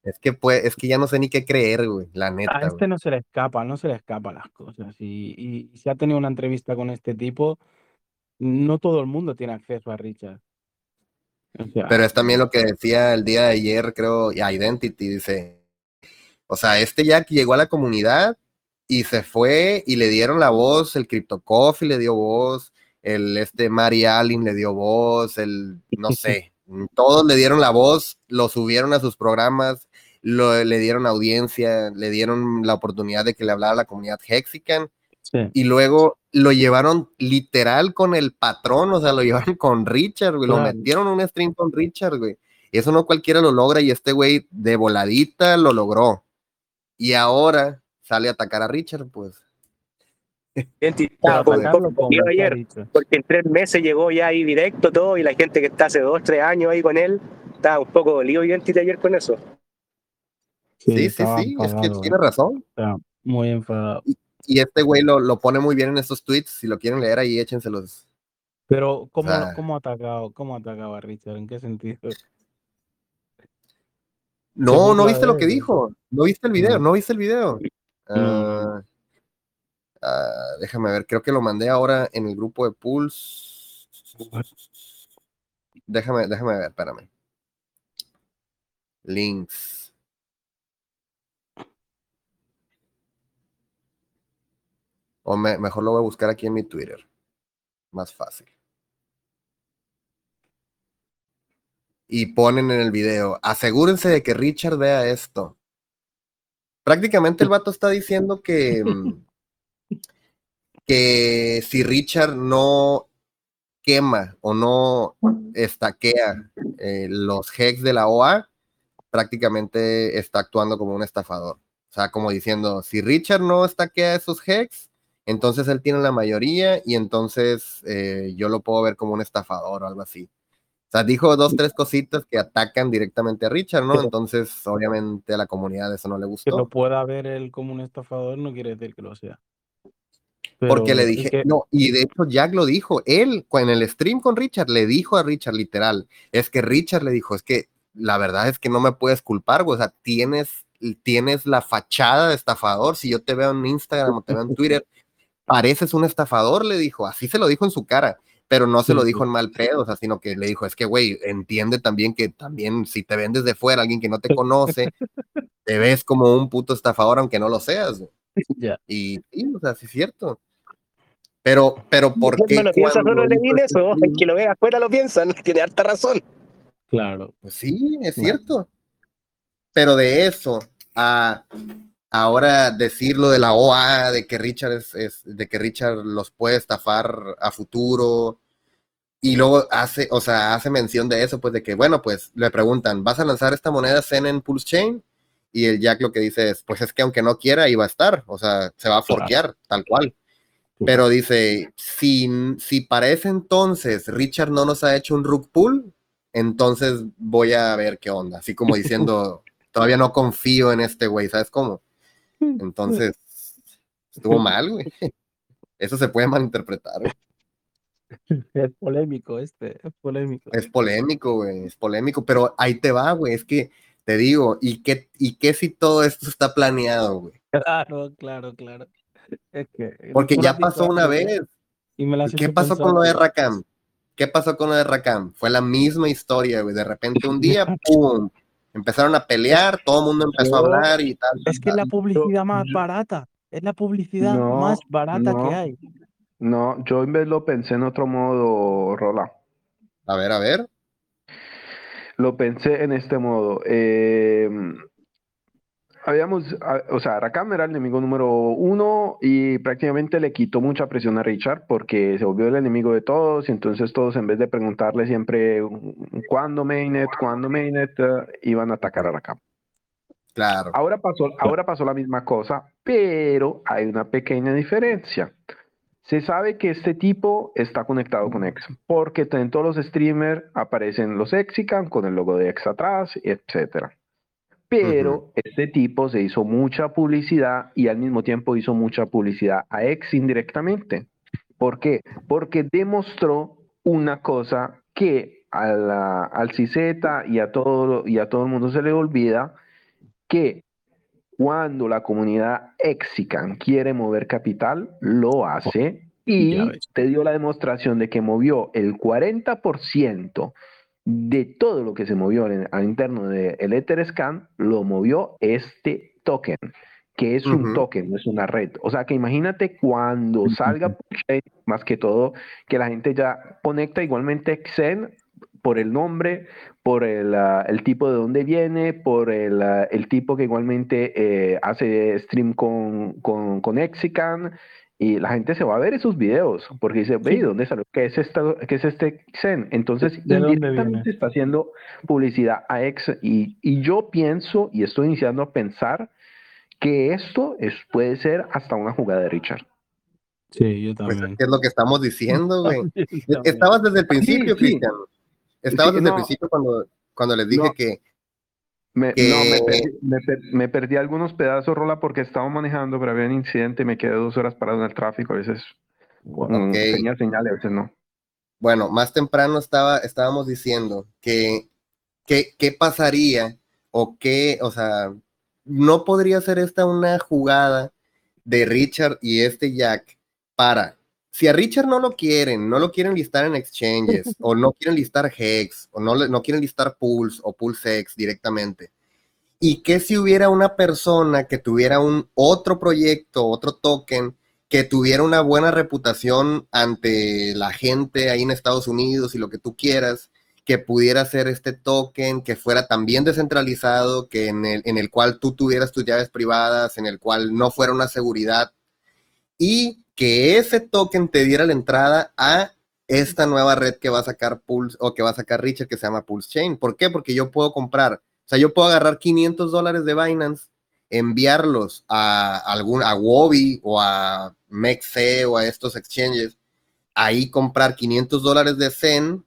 B: Es que pues, es que ya no sé ni qué creer, güey. La neta.
E: A este
B: güey.
E: no se le escapa, no se le escapan las cosas. Y, y si ha tenido una entrevista con este tipo, no todo el mundo tiene acceso a Richard.
B: Pero es también lo que decía el día de ayer, creo, y Identity dice, o sea, este Jack llegó a la comunidad y se fue y le dieron la voz, el Crypto Coffee le dio voz, el este Mary Allen le dio voz, el, no sé, todos le dieron la voz, lo subieron a sus programas, lo, le dieron audiencia, le dieron la oportunidad de que le hablara a la comunidad Hexican
E: sí.
B: y luego lo llevaron literal con el patrón, o sea, lo llevaron con Richard, güey, lo metieron en un stream con Richard, güey. Eso no cualquiera lo logra y este güey de voladita lo logró. Y ahora sale a atacar a Richard, pues.
C: Estaba con ayer, porque en tres meses llegó ya ahí directo todo y la gente que está hace dos, tres años ahí con él, estaba un poco dolido Identity ayer con eso.
B: Sí, sí,
E: estaba
B: sí, es que tiene razón.
E: está muy enfadado.
B: Y este güey lo, lo pone muy bien en estos tweets. Si lo quieren leer ahí, échenselos.
E: Pero, ¿cómo,
B: sea-
E: ¿cómo ha atacado? ¿Cómo atacaba a Richard? ¿En qué sentido?
B: No, no viste lo que dijo. No viste el video,
E: No.
B: no viste el video.
E: No.
B: Ah, ah, déjame ver, creo que lo mandé ahora en el grupo de Pulse. Déjame, déjame ver, espérame. Links. O me- mejor lo voy a buscar aquí en mi Twitter. Más fácil. Y ponen en el video, asegúrense de que Richard vea esto. Prácticamente el vato está diciendo que, mm, que si Richard no quema o no estaquea eh, los hex de la OA, prácticamente está actuando como un estafador. O sea, como diciendo, si Richard no estaquea esos hex, entonces él tiene la mayoría y entonces eh, yo lo puedo ver como un estafador o algo así. O sea, dijo dos, tres cositas que atacan directamente a Richard, ¿no? Entonces, obviamente a la comunidad eso no le
E: Que
B: gustó.
E: lo pueda ver él como un estafador no quiere decir que lo sea.
B: Porque
E: Pero
B: le
E: sí
B: dije,
E: que-
B: no, y de hecho Jack lo dijo, él en el stream con Richard le dijo a Richard literal, es que Richard le dijo, es que la verdad es que no me puedes culpar, güey, o sea, tienes, tienes la fachada de estafador, si yo te veo en Instagram o te veo en Twitter, pareces un estafador, le dijo, así se lo dijo en su cara, pero no se lo dijo en mal pedo, o sea, sino que le dijo, es que, güey, entiende también que también si te ven desde fuera, alguien que no te conoce, te ves como un puto estafador aunque no lo seas.
E: Ya.
B: Y sí, o sea, sí es cierto. Pero, pero, ¿por qué?
C: no lo piensa
B: cuando
C: solo le
B: hizo
C: vi
B: este
C: eso, el que lo ve afuera lo piensan, tiene harta razón.
E: Claro.
B: Pues sí, es cierto. Pero de eso a ahora decir lo de la OA, de que Richard es, es- de que Richard los puede estafar a futuro, y luego hace, o sea, hace mención de eso, pues de que, bueno, pues le preguntan, ¿vas a lanzar esta moneda Zen en Pulse Chain? Y el Jack lo que dice es, pues es que aunque no quiera, iba a estar, o sea, se va a forquear, tal cual. Pero dice, si, si para ese entonces Richard no nos ha hecho un rug pull, entonces voy a ver qué onda. Así como diciendo, todavía no confío en este güey, ¿sabes cómo? Entonces, estuvo mal, güey. Eso se puede malinterpretar. güey.
E: Es polémico este, es polémico.
B: Es polémico, güey, es polémico, pero ahí te va, güey. Es que te digo, ¿y qué, ¿y qué si todo esto está planeado, güey?
E: Claro, claro, claro. Es que
B: Porque ya pasó una vez.
E: Y me la has
B: ¿Qué pasó con lo de. Rakam? ¿Qué pasó con lo de Rakam? Fue la misma historia, güey. De repente un día, ¡pum! Empezaron a pelear, todo el mundo empezó a
C: No,
B: hablar y tal.
E: Es que es la publicidad más barata. Es la publicidad
G: No,
E: más barata
G: no.
E: que hay.
G: No, yo en vez lo pensé en otro modo, Rola.
B: A ver, a ver.
G: lo pensé en este modo. Eh, habíamos, o sea, Rakam era el enemigo número uno y prácticamente le quitó mucha presión a Richard porque se volvió el enemigo de todos y entonces todos en vez de preguntarle siempre cuándo mainnet, cuándo mainnet, iban a atacar a Rakam.
B: Claro.
G: Ahora pasó, ahora pasó la misma cosa, pero hay una pequeña diferencia. Se sabe que este tipo está conectado con X, porque en todos los streamers aparecen los Exicam con el logo de X atrás, etcétera. Pero este tipo se hizo mucha publicidad y al mismo tiempo hizo mucha publicidad a X indirectamente. ¿Por qué? Porque demostró una cosa que al CZ y a, todo, y a todo el mundo se le olvida, que cuando la comunidad Exican quiere mover capital, lo hace y te dio la demostración de que movió el 40% de todo lo que se movió al interno del de Etherscan, lo movió este token, que es un token, no es una red. O sea que imagínate cuando salga más que todo, que la gente ya conecta igualmente Xen por el nombre, por el, ah, tipo de dónde viene, por el, ah, tipo que igualmente eh, hace stream con, con, con Exican, y la gente se va a ver esos videos porque dice, ve, ¿dónde salió? ¿Qué es, ¿Qué es este Xen? Entonces, indirectamente está haciendo publicidad a X y, y, yo pienso y estoy iniciando a pensar que esto es, puede ser hasta una jugada de Richard.
E: Sí, yo
B: pues,
E: también.
B: ¿Qué es lo que estamos diciendo, güey? Estabas desde el principio, Cristian. Estabas desde el principio cuando, cuando les dije que
G: me, No, me perdí, algunos pedazos, Rola, porque estaba manejando, pero había un incidente y me quedé dos horas parado en el tráfico. A veces tenía señal a veces no.
B: Bueno, más temprano estaba, estábamos diciendo que, qué pasaría o qué, o sea, no podría ser esta una jugada de Richard y este Jack para si a Richard no lo quieren, no lo quieren listar en exchanges, o no quieren listar Hex, o no, no quieren listar Pulse o PulseX directamente, y que si hubiera una persona que tuviera un otro proyecto, otro token, que tuviera una buena reputación ante la gente ahí en Estados Unidos y lo que tú quieras, que pudiera ser este token, que fuera también descentralizado, que en el, en el cual tú tuvieras tus llaves privadas, en el cual no fuera una seguridad, y que ese token te diera la entrada a esta nueva red que va a sacar Pulse o que va a sacar Richard que se llama Pulse Chain. ¿Por qué? Porque yo puedo comprar, o sea, yo puedo agarrar 500 dólares de Binance, enviarlos a algún, a Wobby o a MEXC o a estos exchanges, ahí comprar 500 dólares de Zen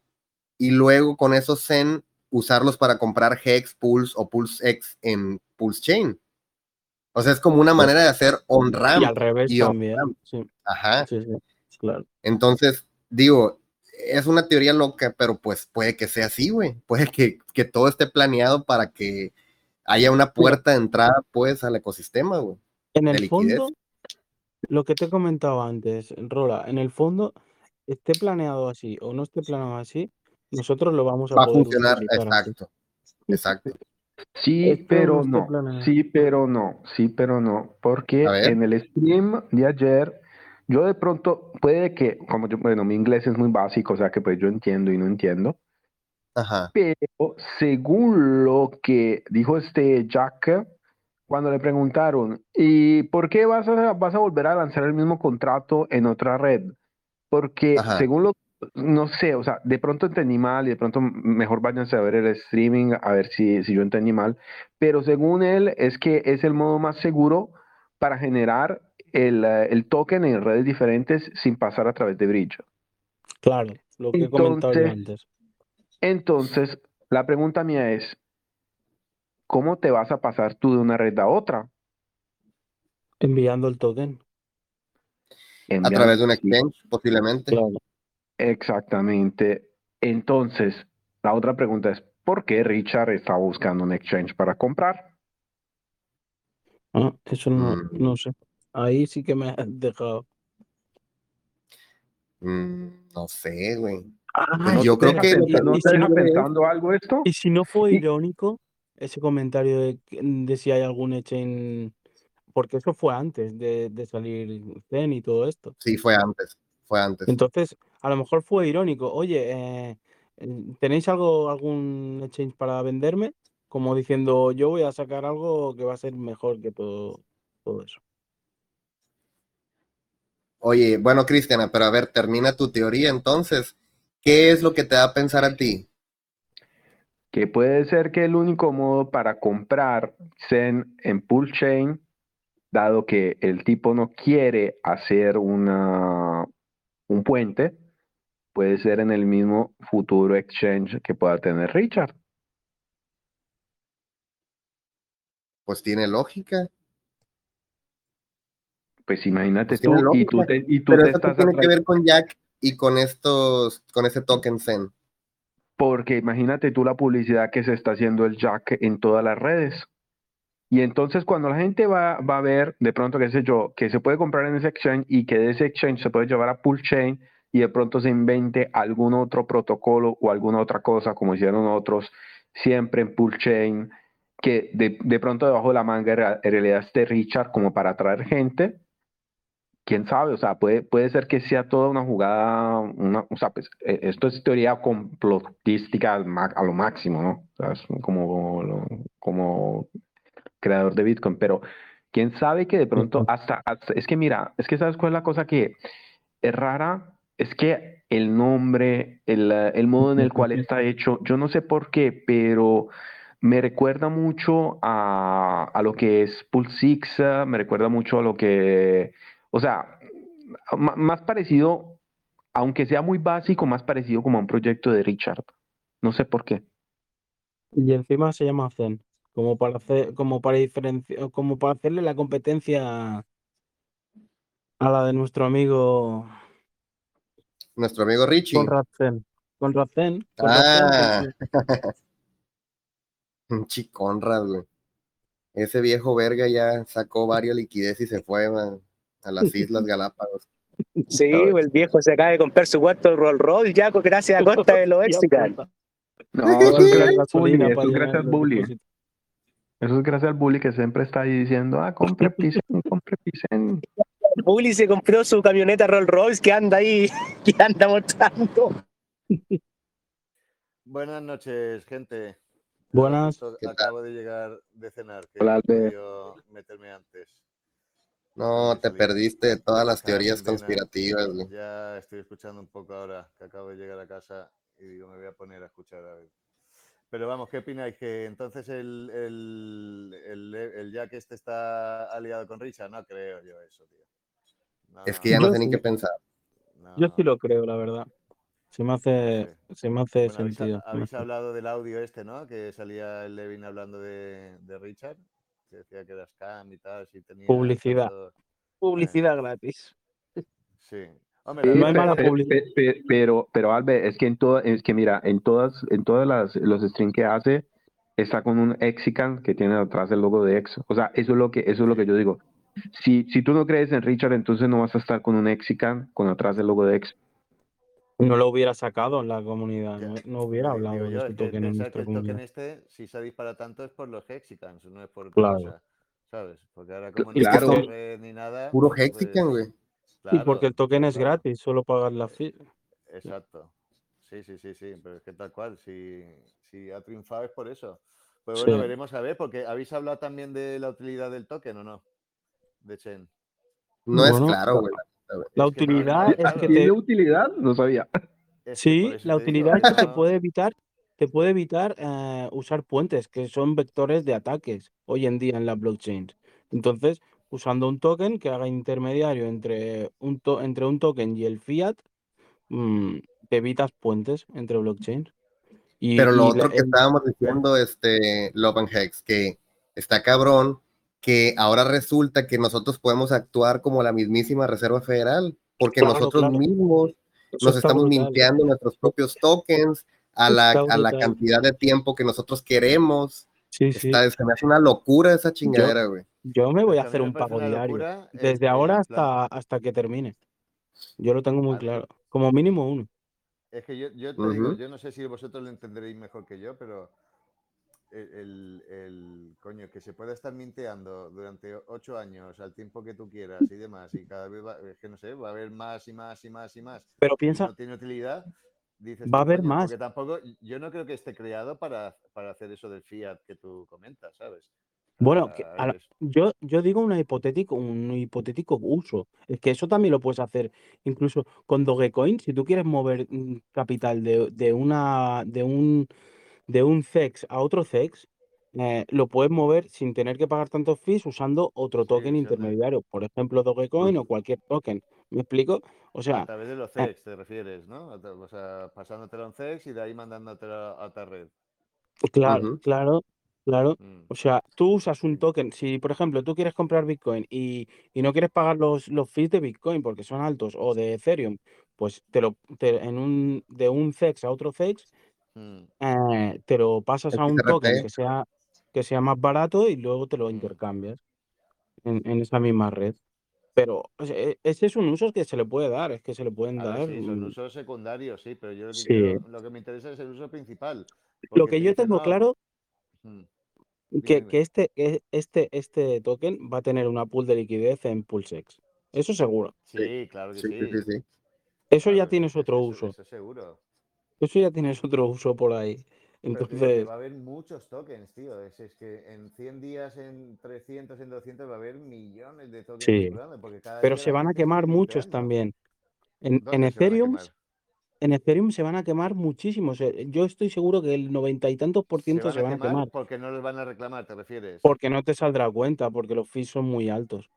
B: y luego con esos Zen usarlos para comprar Hex, Pulse o Pulse X en Pulse Chain. O sea, es como una manera de hacer on-ramp.
E: Y al revés también.
B: Ajá.
E: Sí, sí, claro.
B: Entonces, digo, es una teoría loca, pero pues puede que sea así, güey. Puede que, que, todo esté planeado para que haya una puerta de entrada, pues, al ecosistema, güey.
E: En el fondo, lo que te he comentado antes, Rola, en el fondo, esté planeado así o no esté planeado así, nosotros lo vamos a
B: Va a funcionar, exacto. Exacto.
G: Sí, pero no. Sí, pero no. Sí, pero no. Porque en el stream de ayer, yo de pronto, puede que, como yo, bueno, mi inglés es muy básico, o sea que pues yo entiendo y no entiendo.
B: Ajá.
G: Pero según lo que dijo este Jack, cuando le preguntaron, ¿y por qué vas a, vas a volver a lanzar el mismo contrato en otra red? Porque según lo no sé, o sea, de pronto entendí mal y de pronto mejor váyanse a ver el streaming a ver si, si yo entendí mal, pero según él es que es el modo más seguro para generar el, el token en redes diferentes sin pasar a través de bridge.
E: Claro, lo que entonces, he antes.
G: Entonces, la pregunta mía es, ¿cómo te vas a pasar tú de una red a otra?
E: Enviando el token.
B: a través de un exchange, posiblemente.
G: Claro. Exactamente. Entonces, la otra pregunta es, ¿por qué Richard está buscando un exchange para comprar?
E: Ah, eso no, mm. no sé. Ahí sí que me has dejado.
B: Mm, no sé, güey. Ah, yo creo que
G: no si no, pensando algo esto.
E: Y si no fue irónico ese comentario de, de, si hay algún exchange, porque eso fue antes de, de salir Zen y todo esto.
B: Sí, fue antes, fue antes.
E: Entonces, a lo mejor fue irónico. Oye, eh, ¿Tenéis algo, algún exchange para venderme? Como diciendo, yo voy a sacar algo que va a ser mejor que todo, todo eso.
B: Oye, bueno, Cristiana, pero a ver, termina tu teoría entonces. ¿Qué es lo que te da a pensar a ti?
G: Que puede ser que el único modo para comprar Zen en Pool Chain, dado que el tipo no quiere hacer una, un puente, puede ser en el mismo futuro exchange que pueda tener Richard.
B: Pues tiene lógica.
G: Pues imagínate
B: Pues
G: tú, y tú te, y tú
B: Pero
G: te
B: eso
G: estás
B: tiene que ver con Jack y con estos, con ese token Zen.
G: Porque imagínate tú la publicidad que se está haciendo el Jack en todas las redes. Y entonces cuando la gente va, va a ver, de pronto, qué sé yo, que se puede comprar en ese exchange y que de ese exchange se puede llevar a Pool Chain y de pronto se invente algún otro protocolo o alguna otra cosa, como hicieron otros, siempre en Pool Chain, que de, de pronto debajo de la manga en realidad esté Richard como para atraer gente. quién sabe, o sea, puede, puede ser que sea toda una jugada, una, o sea, pues, eh, esto es teoría complotística a lo máximo, ¿no? O sea, es como, como creador de Bitcoin, pero quién sabe que de pronto hasta, hasta- es que mira, es que sabes cuál es la cosa que es rara, es que el nombre, el, el modo en el cual está hecho, yo no sé por qué, pero me recuerda mucho a, a lo que es Pulsix, eh, me recuerda mucho a lo que, o sea, más parecido, aunque sea muy básico, más parecido como a un proyecto de Richard. No sé por qué.
E: Y encima se llama Zen, como para hacer, como para diferenciar, como para hacerle la competencia a la de nuestro amigo
B: Nuestro amigo Richie.
E: Conrad Zen. Conrad Zen. Conrad Zen,
B: Ah, Pinche Conrad, güey. Ese viejo verga ya sacó varios liquidez y se fue man, a las Islas Galápagos.
C: Sí, el viejo se acaba de comprar su cuarto Roll Roll ya con- gracias a costa de los.
G: No, gracias al bully,
E: Gasolina
G: eso
E: para
G: es
E: llenar
G: gracias al
E: los
G: bully.
E: depósitos.
G: Eso es gracias al bully que siempre está ahí diciendo, ah, compre Pisen, compre Pisen.
C: Bully se compró su camioneta Rolls Royce que anda ahí, que anda mostrando.
I: Buenas noches, gente.
E: Buenas.
I: Acabo de llegar de cenar, que
G: Hola,
I: meterme antes.
B: No, te perdiste de todas las teorías conspirativas, güey.
I: Ya estoy escuchando un poco ahora que acabo de llegar a casa y digo, me voy a poner a escuchar a ver. Pero vamos, ¿qué opináis? ¿Que entonces el, el, el, el Jack este está aliado con Richard? No creo yo eso, tío. No,
B: Es que ya no ni
E: sí.
B: qué pensar.
I: no,
E: Yo sí lo creo, la verdad. Se me hace, se me hace
I: Bueno,
E: sentido.
I: habéis hablado del audio este, ¿no? Que salía el Levin hablando de, de Richard, que decía que era scam y tal, si tenía
E: Publicidad.
I: tanto-
E: Publicidad gratis.
I: Sí. Hombre,
G: Sí,
E: No hay mala publicidad.
G: pe- pe- pero, pero Albe, es que en todo, es que mira, en todas, en todas las los streams que hace, está con un Exican que tiene atrás el logo de Ex. O sea, eso es lo que, eso es lo que yo digo. Si, si tú no crees en Richard, entonces no vas a estar con un Exican con atrás el logo de Ex.
E: No lo hubiera sacado en la comunidad, no, no hubiera hablado de
I: yo,
E: este
I: es que
E: token en
I: que el token
E: comunidad.
I: este, si se dispara tanto, es por los Hexicans, no es por
E: Claro.
I: cosa, ¿sabes? Porque ahora como red ni nada,
B: Puro
I: pues,
B: Hexican, güey.
E: Y porque
I: claro,
E: el token es
I: claro,
E: gratis, solo pagas la fee.
I: Exacto. Sí, sí, sí, sí, pero es que tal cual, si, si ha triunfado es por eso. Pues
E: Sí.
I: bueno, veremos a ver, porque habéis hablado también de la utilidad del token o no, de Chen.
B: No es claro, güey.
E: La
I: Es que no, no
E: utilidad
I: es claro.
E: que
G: ¿Tiene
E: te,
G: utilidad? No sabía.
I: Es
E: Sí, la
I: digo,
E: utilidad es que te puede evitar, te puede evitar eh, usar puentes, que son vectores de ataques hoy en día en la blockchain. Entonces, usando un token que haga intermediario entre un, to- entre un token y el fiat, mm, te evitas puentes entre blockchains. Y,
B: Pero lo
E: y la-
B: otro que
E: el-
B: estábamos diciendo, este, Love and Hex, que está cabrón, que ahora resulta que nosotros podemos actuar como la mismísima Reserva Federal, porque
E: Claro,
B: nosotros
E: claro.
B: mismos
E: eso
B: nos estamos
E: brutal.
B: minteando nuestros propios tokens a la, a la cantidad de tiempo que nosotros queremos.
E: Sí, sí.
B: Está, se me hace una locura esa chingadera, güey.
E: Yo me voy a
I: mí
E: hacer un pago diario.
I: locura
E: Desde
I: que,
E: ahora hasta, hasta que termine. Yo lo tengo muy claro. Como mínimo uno.
I: Es que yo, yo te digo, yo no sé si vosotros lo entenderéis mejor que yo, pero el, el- el- coño, que se pueda estar minteando durante ocho años al tiempo que tú quieras y demás, y cada vez va, es que no sé, va a haber más y más y más y más,
E: Pero piensa,
I: no tiene utilidad, dices
E: Va a haber
I: coño,
E: más.
I: Porque tampoco, yo no creo que esté creado para, para hacer eso del fiat que tú comentas, ¿sabes?
E: Bueno, que a la-
I: es-
E: yo, yo digo una hipotético, un hipotético uso. Es que eso también lo puedes hacer incluso con Dogecoin. Si tú quieres mover mm, capital de, de una de un de un CEX a otro CEX, eh, lo puedes mover sin tener que pagar tantos fees usando otro
I: Sí,
E: token intermediario, por ejemplo Dogecoin o cualquier token. ¿Me explico? O
I: a
E: sea,
I: través de los
E: eh,
I: CEX te refieres, ¿no? A tra- O sea, pasándotelo en CEX y de ahí mandándotelo a otra red.
E: claro,
B: Ujú.
E: claro, claro.
I: Mm,
E: O sea, tú usas un token. Si, por ejemplo, tú quieres comprar Bitcoin y, y no quieres pagar los, los fees de Bitcoin porque son altos o de Ethereum, pues te lo te- en un de un CEX a otro CEX,
I: Mm,
E: eh, te lo pasas a un token que sea que sea más barato y luego te lo
I: mm.
E: intercambias en, en esa misma red. Pero o sea, e- ese es un uso que se le puede dar, es que se le pueden
I: A
E: dar.
I: sí, son usos secundarios, sí, pero yo lo que
E: Sí.
I: quiero, lo que me interesa es el uso principal.
E: Lo que yo tengo claro que, este, que este, este token va a tener una pool de liquidez en Pulsex. Eso seguro.
B: Sí,
I: claro que
B: sí, sí,
I: sí.
B: sí, sí.
E: Eso ya tienes otro
I: eso,
E: uso.
I: eso seguro.
E: Eso ya tienes otro uso por ahí. Entonces,
I: va a haber muchos tokens, tío. Es, es que en 100 días, en 300, en 200 va a haber millones de tokens
E: sí.
I: circulando, porque cada
E: Pero se van a quemar muchos también. En, en
I: ¿Dónde se van a
E: Ethereum? En Ethereum se van a quemar muchísimos. Yo estoy seguro que el noventa y tantos por
I: Se
E: ciento
I: van
E: se
I: a
E: van a
I: quemar
E: quemar.
I: porque no les van a reclamar, ¿te refieres?
E: Porque no te saldrá cuenta, porque los fees son muy altos.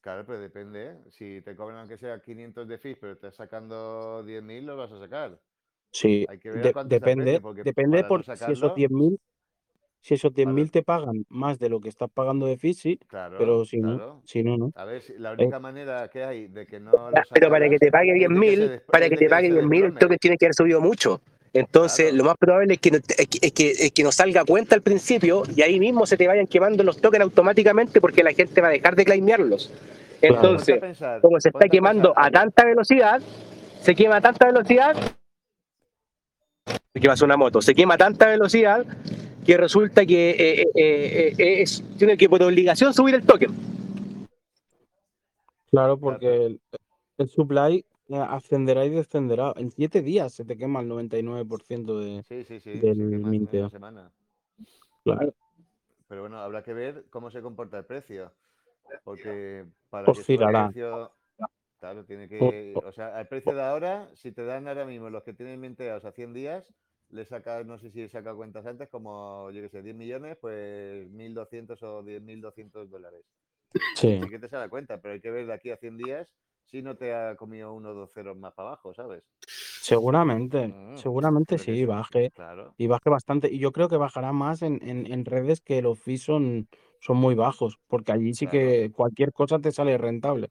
I: Claro, pero depende. ¿eh? Si te cobran aunque sea 500 de fees, pero estás sacando 10.000, lo vas a sacar.
E: Sí,
I: Hay que ver
E: de- depende,
I: porque
E: depende por
I: no
E: si esos
I: sacarlo,
E: 10.000, si esos
I: para...
E: 10.000 te pagan más de lo que estás pagando de sí,
I: Claro,
E: pero si no, si no, no.
I: A ver, la
E: Eh,
I: única manera que hay de que no
C: Pero para que te pague
I: es de que se
C: 10.000,
I: des-
C: para que te pague
I: se
C: 10.000, el token tiene que haber subido mucho. Entonces,
I: Claro.
C: lo más probable es que, no, es que, es que, es que no salga cuenta al principio y ahí mismo se te vayan quemando los tokens automáticamente porque la gente va a dejar de claimearlos. Entonces,
I: pensar,
C: como se está quemando
I: pensar,
C: a tanta velocidad, se quema a tanta velocidad, se quema una moto, se quema a tanta velocidad que resulta que eh, eh, eh, eh, es, tiene que por obligación subir el token.
E: Claro, porque el, el supply eh, ascenderá y descenderá. En 7 días se te quema el 99% de,
I: sí, sí, sí,
E: del minteo.
I: semana.
E: Claro.
I: Pero bueno, habrá que ver cómo se comporta el precio, porque para que suba el precio, claro, tiene que,
E: o-
I: o sea, al precio de ahora, si te dan ahora mismo los que tienen minteados a 100 días, le sacas, no sé si he sacado cuentas antes, como, yo qué sé, 10 millones, pues 1.200 o 10.200 dólares.
E: Sí.
I: Sí que te sale cuenta, pero hay que ver de aquí a 100 días si no te ha comido uno o dos ceros más para abajo, ¿sabes?
E: Seguramente,
I: Mm,
E: seguramente sí, baje.
I: claro,
E: Y baje bastante. Y yo creo que bajará más en, en, en redes que los fees son, son muy bajos, porque allí sí
I: claro.
E: que cualquier cosa te sale rentable.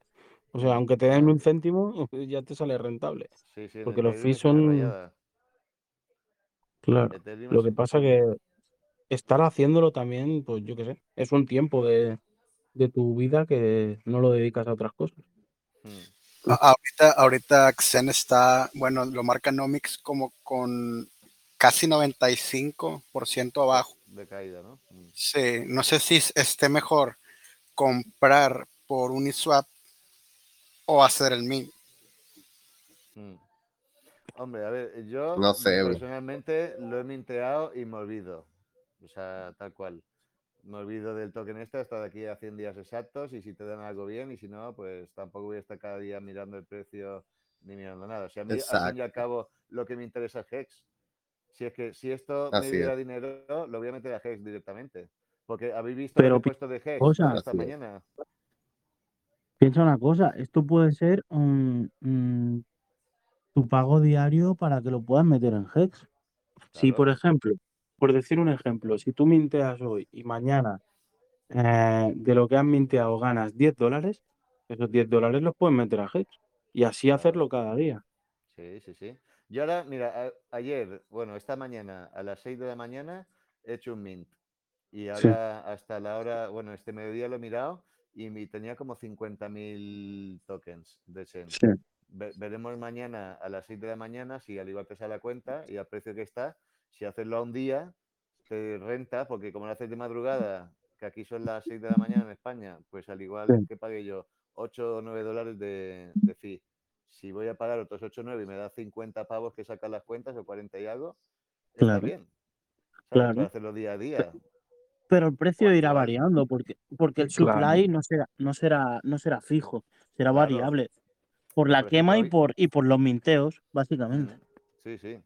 E: O sea, aunque te den un céntimo, ya te sale rentable.
I: Sí, sí,
E: Porque los fees son,
I: rayada.
E: Claro. Lo que pasa que estar haciéndolo también, pues yo qué sé, es un tiempo de, de tu vida que no lo dedicas a otras cosas.
I: Mm,
H: A- Ahorita, ahorita Xen está, bueno, lo marca Nomics como con casi 95%
I: de,
H: abajo.
I: de caída, ¿no? Mm.
H: Sí, no sé si esté mejor comprar por Uniswap o hacer el mint.
I: Mm. Hombre, a ver, yo
B: No sé, bro.
I: personalmente lo he minteado y me olvido. O sea, tal cual. Me olvido del token este hasta de aquí a 100 días exactos y si te dan algo bien y si no, pues tampoco voy a estar cada día mirando el precio ni mirando nada. O sea, a mí al fin y al cabo lo que me interesa es Hex. Si es que si esto me
B: Así es.
I: diera dinero, lo voy a meter a Hex directamente. Porque habéis visto
E: Pero pi-
I: puesto de Hex
E: cosa,
B: es.
I: mañana.
E: piensa una cosa, esto puede ser un, un- tu pago diario para que lo puedas meter en Hex. Si, por ejemplo, por decir un ejemplo, si tú minteas hoy y mañana eh, de lo que has minteado ganas 10 dólares, esos 10 dólares los puedes meter a Hex y así hacerlo cada día.
I: Sí, sí, sí. Yo ahora, mira, a- ayer, bueno, esta mañana a las 6 de la mañana he hecho un mint. Y
E: Sí,
I: ahora hasta la hora, bueno, este mediodía lo he mirado y tenía como 50.000 tokens de Shen.
E: sí.
I: Ve- veremos mañana a las 6 de la mañana si al igual te sale la cuenta y al precio que está, si hacerlo a un día, te renta, porque como lo haces de madrugada, que aquí son las 6 de la mañana en España, pues al igual
E: sí.
I: que pague yo 8 o 9 dólares de, de fee. si voy a pagar otros 8,9 y me da 50 pavos que sacan las cuentas o 40 y algo, está
J: Claro.
I: bien. ¿sabes?
J: Claro.
I: Para hacerlo día a día.
J: Pero el precio irá variando porque, porque el
G: Claro.
J: supply no será, no será, no será fijo, será
I: Claro.
J: variable. Por la
I: Por
J: quema y por, y por los minteos, básicamente.
I: Sí, sí.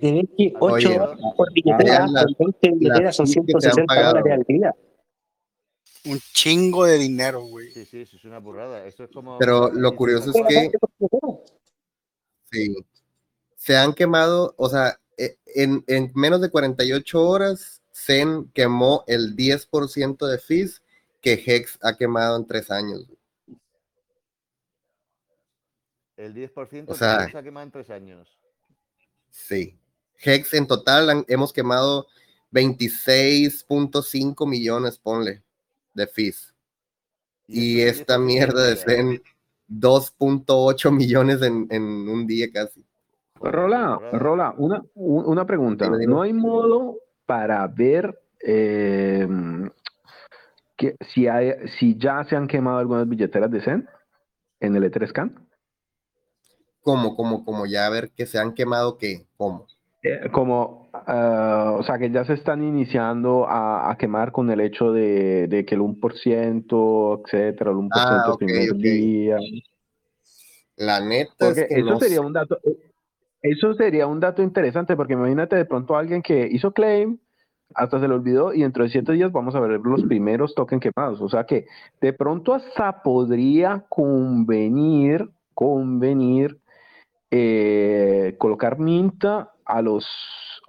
C: Se ve que
I: Oye,
C: 8 por billetera,
B: vean las-
C: con 20 billeteras son
B: fees que se han
C: 160
B: pagado.
C: dólares al día.
H: Un chingo de dinero, güey.
I: Sí, sí, eso es una burrada. Eso es como.
B: Pero lo curioso es que sí, se han quemado, o sea, e- en, en menos de 48 horas, Zen quemó el 10% de fees que Hex ha quemado en tres años.
I: El 10%
B: O sea-
I: que se ha quemado en tres años.
B: Sí. Hex en total han- hemos quemado 26.5 millones, ponle, de fees. Y esta
I: 10%
B: mierda de. Zen, 2.8 millones en, en un día casi.
I: Joder,
G: Rola. Rola, una, un- una pregunta. ¿No hay modo para ver eh, que si, hay, si ya se han quemado algunas billeteras de Zen en el E3 Scan?
B: ¿Cómo, cómo, cómo? Ya a ver que se han quemado, ¿qué? ¿Cómo?
G: Eh, como, ah, o sea, que ya se están iniciando a, a quemar con el hecho de, de que el 1%, etcétera, el 1%
B: Ah,
G: el
B: ok,
G: primer día.
B: La neta
G: Porque
B: es que
G: eso
B: no
G: sería
B: sé.
G: un dato, eh, eso sería un dato interesante, porque imagínate de pronto alguien que hizo claim, hasta se le olvidó, y dentro de siete días vamos a ver los primeros tokens quemados. O sea que de pronto hasta podría convenir, convenir eh, colocar minta a los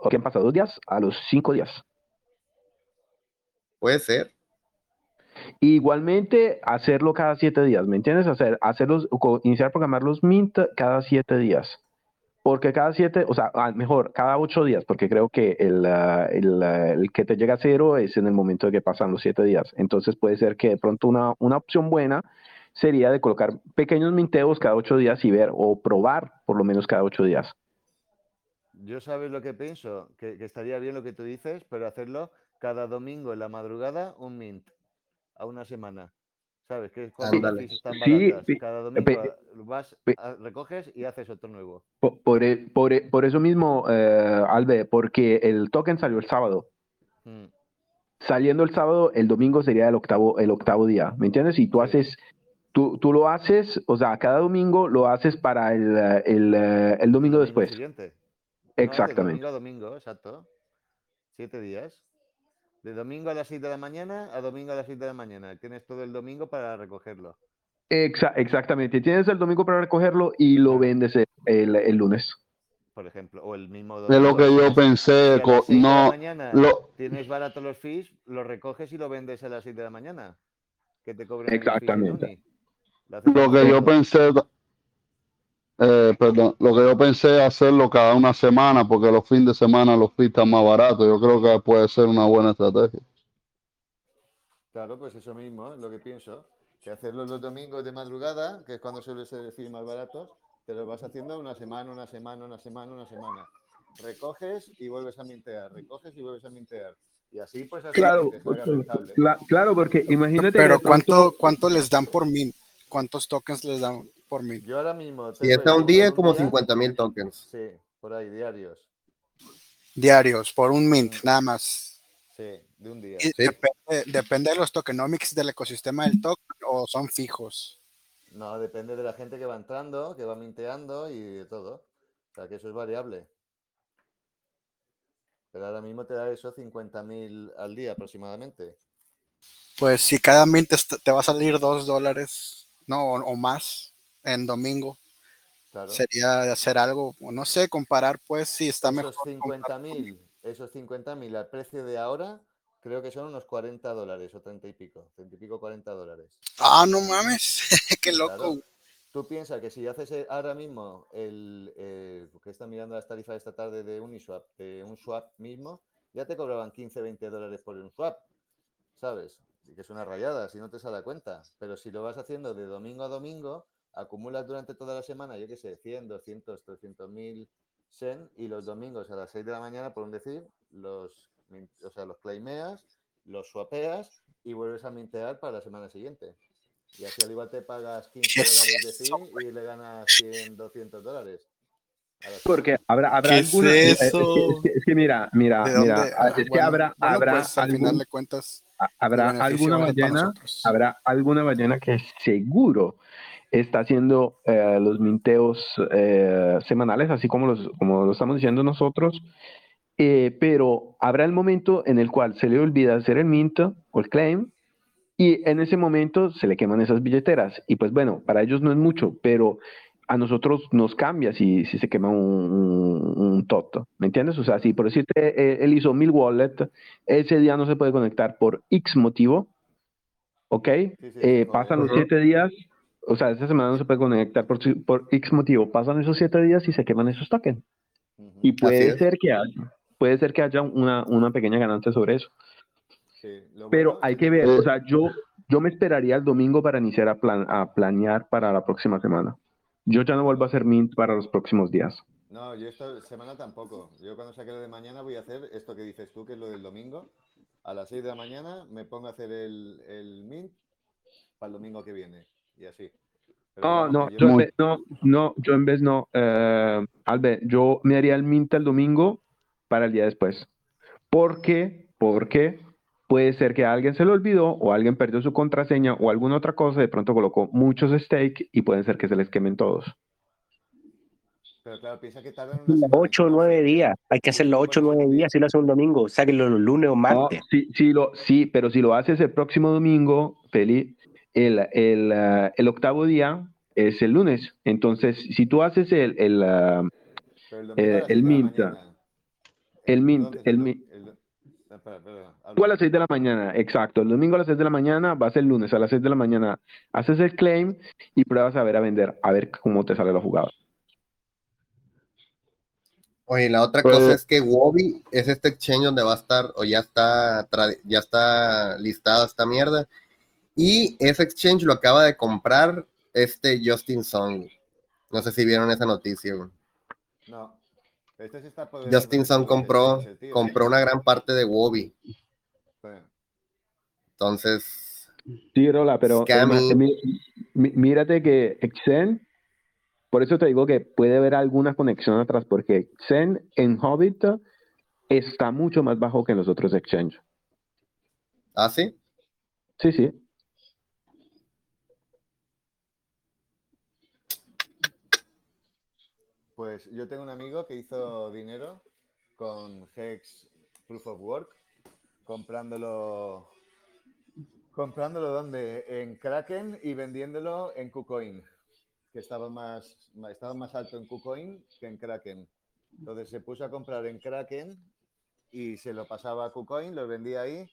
G: que han pasado dos días, a los cinco días.
B: Puede ser.
G: Igualmente, hacerlo cada siete días, ¿me entiendes? Hacer, hacerlos, iniciar a programar los mint cada siete días. Porque cada siete, o sea, ah, mejor, cada ocho días, porque creo que el, ah, el, ah, el que te llega a cero es en el momento de que pasan los siete días. Entonces puede ser que de pronto una, una opción buena sería de colocar pequeños minteos cada ocho días y ver, o probar por lo menos cada ocho días.
I: Yo sabes lo que pienso, que, que estaría bien lo que tú dices, pero hacerlo cada domingo en la madrugada, un mint, a una semana. ¿Sabes? Que es cuando las están
G: Sí,
I: baratas. Cada domingo a- vas,
G: pe-
I: recoges y haces otro nuevo.
G: Po- Por, e- por, e- por eso mismo, eh, Albe, porque el token salió el sábado.
I: Mm,
G: saliendo el sábado, el domingo sería el octavo, el octavo día, ¿me entiendes? Y tú
I: Sí.
G: haces, tú, tú lo haces, o sea, cada domingo lo haces para el, el, eh,
I: el
G: domingo después.
I: siguiente. No, de
G: Exactamente.
I: domingo a domingo, exacto. Siete días. De domingo a las 6 de la mañana a domingo a las 6 de la mañana. Tienes todo el domingo para recogerlo.
G: Exa- exactamente. Tienes el domingo para recogerlo y lo vendes el, el- lunes.
I: por ejemplo, o el mismo
A: Es lo
I: domingo.
A: que yo pensé.
I: de
A: No,
I: mañana
A: lo,
I: tienes barato los fees, lo recoges y lo vendes a las 6 de la mañana. Que te cobren
G: Exactamente.
I: Lo
A: que yo
I: barato.
A: pensé, eh, perdón, lo que yo pensé hacerlo cada una semana, porque los fines de semana los fees están más baratos. Yo creo que puede ser una buena estrategia.
I: Claro, pues eso mismo, es lo que pienso. Que hacerlo los domingos de madrugada, que es cuando suele ser decir más baratos, te lo vas haciendo una semana, una semana, una semana, una semana. Recoges y vuelves a mintear, recoges y vuelves a mintear. Y así pues hasta
G: Claro,
I: que te salga rentable.
G: cla- claro, porque imagínate
H: Pero ¿cuánto, ¿cuánto les dan por mint? ¿Cuántos tokens les dan por mint?
I: Yo ahora mismo... Tengo
B: está un día, como
I: día,
B: 50 mil tokens.
I: Sí, por ahí, diarios.
H: Diarios, por un mint, nada más.
I: Sí, de un día.
H: Y depende, depende de los tokenomics del ecosistema del token o son fijos.
I: No, depende de la gente que va entrando, que va minteando y de todo. O sea, que eso es variable. Pero ahora mismo te da eso 50.000 al día aproximadamente.
H: Pues si cada mint est- te va a salir dos dólares, no, o, o más en domingo,
I: Claro.
H: sería hacer algo, no sé, comparar pues si está
I: esos
H: mejor.
I: 50.000, esos 50.000 al precio de ahora, creo que son unos 40 dólares o 30 y pico. 30 y pico, 40 dólares.
H: Ah, no mames, qué loco.
I: Claro. Tú piensas que si haces eh, ahora mismo el eh, que está mirando las tarifas esta tarde de Uniswap, de un swap mismo, ya te cobraban 15, 20 dólares por un swap, ¿sabes? Y que es una rayada, si no te sale a cuenta. Pero si lo vas haciendo de domingo a domingo, acumulas durante toda la semana, yo qué sé, 100, 200, 300 mil sen y los domingos a las 6 de la mañana, por un decir, los, min- o sea, los claimeas, los swapeas y vuelves a mintear para la semana siguiente. Y así al igual te pagas 15 dólares de fee y le ganas 100, 200 dólares.
G: Porque habrá, habrá
H: ¿Qué es
G: alguna- eh, es,
H: eso?
G: que, es que- es que mira, mira,
H: ¿De
G: mira,
H: dónde?
G: es que habrá,
H: bueno,
G: habrá,
H: pues, al final de cuentas,
G: habrá alguna ballena, habrá alguna ballena que seguro está haciendo eh, los minteos eh, semanales, así como, los, como lo estamos diciendo nosotros, eh, pero habrá el momento en el cual se le olvida hacer el mint o el claim y en ese momento se le queman esas billeteras. Y pues bueno, para ellos no es mucho, pero a nosotros nos cambia si, si se quema un, un, un tot, ¿me entiendes? O sea, si por decirte, eh, él hizo mil wallet, ese día no se puede conectar por X motivo, ¿ok? Eh, pasan los siete días, o sea, esta semana no se puede conectar por, por X motivo, pasan esos siete días y se queman esos tokens. Y puede ser que haya, puede ser que haya una, una pequeña ganancia sobre eso.
I: Sí, lo
G: Pero
I: bueno-
G: hay que ver, o sea, yo, yo me esperaría el domingo para iniciar a, plan- a planear para la próxima semana. Yo ya no vuelvo a hacer mint para los próximos días.
I: No, yo esta semana tampoco. Yo cuando saque lo de mañana voy a hacer esto que dices tú, que es lo del domingo. A las 6 de la mañana me pongo a hacer el, el mint para el domingo que viene. Y así. Pero
G: No, no, yo en vez, no, no, yo en vez no, eh, Albert, yo me haría el mint el domingo para el día después. ¿Por qué? Porque puede ser que a alguien se le olvidó o alguien perdió su contraseña o alguna otra cosa, de pronto colocó muchos stake y pueden ser que se les quemen todos.
I: Pero claro, piensa que tardan una
C: 8 o 9 días. Hay que hacerlo 8 o 9 días si lo hace un domingo. Sáquenlo los lunes o
G: No,
C: martes.
G: sí, sí, lo, sí, pero si lo haces el próximo domingo, Feli, el, el, ah, el octavo día es el lunes. Entonces, si tú haces el, el, ah, eh, mint,
I: mañana.
G: el mint,
I: ¿Dónde?
G: el mint,
I: El- Ah,
G: Tú a las 6 de la mañana, exacto. El domingo a las 6 de la mañana, vas el lunes a las 6 de la mañana, haces el claim y pruebas a ver a vender, a ver cómo te sale la jugada.
B: Oye, la otra
G: Pues-
B: cosa es que Wobby es este exchange donde va a estar, o ya está, ya está listada esta mierda. Y ese exchange lo acaba de comprar este Justin Song. No sé si vieron esa noticia. güey.
I: No. Este se está
B: Justin
I: de
B: Song compró,
I: ¿eh?
B: compró una gran parte de Wobby. Entonces,
G: Sí, Rola, pero mi- mi- mírate que Xen, por eso te digo que puede haber alguna conexión atrás, porque Xen en Hobbit está mucho más bajo que en los otros exchanges.
B: ¿ah, sí?
G: Sí, sí.
I: Pues yo tengo un amigo que hizo dinero con Hex Proof of Work, comprándolo, comprándolo donde en Kraken y vendiéndolo en KuCoin, que estaba más, estaba más alto en KuCoin que en Kraken. Entonces se puso a comprar en Kraken y se lo pasaba a KuCoin, lo vendía ahí,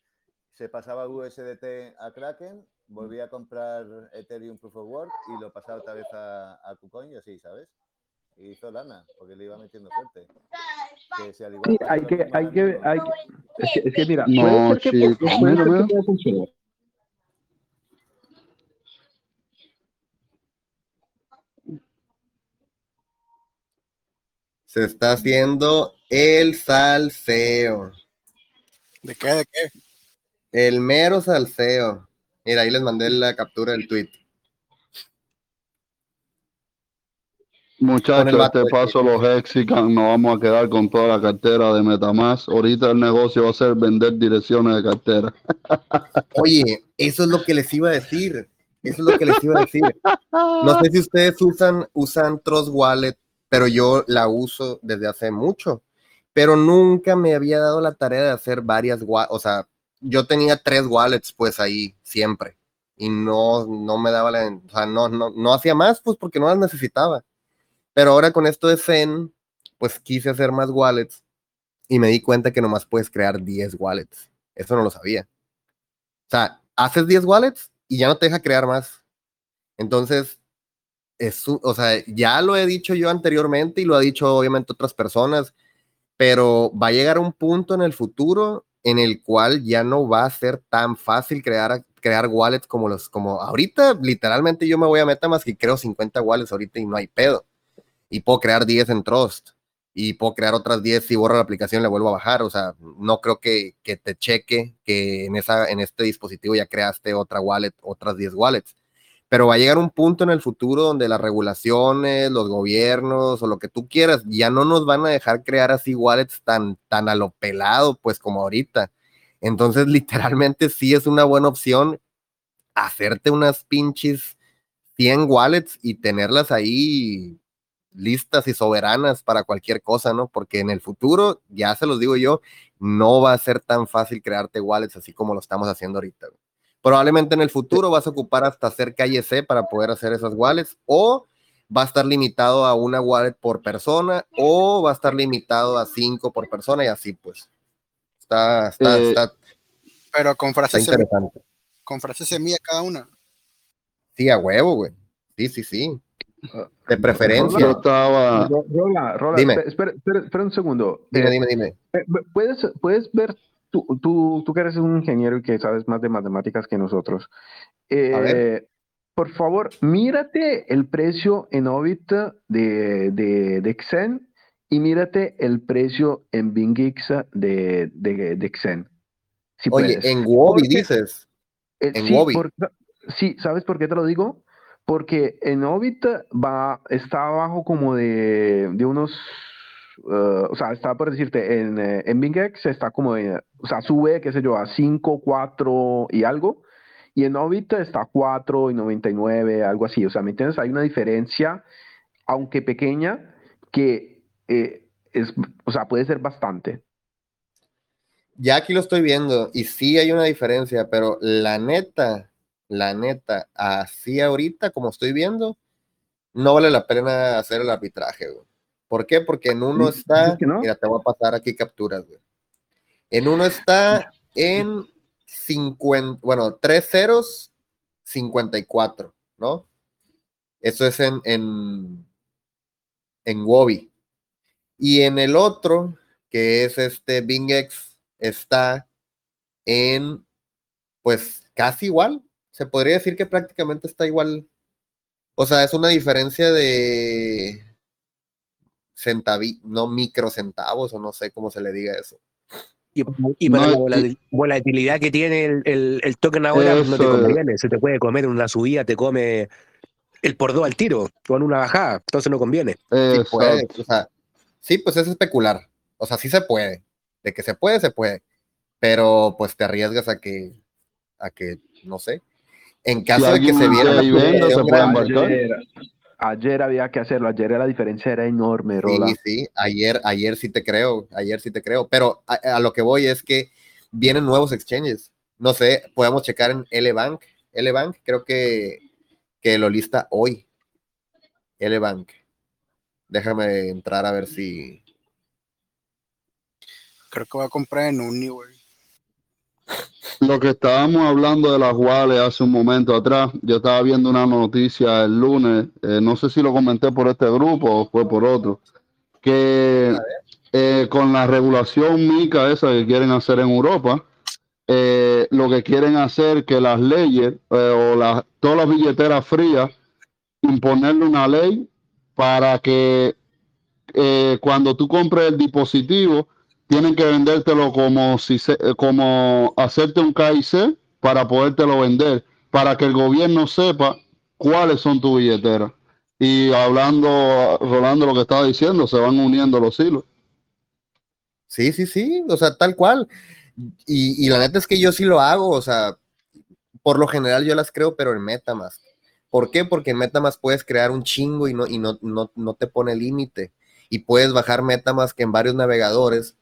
I: se pasaba USDT a Kraken, volvía a comprar Ethereum Proof of Work y lo pasaba otra vez a, a KuCoin y así, ¿sabes? Y hizo lana, porque le iba metiendo fuerte. Que si al igual
G: Sí, hay que, hay que, hay que, es que, es que mira,
A: No,
G: puede ser que,
A: chico,
G: puede
A: mira,
G: ser que
A: mira.
G: pueda funcionar.
B: Se está haciendo el salseo.
H: ¿De qué? ¿De qué?
B: El mero salseo. Mira, ahí les mandé la captura del tweet.
A: Muchachos, este paso los Hexican nos vamos a quedar con toda la cartera de Metamask. Ahorita el negocio va a ser vender direcciones de cartera.
B: Oye, eso es lo que les iba a decir. Eso es lo que les iba a decir. No sé si ustedes usan, usan Trust Wallet, pero yo la uso desde hace mucho. Pero nunca me había dado la tarea de hacer varias. O sea, yo tenía tres wallets pues ahí siempre. Y no, no me daba la... O sea, no, no, no hacía más pues porque no las necesitaba. Pero ahora con esto de Zen, pues quise hacer más wallets y me di cuenta que nomás puedes crear 10 wallets. Eso no lo sabía. O sea, haces 10 wallets y ya no te deja crear más. Entonces, es, o sea, ya lo he dicho yo anteriormente y lo ha dicho obviamente otras personas, pero va a llegar un punto en el futuro en el cual ya no va a ser tan fácil crear, crear wallets como los, como ahorita, literalmente yo me voy a MetaMask y creo 50 wallets ahorita y no hay pedo. Y puedo crear 10 en Trust y puedo crear otras 10 si borro la aplicación y le vuelvo a bajar. O sea, no creo que, que te cheque que en, esa, en este dispositivo ya creaste otra wallet, otras 10 wallets. Pero va a llegar un punto en el futuro donde las regulaciones, los gobiernos o lo que tú quieras, ya no nos van a dejar crear así wallets tan, tan a lo pelado, pues como ahorita. Entonces, literalmente sí es una buena opción hacerte unas pinches 100 wallets y tenerlas ahí listas y soberanas para cualquier cosa, ¿no? Porque en el futuro, ya se los digo yo, no va a ser tan fácil crearte wallets así como lo estamos haciendo ahorita. Probablemente en el futuro vas a ocupar hasta hacer calle C para poder hacer esas wallets o va a estar limitado a una wallet por persona o va a estar limitado a cinco por persona y así pues. Está, está,
A: Eh,
B: está,
H: Pero con frases,
B: interesante.
H: con frases semilla cada una.
B: Sí, a huevo, güey. Sí, sí, sí. De
A: Yo
B: preferencia.
A: estaba.
G: Ro- Rola, Rola,
B: Dime.
G: espera, espera, espera- espera un segundo.
B: Dime,
G: Eh,
B: dime, dime.
G: eh, ¿Puedes, puedes ver, tú, tú, tú que eres un ingeniero y que sabes más de matemáticas que nosotros.
B: A ver.
G: eh, por favor, mírate el precio en Orbit de, de, de Xen y mírate el precio en BingX de, de, de Xen. Si
B: Oye,
G: puedes.
B: en
G: Porque-
B: dices.
G: Eh,
B: En
G: sí, por- sí, ¿sabes por qué te lo digo? Porque en Orbit va, está abajo como de, de unos, eh, o sea, está por decirte, en, eh, en BingX está como, o sea, sube, qué sé yo, a 5, 4 y algo, y en Orbit está a 4 y 99, algo así, o sea, ¿me entiendes? Hay una diferencia, aunque pequeña, que eh, es, o sea, puede ser bastante.
B: Ya aquí lo estoy viendo y sí hay una diferencia, pero la neta, la neta, así ahorita como estoy viendo, no vale la pena hacer el arbitraje, güey. ¿Por qué? Porque en uno
G: ¿Dices
B: está,
G: no?
B: mira, te voy a pasar aquí capturas, güey. En uno está en 50, bueno, tres ceros, 54, ¿no? Eso es en, en, en Wobby. Y en el otro, que es este BingX, está en, pues, casi igual. Se podría decir que prácticamente está igual. O sea, es una diferencia de centavi, no microcentavos, o no sé cómo se le diga eso.
C: Y, y para
A: No,
C: la
A: y-
C: volatilidad que tiene el, el, el token ahora, no te conviene. Se te puede comer en una subida, te come el por dos al tiro, con una bajada, entonces no conviene.
B: Sí puede,
A: Exacto.
B: o sea, sí, pues es especular. O sea, sí se puede. De que se puede, se puede. Pero pues te arriesgas a que, a que, no sé. En caso de que se viera una
A: se puede embarcar.
G: Ayer, había que hacerlo, ayer la diferencia era enorme, Rola.
B: Sí, sí, ayer, ayer sí te creo, ayer sí te creo, pero a, a lo que voy es que vienen nuevos exchanges. No sé, podemos checar en L-Bank. L-Bank creo que, que lo lista hoy. L-Bank. Déjame entrar a ver si...
H: Creo que voy a comprar en Uni, güey.
A: Lo que estábamos hablando de las wallets hace un momento atrás, yo estaba viendo una noticia el lunes, eh, no sé si lo comenté por este grupo o fue por otro, que eh, con la regulación MICA esa que quieren hacer en Europa, eh, lo que quieren hacer que las leyes o las, todas las billeteras frías, imponerle una ley para que cuando tú compres el dispositivo, tienen que vendértelo como si se- eh, como hacerte un KIC para podértelo vender, para que el gobierno sepa cuáles son tus billeteras. Y hablando, Rolando, lo que estaba diciendo, se van uniendo los hilos.
B: Sí, sí, sí, o sea, tal cual. Y, y la neta es que yo sí lo hago, o sea, por lo general yo las creo, pero en MetaMask. ¿Por qué? Porque en MetaMask puedes crear un chingo y no, y no, no, no te pone límite. Y puedes bajar MetaMask en varios navegadores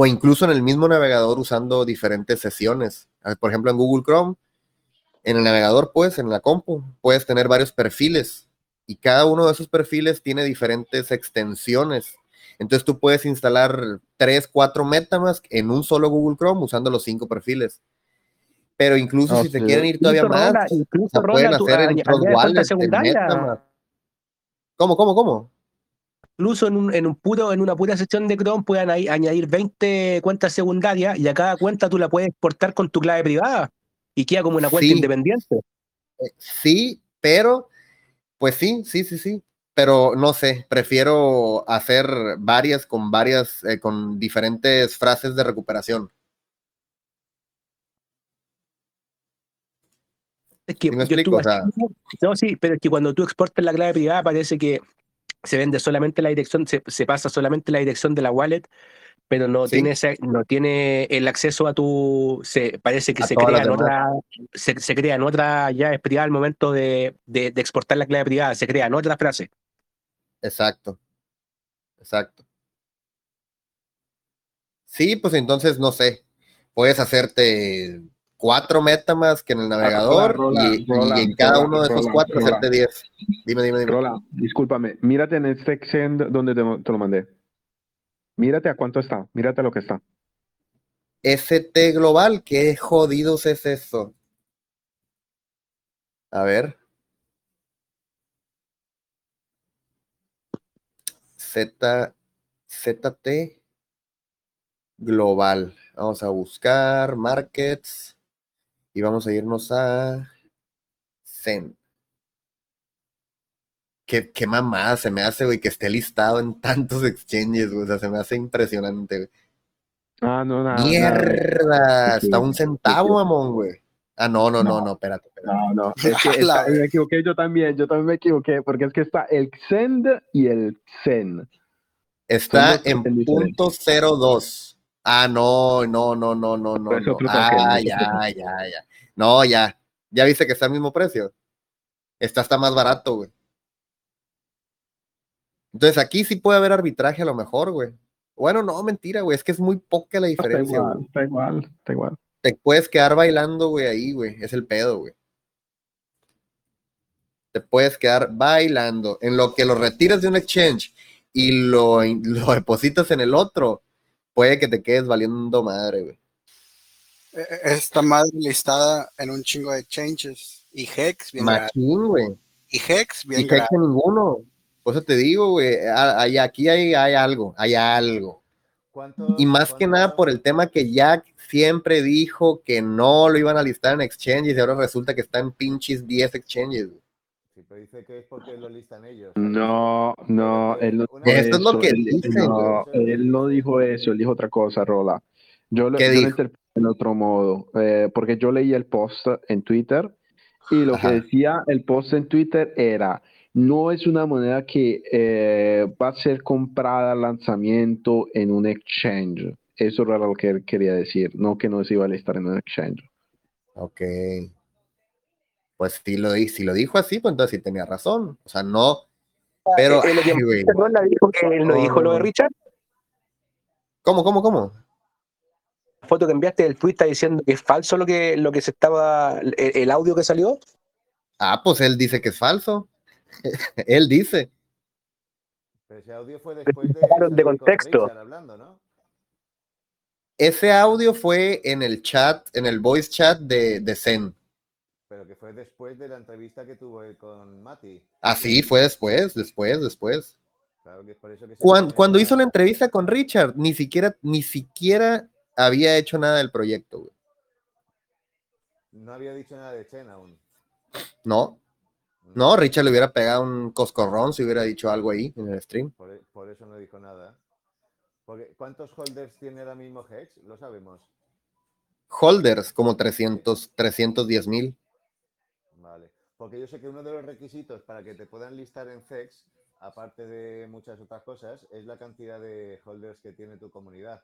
B: o incluso en el mismo navegador usando diferentes sesiones. Ah, Por ejemplo, en Google Chrome, en el navegador, pues, en la compu, puedes tener varios perfiles y cada uno de esos perfiles tiene diferentes extensiones. Entonces tú puedes instalar tres, cuatro MetaMask en un solo Google Chrome usando los cinco perfiles. Pero incluso si te
A: sí.
B: quieren ir todavía más,
C: incluso,
B: pueden
C: tú
B: hacer en wallets, en
C: secundaria.
B: MetaMask. ¿Cómo, cómo, cómo?
C: Incluso en un, en un puro, en una pura sección de Chrome puedan ahí añadir 20 cuentas secundarias y a cada cuenta tú la puedes exportar con tu clave privada y queda como una cuenta
B: Sí.
C: independiente.
B: Eh, Sí, pero, pues sí, sí, sí, sí. Pero no sé, prefiero hacer varias con varias, eh, con diferentes frases de recuperación.
C: Es que
B: ¿Sí me
C: yo
B: explico?
C: estuve
B: O sea,
C: haciendo- no, sí, pero es que cuando tú exportas la clave privada parece que se vende solamente la dirección, se, se pasa solamente la dirección de la wallet, pero no
B: Sí.
C: tiene ese- no tiene el acceso a tu, se parece que
B: A
C: se
B: todas
C: crea
B: las
C: en
B: demás.
C: otra, se, se crea en otra llave privada al momento de, de- de exportar la clave privada, se crea en otra frase.
B: Exacto. Exacto. Sí, pues entonces no sé. Puedes hacerte cuatro MetaMask en el navegador
G: Rola,
B: y, y
G: Rola,
B: en cada uno de esos cuatro hacerte 10. Dime, dime, dime.
G: Rola, discúlpame, mírate en este Extend donde te, te lo mandé. Mírate a cuánto está, mírate a lo que está.
B: ST Global, qué jodidos es eso. A ver. Z, ZT Global. Vamos a buscar markets y vamos a irnos a Zen. Qué, qué mamada se me hace, güey, que esté listado en tantos exchanges, güey. O sea, se me hace impresionante, güey.
G: Ah, no, nada.
B: Mierda,
G: Sí,
B: está un
G: sí,
B: centavo,
G: sí.
B: mamón, güey. Ah, no, no, no, no, espérate, espérate.
G: No, no, es que me equivoqué yo también, yo también me equivoqué, porque es que está el Xend y el Zen.
B: Está en punto 02. Ah, no, no, no, no, no, no. No. Ah, ya, ya, ya. No, ya. ¿Ya viste que está al mismo precio? Está más barato, güey. Entonces aquí sí puede haber arbitraje a lo mejor, güey. Bueno, no, mentira, güey. Es que es muy poca la
G: Está
B: diferencia,
G: igual, está igual, está igual.
B: Te puedes quedar bailando, güey, ahí, güey. Es el pedo, güey. Te puedes quedar bailando. En lo que lo retiras de un exchange y lo, lo depositas en el otro, puede que te quedes valiendo madre, güey.
H: Eh, Esta madre listada en un chingo de changes. Y Hex, bien.
B: Machín, güey.
H: Y Hex, bien
B: Y que
H: grave.
B: ninguno. Por eso te digo, güey. Aquí hay, hay algo, hay algo.
I: ¿Cuánto-
B: Y más que nada por el tema que Jack siempre dijo que no lo iban a listar en exchanges y ahora resulta que está en pinches 10 exchanges. güey.
I: Dice que es porque lo listan ellos.
G: No, no,
I: Porque
G: él no
B: Eso es lo que
G: él-
B: dicen,
G: no, él no dijo eso, él dijo otra cosa, Rola. Yo lo,
B: ¿Qué
G: yo lo interpreté en otro modo, eh, porque yo leí el post en Twitter y lo
B: Ajá.
G: que decía el post en Twitter era, no es una moneda que eh, va a ser comprada al lanzamiento en un exchange. Eso era lo que él quería decir, no que no se iba a listar en un exchange.
B: Ok. Pues sí lo, di- si lo dijo así, pues entonces sí tenía razón. O sea, no. Pero, ay,
C: dijo que él no
B: No,
C: dijo lo de
B: no.
C: Richard.
B: ¿Cómo, cómo, cómo?
C: La foto que enviaste del tweet está diciendo que es falso lo que, lo que se estaba, el, el audio que salió.
B: Ah, pues él dice que es falso. él dice.
I: Pero ese audio fue después de.
C: de contexto.
I: Richard hablando, ¿no?
B: Ese audio fue en el chat, en el voice chat de, de Zen.
I: Pero que fue después de la entrevista que tuvo él con Mati.
B: Así fue después, después, después.
I: Claro que es por eso que
B: Cuando,
I: esa-
B: hizo la entrevista con Richard, ni siquiera, ni siquiera había hecho nada del proyecto, güey.
I: No había dicho nada de Chen aún.
B: No, no, Richard le hubiera pegado un coscorrón si hubiera dicho algo ahí en el stream.
I: Por, e- por eso no dijo nada. Porque, ¿Cuántos holders tiene ahora mismo Hex? Lo sabemos.
B: Holders, como 300, 310 mil.
I: Porque yo sé que uno de los requisitos para que te puedan listar en Hex, aparte de muchas otras cosas, es la cantidad de holders que tiene tu comunidad.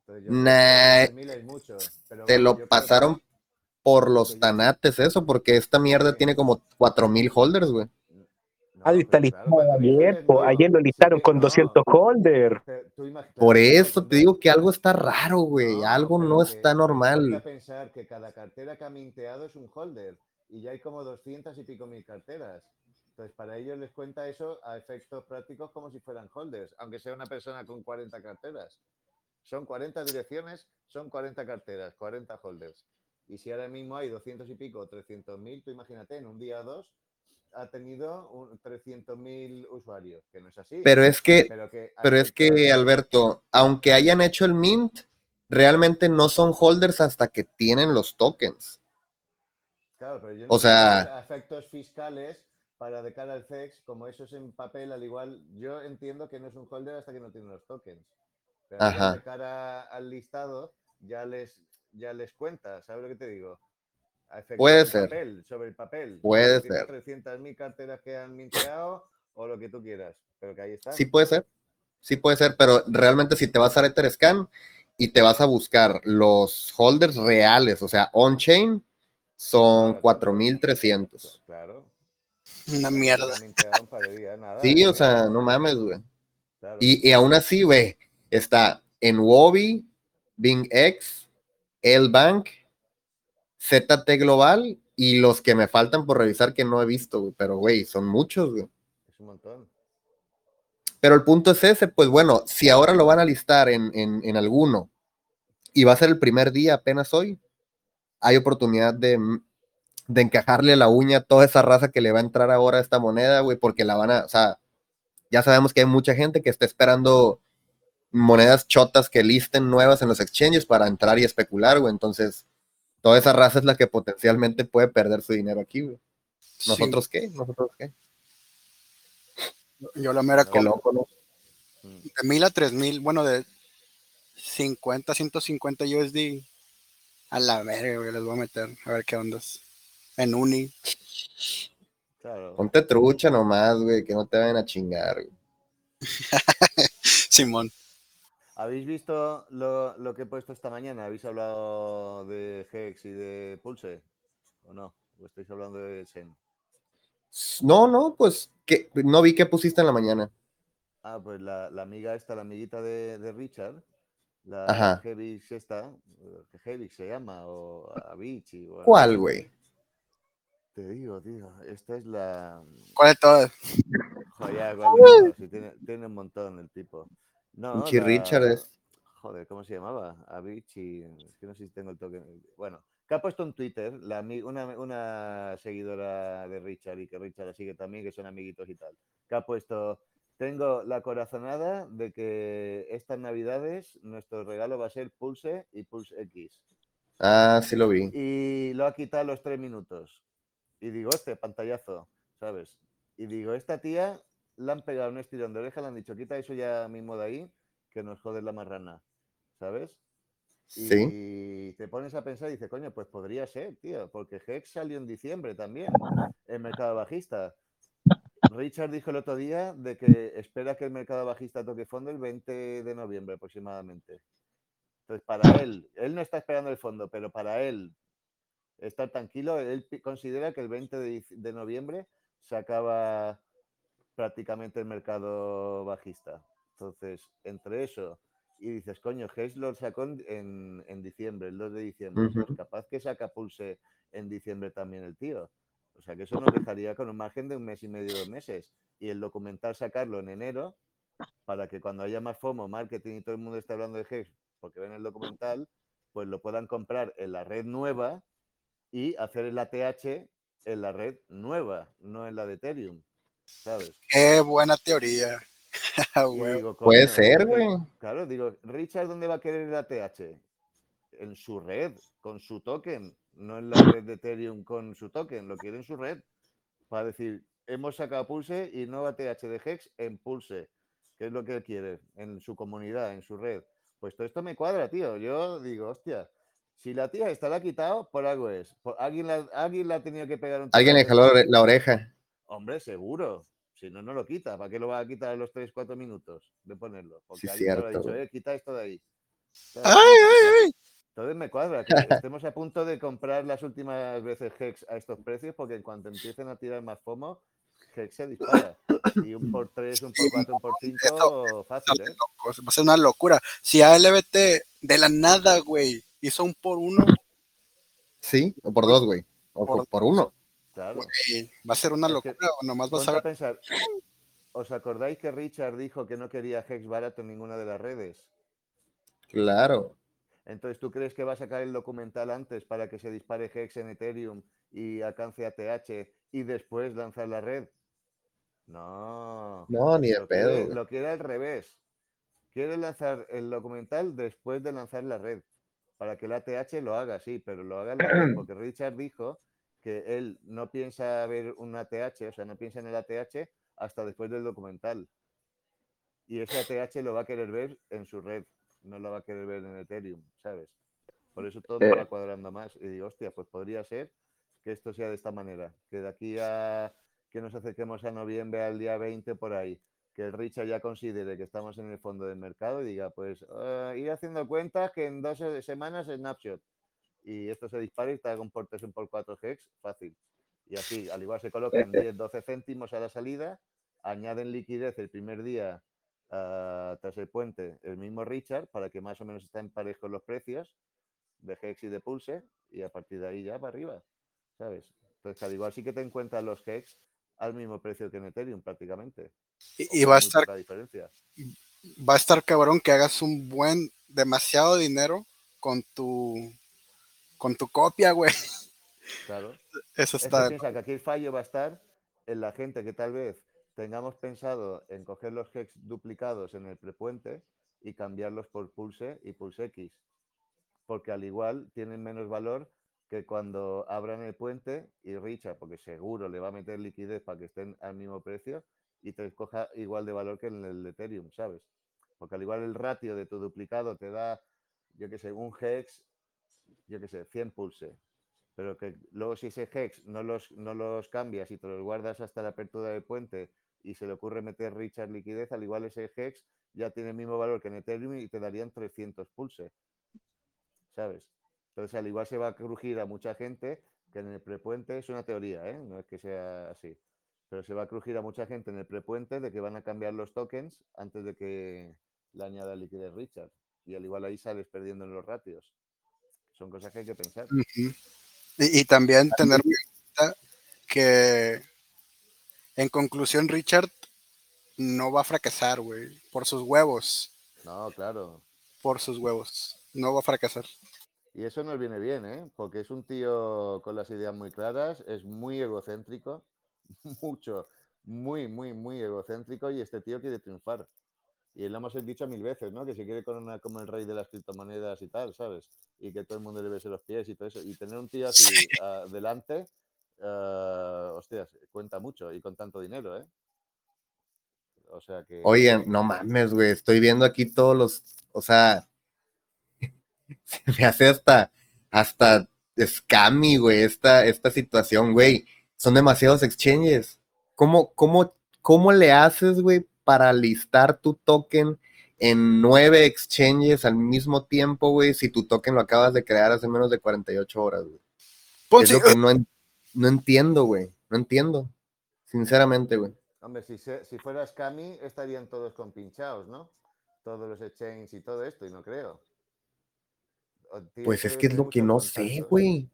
I: Entonces, yo creo que
B: Nah,
I: 3.000 es mucho, pero
B: Te lo
I: que-
B: pasaron por los tanates eso, porque esta mierda tiene como 4 mil holders, güey.
I: No,
C: Ah, está listado
I: claro,
C: ayer,
I: no,
C: ayer lo listaron con
I: no.
C: 200 holders.
B: Por eso te digo que algo está raro, güey.
I: No,
B: Algo no está normal.
I: pensar que cada cartera que ha minteado es un holder y ya hay como 200 y pico mil carteras. Entonces, para ellos les cuenta eso a efectos prácticos como si fueran holders, aunque sea una persona con 40 carteras. Son 40 direcciones, son 40 carteras, 40 holders. Y si ahora mismo hay 200 y pico, 300 mil, tú imagínate, en un día o dos ha tenido un 300 mil usuarios, que no es así.
B: Pero es que,
I: pero que
B: pero es que, Alberto, aunque hayan hecho el mint, realmente no son holders hasta que tienen los tokens.
I: Claro, pero yo
B: O
I: no
B: sea-
I: efectos fiscales para de cara al FEX, como eso es en papel, al igual, yo entiendo que no es un holder hasta que no tiene los tokens. Pero de cara al listado, ya les, ya les cuenta, ¿sabes lo que te digo?
B: Puede ser.
I: papel, sobre el papel.
B: Puede ser.
I: 300.000 carteras que han minteado o lo que tú quieras, pero que ahí está.
B: Sí puede ser, sí puede ser, pero realmente si te vas a Etherscan y te vas a buscar los holders reales, o sea, on-chain, son 4.300.
I: Claro.
H: Una mierda.
B: Sí, o sea, no mames, güey.
I: Claro.
B: Y, y aún así, güey, está en Wobby, BingX, El Bank, ZT Global y los que me faltan por revisar que no he visto, güey, pero güey, son muchos, güey.
I: Es un montón.
B: Pero el punto es ese, pues bueno, si ahora lo van a listar en, en, en alguno y va a ser el primer día apenas hoy, hay oportunidad de, de encajarle la uña a toda esa raza que le va a entrar ahora a esta moneda, güey, porque la van a, o sea, ya sabemos que hay mucha gente que está esperando monedas chotas que listen nuevas en los exchanges para entrar y especular, güey. Entonces, toda esa raza es la que potencialmente puede perder su dinero aquí, güey.
H: Sí.
B: ¿Nosotros qué? ¿Nosotros qué?
H: Yo la mera con
B: loco, ¿no?
H: de mil a tres mil, bueno, de 50 a 150 USD. A la verga, güey, les voy a meter. A ver qué ondas. En uni.
I: Claro.
B: Ponte trucha nomás, güey, que no te vayan a chingar, güey.
H: Simón.
I: ¿Habéis visto lo, lo que he puesto esta mañana? ¿Habéis hablado de Hex y de Pulse? ¿O no? ¿O estáis hablando de Sen?
B: No, no, pues que no vi qué pusiste en la mañana.
I: Ah, pues la, la amiga esta, la amiguita de, de Richard, la
B: Ajá.
I: Hevix esta, eh, Hevix se llama, o Avicii. o
B: ¿Cuál, güey?
I: Te digo, tío, esta es la... Joder, ya, ¿cuál de todas? Sí, tiene, tiene un montón el tipo. No, la-
B: Richard es-
I: Joder, ¿cómo se llamaba? Avicii, es que no sé si tengo el toque. Bueno, que ha puesto en Twitter la, una, una seguidora de Richard y que Richard la sigue también, que son amiguitos y tal, que ha puesto, tengo la corazonada de que estas navidades nuestro regalo va a ser Pulse y Pulse X.
B: Ah, sí lo vi.
I: Y lo ha quitado a los tres minutos. Y digo, este pantallazo, ¿sabes? Y digo, esta tía le han pegado un estirón de oreja, le han dicho, quita eso ya mismo de ahí, que nos jode la marrana, ¿sabes? Y
B: Sí.
I: te pones a pensar y dices, coño, pues podría ser, tío, porque Hex salió en diciembre también, en mercado bajista. Richard dijo el otro día de que espera que el mercado bajista toque fondo el 20 de noviembre aproximadamente. Entonces, para él, él no está esperando el fondo, pero para él estar tranquilo, él considera que el 20 de, noviembre se acaba prácticamente el mercado bajista. Entonces, entre eso y dices, coño, Hess lo sacó en, diciembre, el 2 de diciembre, pues capaz que saca Pulse en diciembre también el tío. O sea, que eso nos dejaría con un margen de un mes y medio, dos meses. Y el documental sacarlo en enero para que cuando haya más FOMO, marketing y todo el mundo esté hablando de Hex porque ven el documental, pues lo puedan comprar en la red nueva y hacer el ATH en la red nueva, no en la de Ethereum. ¿Sabes?
H: Qué buena teoría.
I: Digo,
B: Puede ser, güey.
I: Claro, digo, Richard, ¿dónde va a querer el ATH? En su red, con su token, no en la red de Ethereum con su token, lo quiere en su red. Para decir, hemos sacado Pulse y nuevo ATH de Hex en Pulse, que es lo que él quiere, en su comunidad, en su red. Pues todo esto me cuadra, tío. Yo digo, hostia, si la tía esta la ha quitado, por algo es. Por, alguien, la, alguien la ha tenido que pegar un
B: Alguien le jaló la ore- la oreja.
I: Hombre, seguro. Si no, no lo quita. ¿Para qué lo va a quitar a los 3-4 minutos de ponerlo? Porque
B: Sí,
I: alguien le habrá
B: cierto,
I: dicho, eh, quita esto de ahí.
H: ¡Ay, ay, ay!
I: Entonces me cuadra que estemos a punto de comprar las últimas veces Hex a estos precios, porque en cuanto empiecen a tirar más FOMO, Hex se dispara. Y un por 3, un por 4, un por 5, fácil, ¿eh?
H: Va a ser una locura. Si ALBT de la nada, güey, hizo un por uno,
B: Sí, o por dos, güey. O por, por uno.
I: Claro.
H: güey, va a ser una
I: Es que
H: locura. Nomás vas a
I: pensar, ¿os acordáis que Richard dijo que no quería Hex barato en ninguna de las redes?
B: Claro.
I: Entonces, ¿tú crees que va a sacar el documental antes para que se dispare Hex en Ethereum y alcance ATH y después lanzar la red? No.
B: No, ni de
I: Lo
B: pedo,
I: quiere, lo quiere al revés. Quiere lanzar el documental después de lanzar la red. Para que el ATH lo haga, sí, pero lo haga la red. Porque Richard dijo que él no piensa ver un ATH, o sea, no piensa en el ATH hasta después del documental. Y ese ATH lo va a querer ver en su red, no lo va a querer ver en Ethereum, ¿sabes? Por eso todo me
G: Eh.
I: va cuadrando más. Y digo, hostia, pues podría ser que esto sea de esta manera, que de aquí a que nos acerquemos a noviembre al día 20 por ahí, que el Richard ya considere que estamos en el fondo del mercado y diga, pues eh, ir haciendo cuentas que en dos semanas snapshot y esto se dispara y te comportes un por 4 hex fácil. Y así, al igual se colocan 10, 12 céntimos a la salida, añaden liquidez el primer día tras el puente el mismo Richard para que más o menos estén parejos los precios de Hex y de Pulse y a partir de ahí ya para arriba, ¿sabes? Entonces, al igual sí que te encuentras los Hex al mismo precio que en Ethereum prácticamente.
H: Y, y va a estar
I: poca diferencia.
H: va a estar cabrón que hagas un buen, demasiado dinero con tu, con tu copia, güey.
I: Claro.
H: Eso está.
I: piensa que aquí el fallo va a estar en la gente que tal vez tengamos pensado en coger los hex duplicados en el prepuente y cambiarlos por Pulse y Pulse X. Porque al igual tienen menos valor que cuando abran el puente y Richard, porque seguro le va a meter liquidez para que estén al mismo precio y te coja igual de valor que en el Ethereum, ¿sabes? Porque al igual el ratio de tu duplicado te da, yo qué sé, un hex, yo qué sé, 100 pulse. Pero que luego si ese hex no los, no los cambias y te los guardas hasta la apertura del puente y se le ocurre meter Richard liquidez, al igual ese hex ya tiene el mismo valor que en Ethereum y te darían 300 pulse. ¿Sabes? Entonces al igual se va a crujir a mucha gente que en el prepuente, es una teoría, ¿eh? no es que sea así, pero se va a crujir a mucha gente en el prepuente de que van a cambiar los tokens antes de que le añada liquidez Richard. Y al igual ahí sales perdiendo en los ratios. Son cosas que hay que pensar.
H: Y, y también tener en cuenta que, en conclusión, Richard no va a fracasar, güey, por sus huevos,
I: No, claro.
H: por sus huevos. No va a fracasar.
I: Y eso nos viene bien, ¿eh? Porque es un tío con las ideas muy claras, es muy egocéntrico, mucho, muy, muy, muy egocéntrico y este tío quiere triunfar. Y lo hemos dicho mil veces, ¿no? Que se quiere coronar como el rey de las criptomonedas y tal, ¿sabes? Y que todo el mundo le bese los pies y todo eso. Y tener un tío así ah, delante, ah, hostias, cuenta mucho y con tanto dinero, ¿eh? O sea que...
B: Oye, no mames, güey, estoy viendo aquí todos los, o sea, se me hace hasta, hasta scammy, güey, esta, esta situación, güey. Son demasiados exchanges. ¿Cómo, cómo, cómo le haces, güey, para listar tu token en nueve exchanges al mismo tiempo, güey, si tu token lo acabas de crear hace menos de 48 horas, güey? Es lo que no, en- no entiendo, güey. No entiendo. Sinceramente, güey.
I: Hombre, si, se- si fuera Scammy estarían todos compinchados, ¿no? Todos los exchanges y todo esto, y no creo.
B: Pues es que es lo que no sé, güey.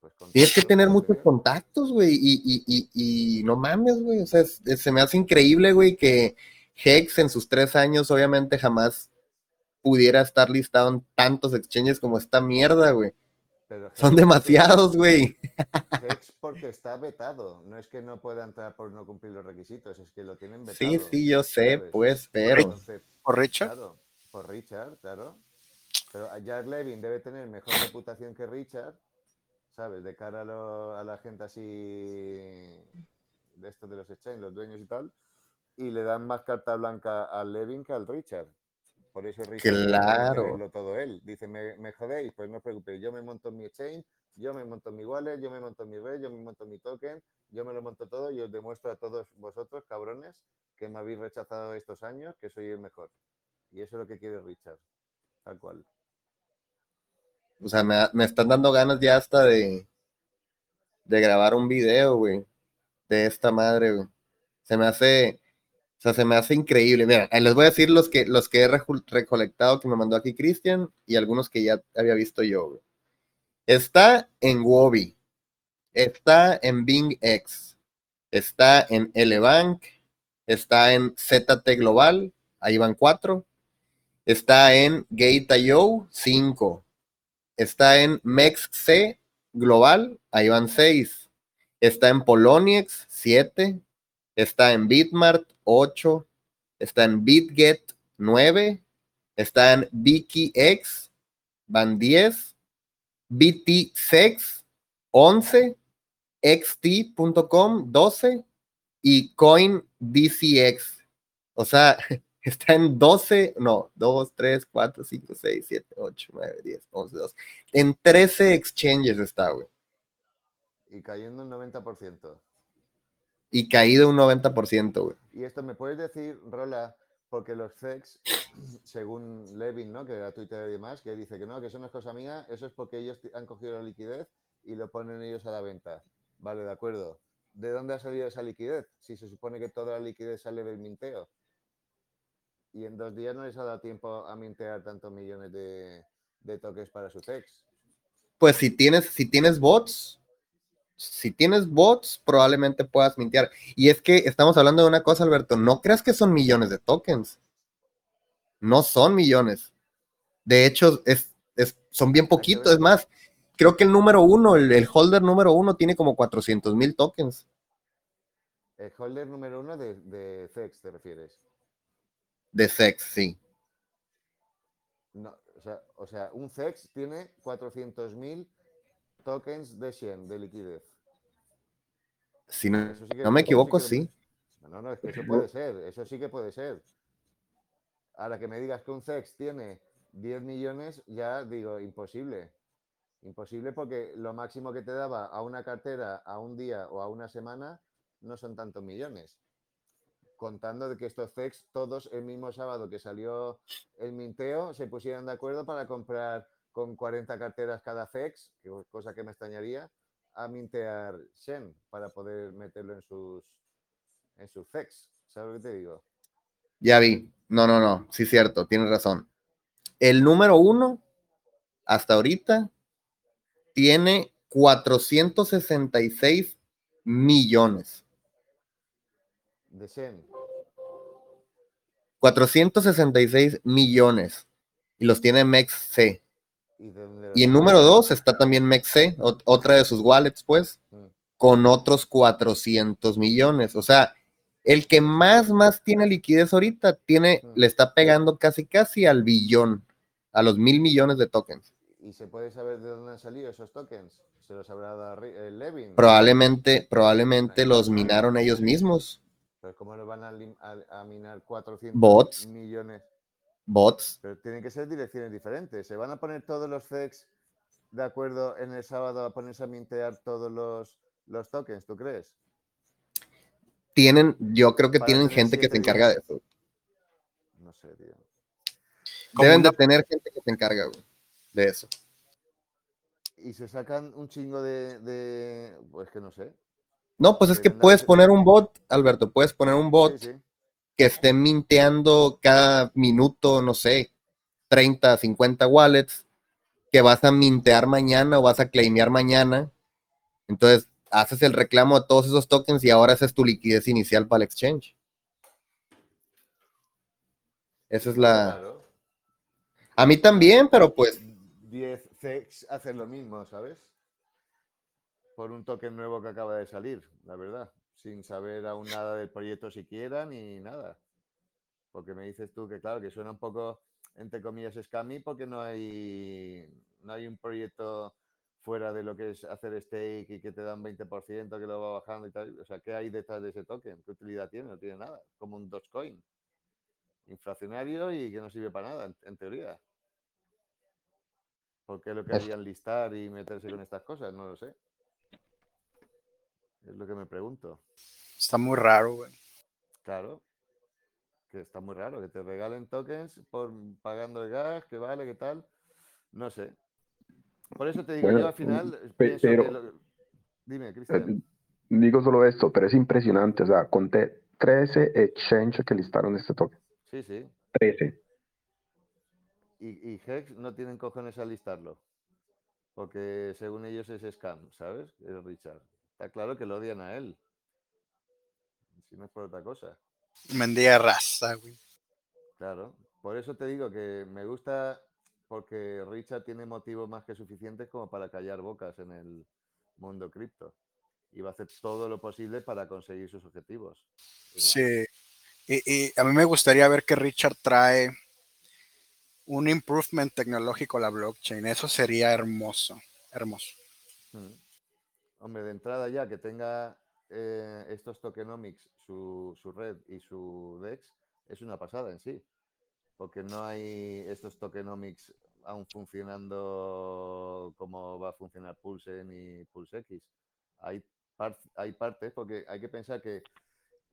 I: Pues
B: Tienes que tener muchos contactos, güey, y, y, y, y no mames, güey. O sea, es- es- se me hace increíble, güey, que Hex en sus tres años obviamente jamás pudiera estar listado en tantos exchanges como esta mierda, güey.
I: Pero
B: Son demasiados, güey.
I: Hex porque está vetado. No es que no pueda entrar por no cumplir los requisitos, es que lo tienen vetado.
B: Sí, sí, yo sé,
I: ¿sabes?
B: pues, pero.
H: ¿Por Richard?
I: Claro, por Richard, claro. Pero Jack Levin debe tener mejor reputación que Richard, ¿sabes? De cara a, lo- a la gente así de estos de los exchanges, los dueños y tal, y le dan más carta blanca al Levin que al Richard. Por eso que
B: Claro.
I: todo él. Dice, me, me jodéis, pues no os preocupéis, yo me monto mi exchange, yo me monto mi wallet, yo me monto mi red, yo me monto mi token, yo me lo monto todo y os demuestro a todos vosotros, cabrones, que me habéis rechazado estos años, que soy el mejor. Y eso es lo que quiere Richard, tal cual.
B: O sea, me, me están dando ganas ya hasta de, de grabar un video, güey, de esta madre, güey. Se me hace, o sea, se me hace increíble. Mira, les voy a decir los que, los que he recolectado que me mandó aquí Cristian y algunos que ya había visto yo. Está en Wobby, está en Bing X, está en Elebank, está en ZT Global, ahí van cuatro, está en Gate.io, cinco, está en MEXC Global, ahí van seis, está en Poloniex, siete, está en Bitmart, 8, está en BitGet, 9, está en VikiX, van 10, BTSEX, 11, XT.com, 12 y CoinDCX. O sea, está en 12, no, 2, 3, 4, 5, 6, 7, 8, 9, 10, 11, 12. En 13 exchanges está, güey.
I: y cayendo un 90%.
B: Y caído un 90%, güey.
I: Y esto me puedes decir, Rola, porque los FEX, según Levin, ¿no? Que era Twitter y demás, que dice que no, que eso no es cosa mía, eso es porque ellos han cogido la liquidez y lo ponen ellos a la venta. Vale, de acuerdo. ¿De dónde ha salido esa liquidez? Si se supone que toda la liquidez sale del minteo. Y en dos días no les ha dado tiempo a mintear tantos millones de, de tokens para su FEX.
B: Pues si tienes, si tienes bots, si tienes bots, probablemente puedas mintear. Y es que estamos hablando de una cosa, Alberto, no creas que son millones de tokens. No son millones. De hecho, es, es- son bien poquitos. Es más, creo que el número uno, el, el holder número uno tiene como 400 mil tokens.
I: El holder número uno de, de FEX, ¿te refieres?
B: De sex, sí.
I: No, o, sea, o sea, un FEX tiene 400.000 tokens de Shen, de liquidez.
B: Si no,
I: sí que-
B: no me
I: sí
B: equivoco,
I: que-
B: sí.
I: No, no, es que eso puede ser, eso sí que puede ser. Ahora que me digas que un FEX tiene 10 millones, ya digo, imposible. Imposible porque lo máximo que te daba a una cartera a un día o a una semana no son tantos millones. Contando de que estos FEX, todos el mismo sábado que salió el minteo, se pusieran de acuerdo para comprar con 40 carteras cada FEX, que cosa que me extrañaría, a mintear Shen para poder meterlo en sus en sus FEX. ¿Sabes lo que te digo?
B: Ya vi. No, no, no. Sí, cierto. Tienes razón. El número uno, hasta ahorita, tiene 466 millones.
I: De Shen.
B: 466 millones. Y los tiene MEXC.
I: ¿Y,
B: en número dos está también MEXC, ot- otra de sus wallets, pues,
I: Mm.
B: con otros 400 millones. O sea, el que más, más tiene liquidez ahorita, tiene,
I: Mm.
B: le está pegando casi, casi al billón, a los mil millones de tokens.
I: ¿Y se puede saber de dónde han salido esos tokens? ¿Se los habrá dado eh, Levin?
B: Probablemente, probablemente los minaron ellos mismos,
I: Pero ¿cómo lo van a, lim- a- a minar 400
B: Bots.
I: millones?
B: Bots.
I: Pero tienen que ser direcciones diferentes. ¿Se van a poner todos los FEX de acuerdo en el sábado a ponerse a mintear todos los, los tokens, tú crees?
B: Tienen, yo creo que
I: Para
B: tienen gente que se encarga de eso.
I: No sé, tío.
B: Deben de tener gente que se encarga güey, de eso.
I: Y se sacan un chingo de, de- Pues que no sé.
B: No, pues es que puedes poner un bot, Alberto, puedes poner un bot
I: Sí, sí.
B: Que esté minteando cada minuto, no sé, 30, 50 wallets, que vas a mintear mañana o vas a claimear mañana. Entonces, haces el reclamo de todos esos tokens y ahora esa es tu liquidez inicial para el exchange. Esa es la...
I: Claro.
B: A mí también, pero pues
I: 10 FEX hacen lo mismo, ¿sabes? Por un token nuevo que acaba de salir, la verdad. Sin saber aún nada del proyecto siquiera ni nada. Porque me dices tú que, claro, que suena un poco, entre comillas, scammy porque no hay, no hay un proyecto fuera de lo que es hacer stake y que te dan 20% que lo va bajando y tal. O sea, ¿qué hay detrás de ese token? ¿Qué utilidad tiene? No tiene nada. Como un Dogecoin. Inflacionario y que no sirve para nada, en, en teoría. ¿Por qué lo querían listar y meterse con estas cosas? No lo sé. Es lo que me pregunto.
H: Está muy raro, güey.
I: Claro. Que está muy raro, que te regalen tokens por pagando el gas, que vale, que tal. No sé. Por eso te digo,
G: Bueno,
I: yo al final
G: pe-
I: que
G: pero-
I: lo- Dime, Cristian.
G: Eh, Digo solo esto, pero es impresionante. O sea, conté 13 exchanges que listaron este token.
I: Sí, sí.
G: 13.
I: Y, y Hex no tienen cojones a listarlo. Porque según ellos es scam, ¿sabes? Es Richard. Está claro que lo odian a él. Si no es por otra cosa.
H: Mendiga raza, güey.
I: Claro, por eso te digo que me gusta porque Richard tiene motivos más que suficientes como para callar bocas en el mundo cripto y va a hacer todo lo posible para conseguir sus objetivos.
H: Sí. Y, y a mí me gustaría ver que Richard trae un improvement tecnológico a la blockchain. Eso sería hermoso. Hermoso.
I: Mm. Hombre, de entrada ya que tenga eh, estos tokenomics, su, su red y su DEX, es una pasada en sí. Porque no hay estos tokenomics aún funcionando como va a funcionar Pulse ni PulseX. hay, par- hay partes, porque hay que pensar que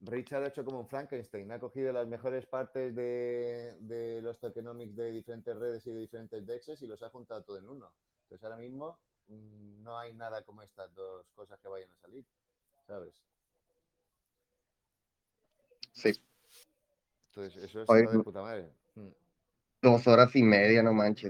I: Richard ha hecho como un Frankenstein, ha cogido las mejores partes de, de los tokenomics de diferentes redes y de diferentes dexes y los ha juntado todo en uno. Entonces ahora mismo no hay nada como estas dos cosas que vayan a salir, ¿sabes?
B: Sí,
I: Entonces eso es de puta madre. Mm.
B: dos horas y media, no manches.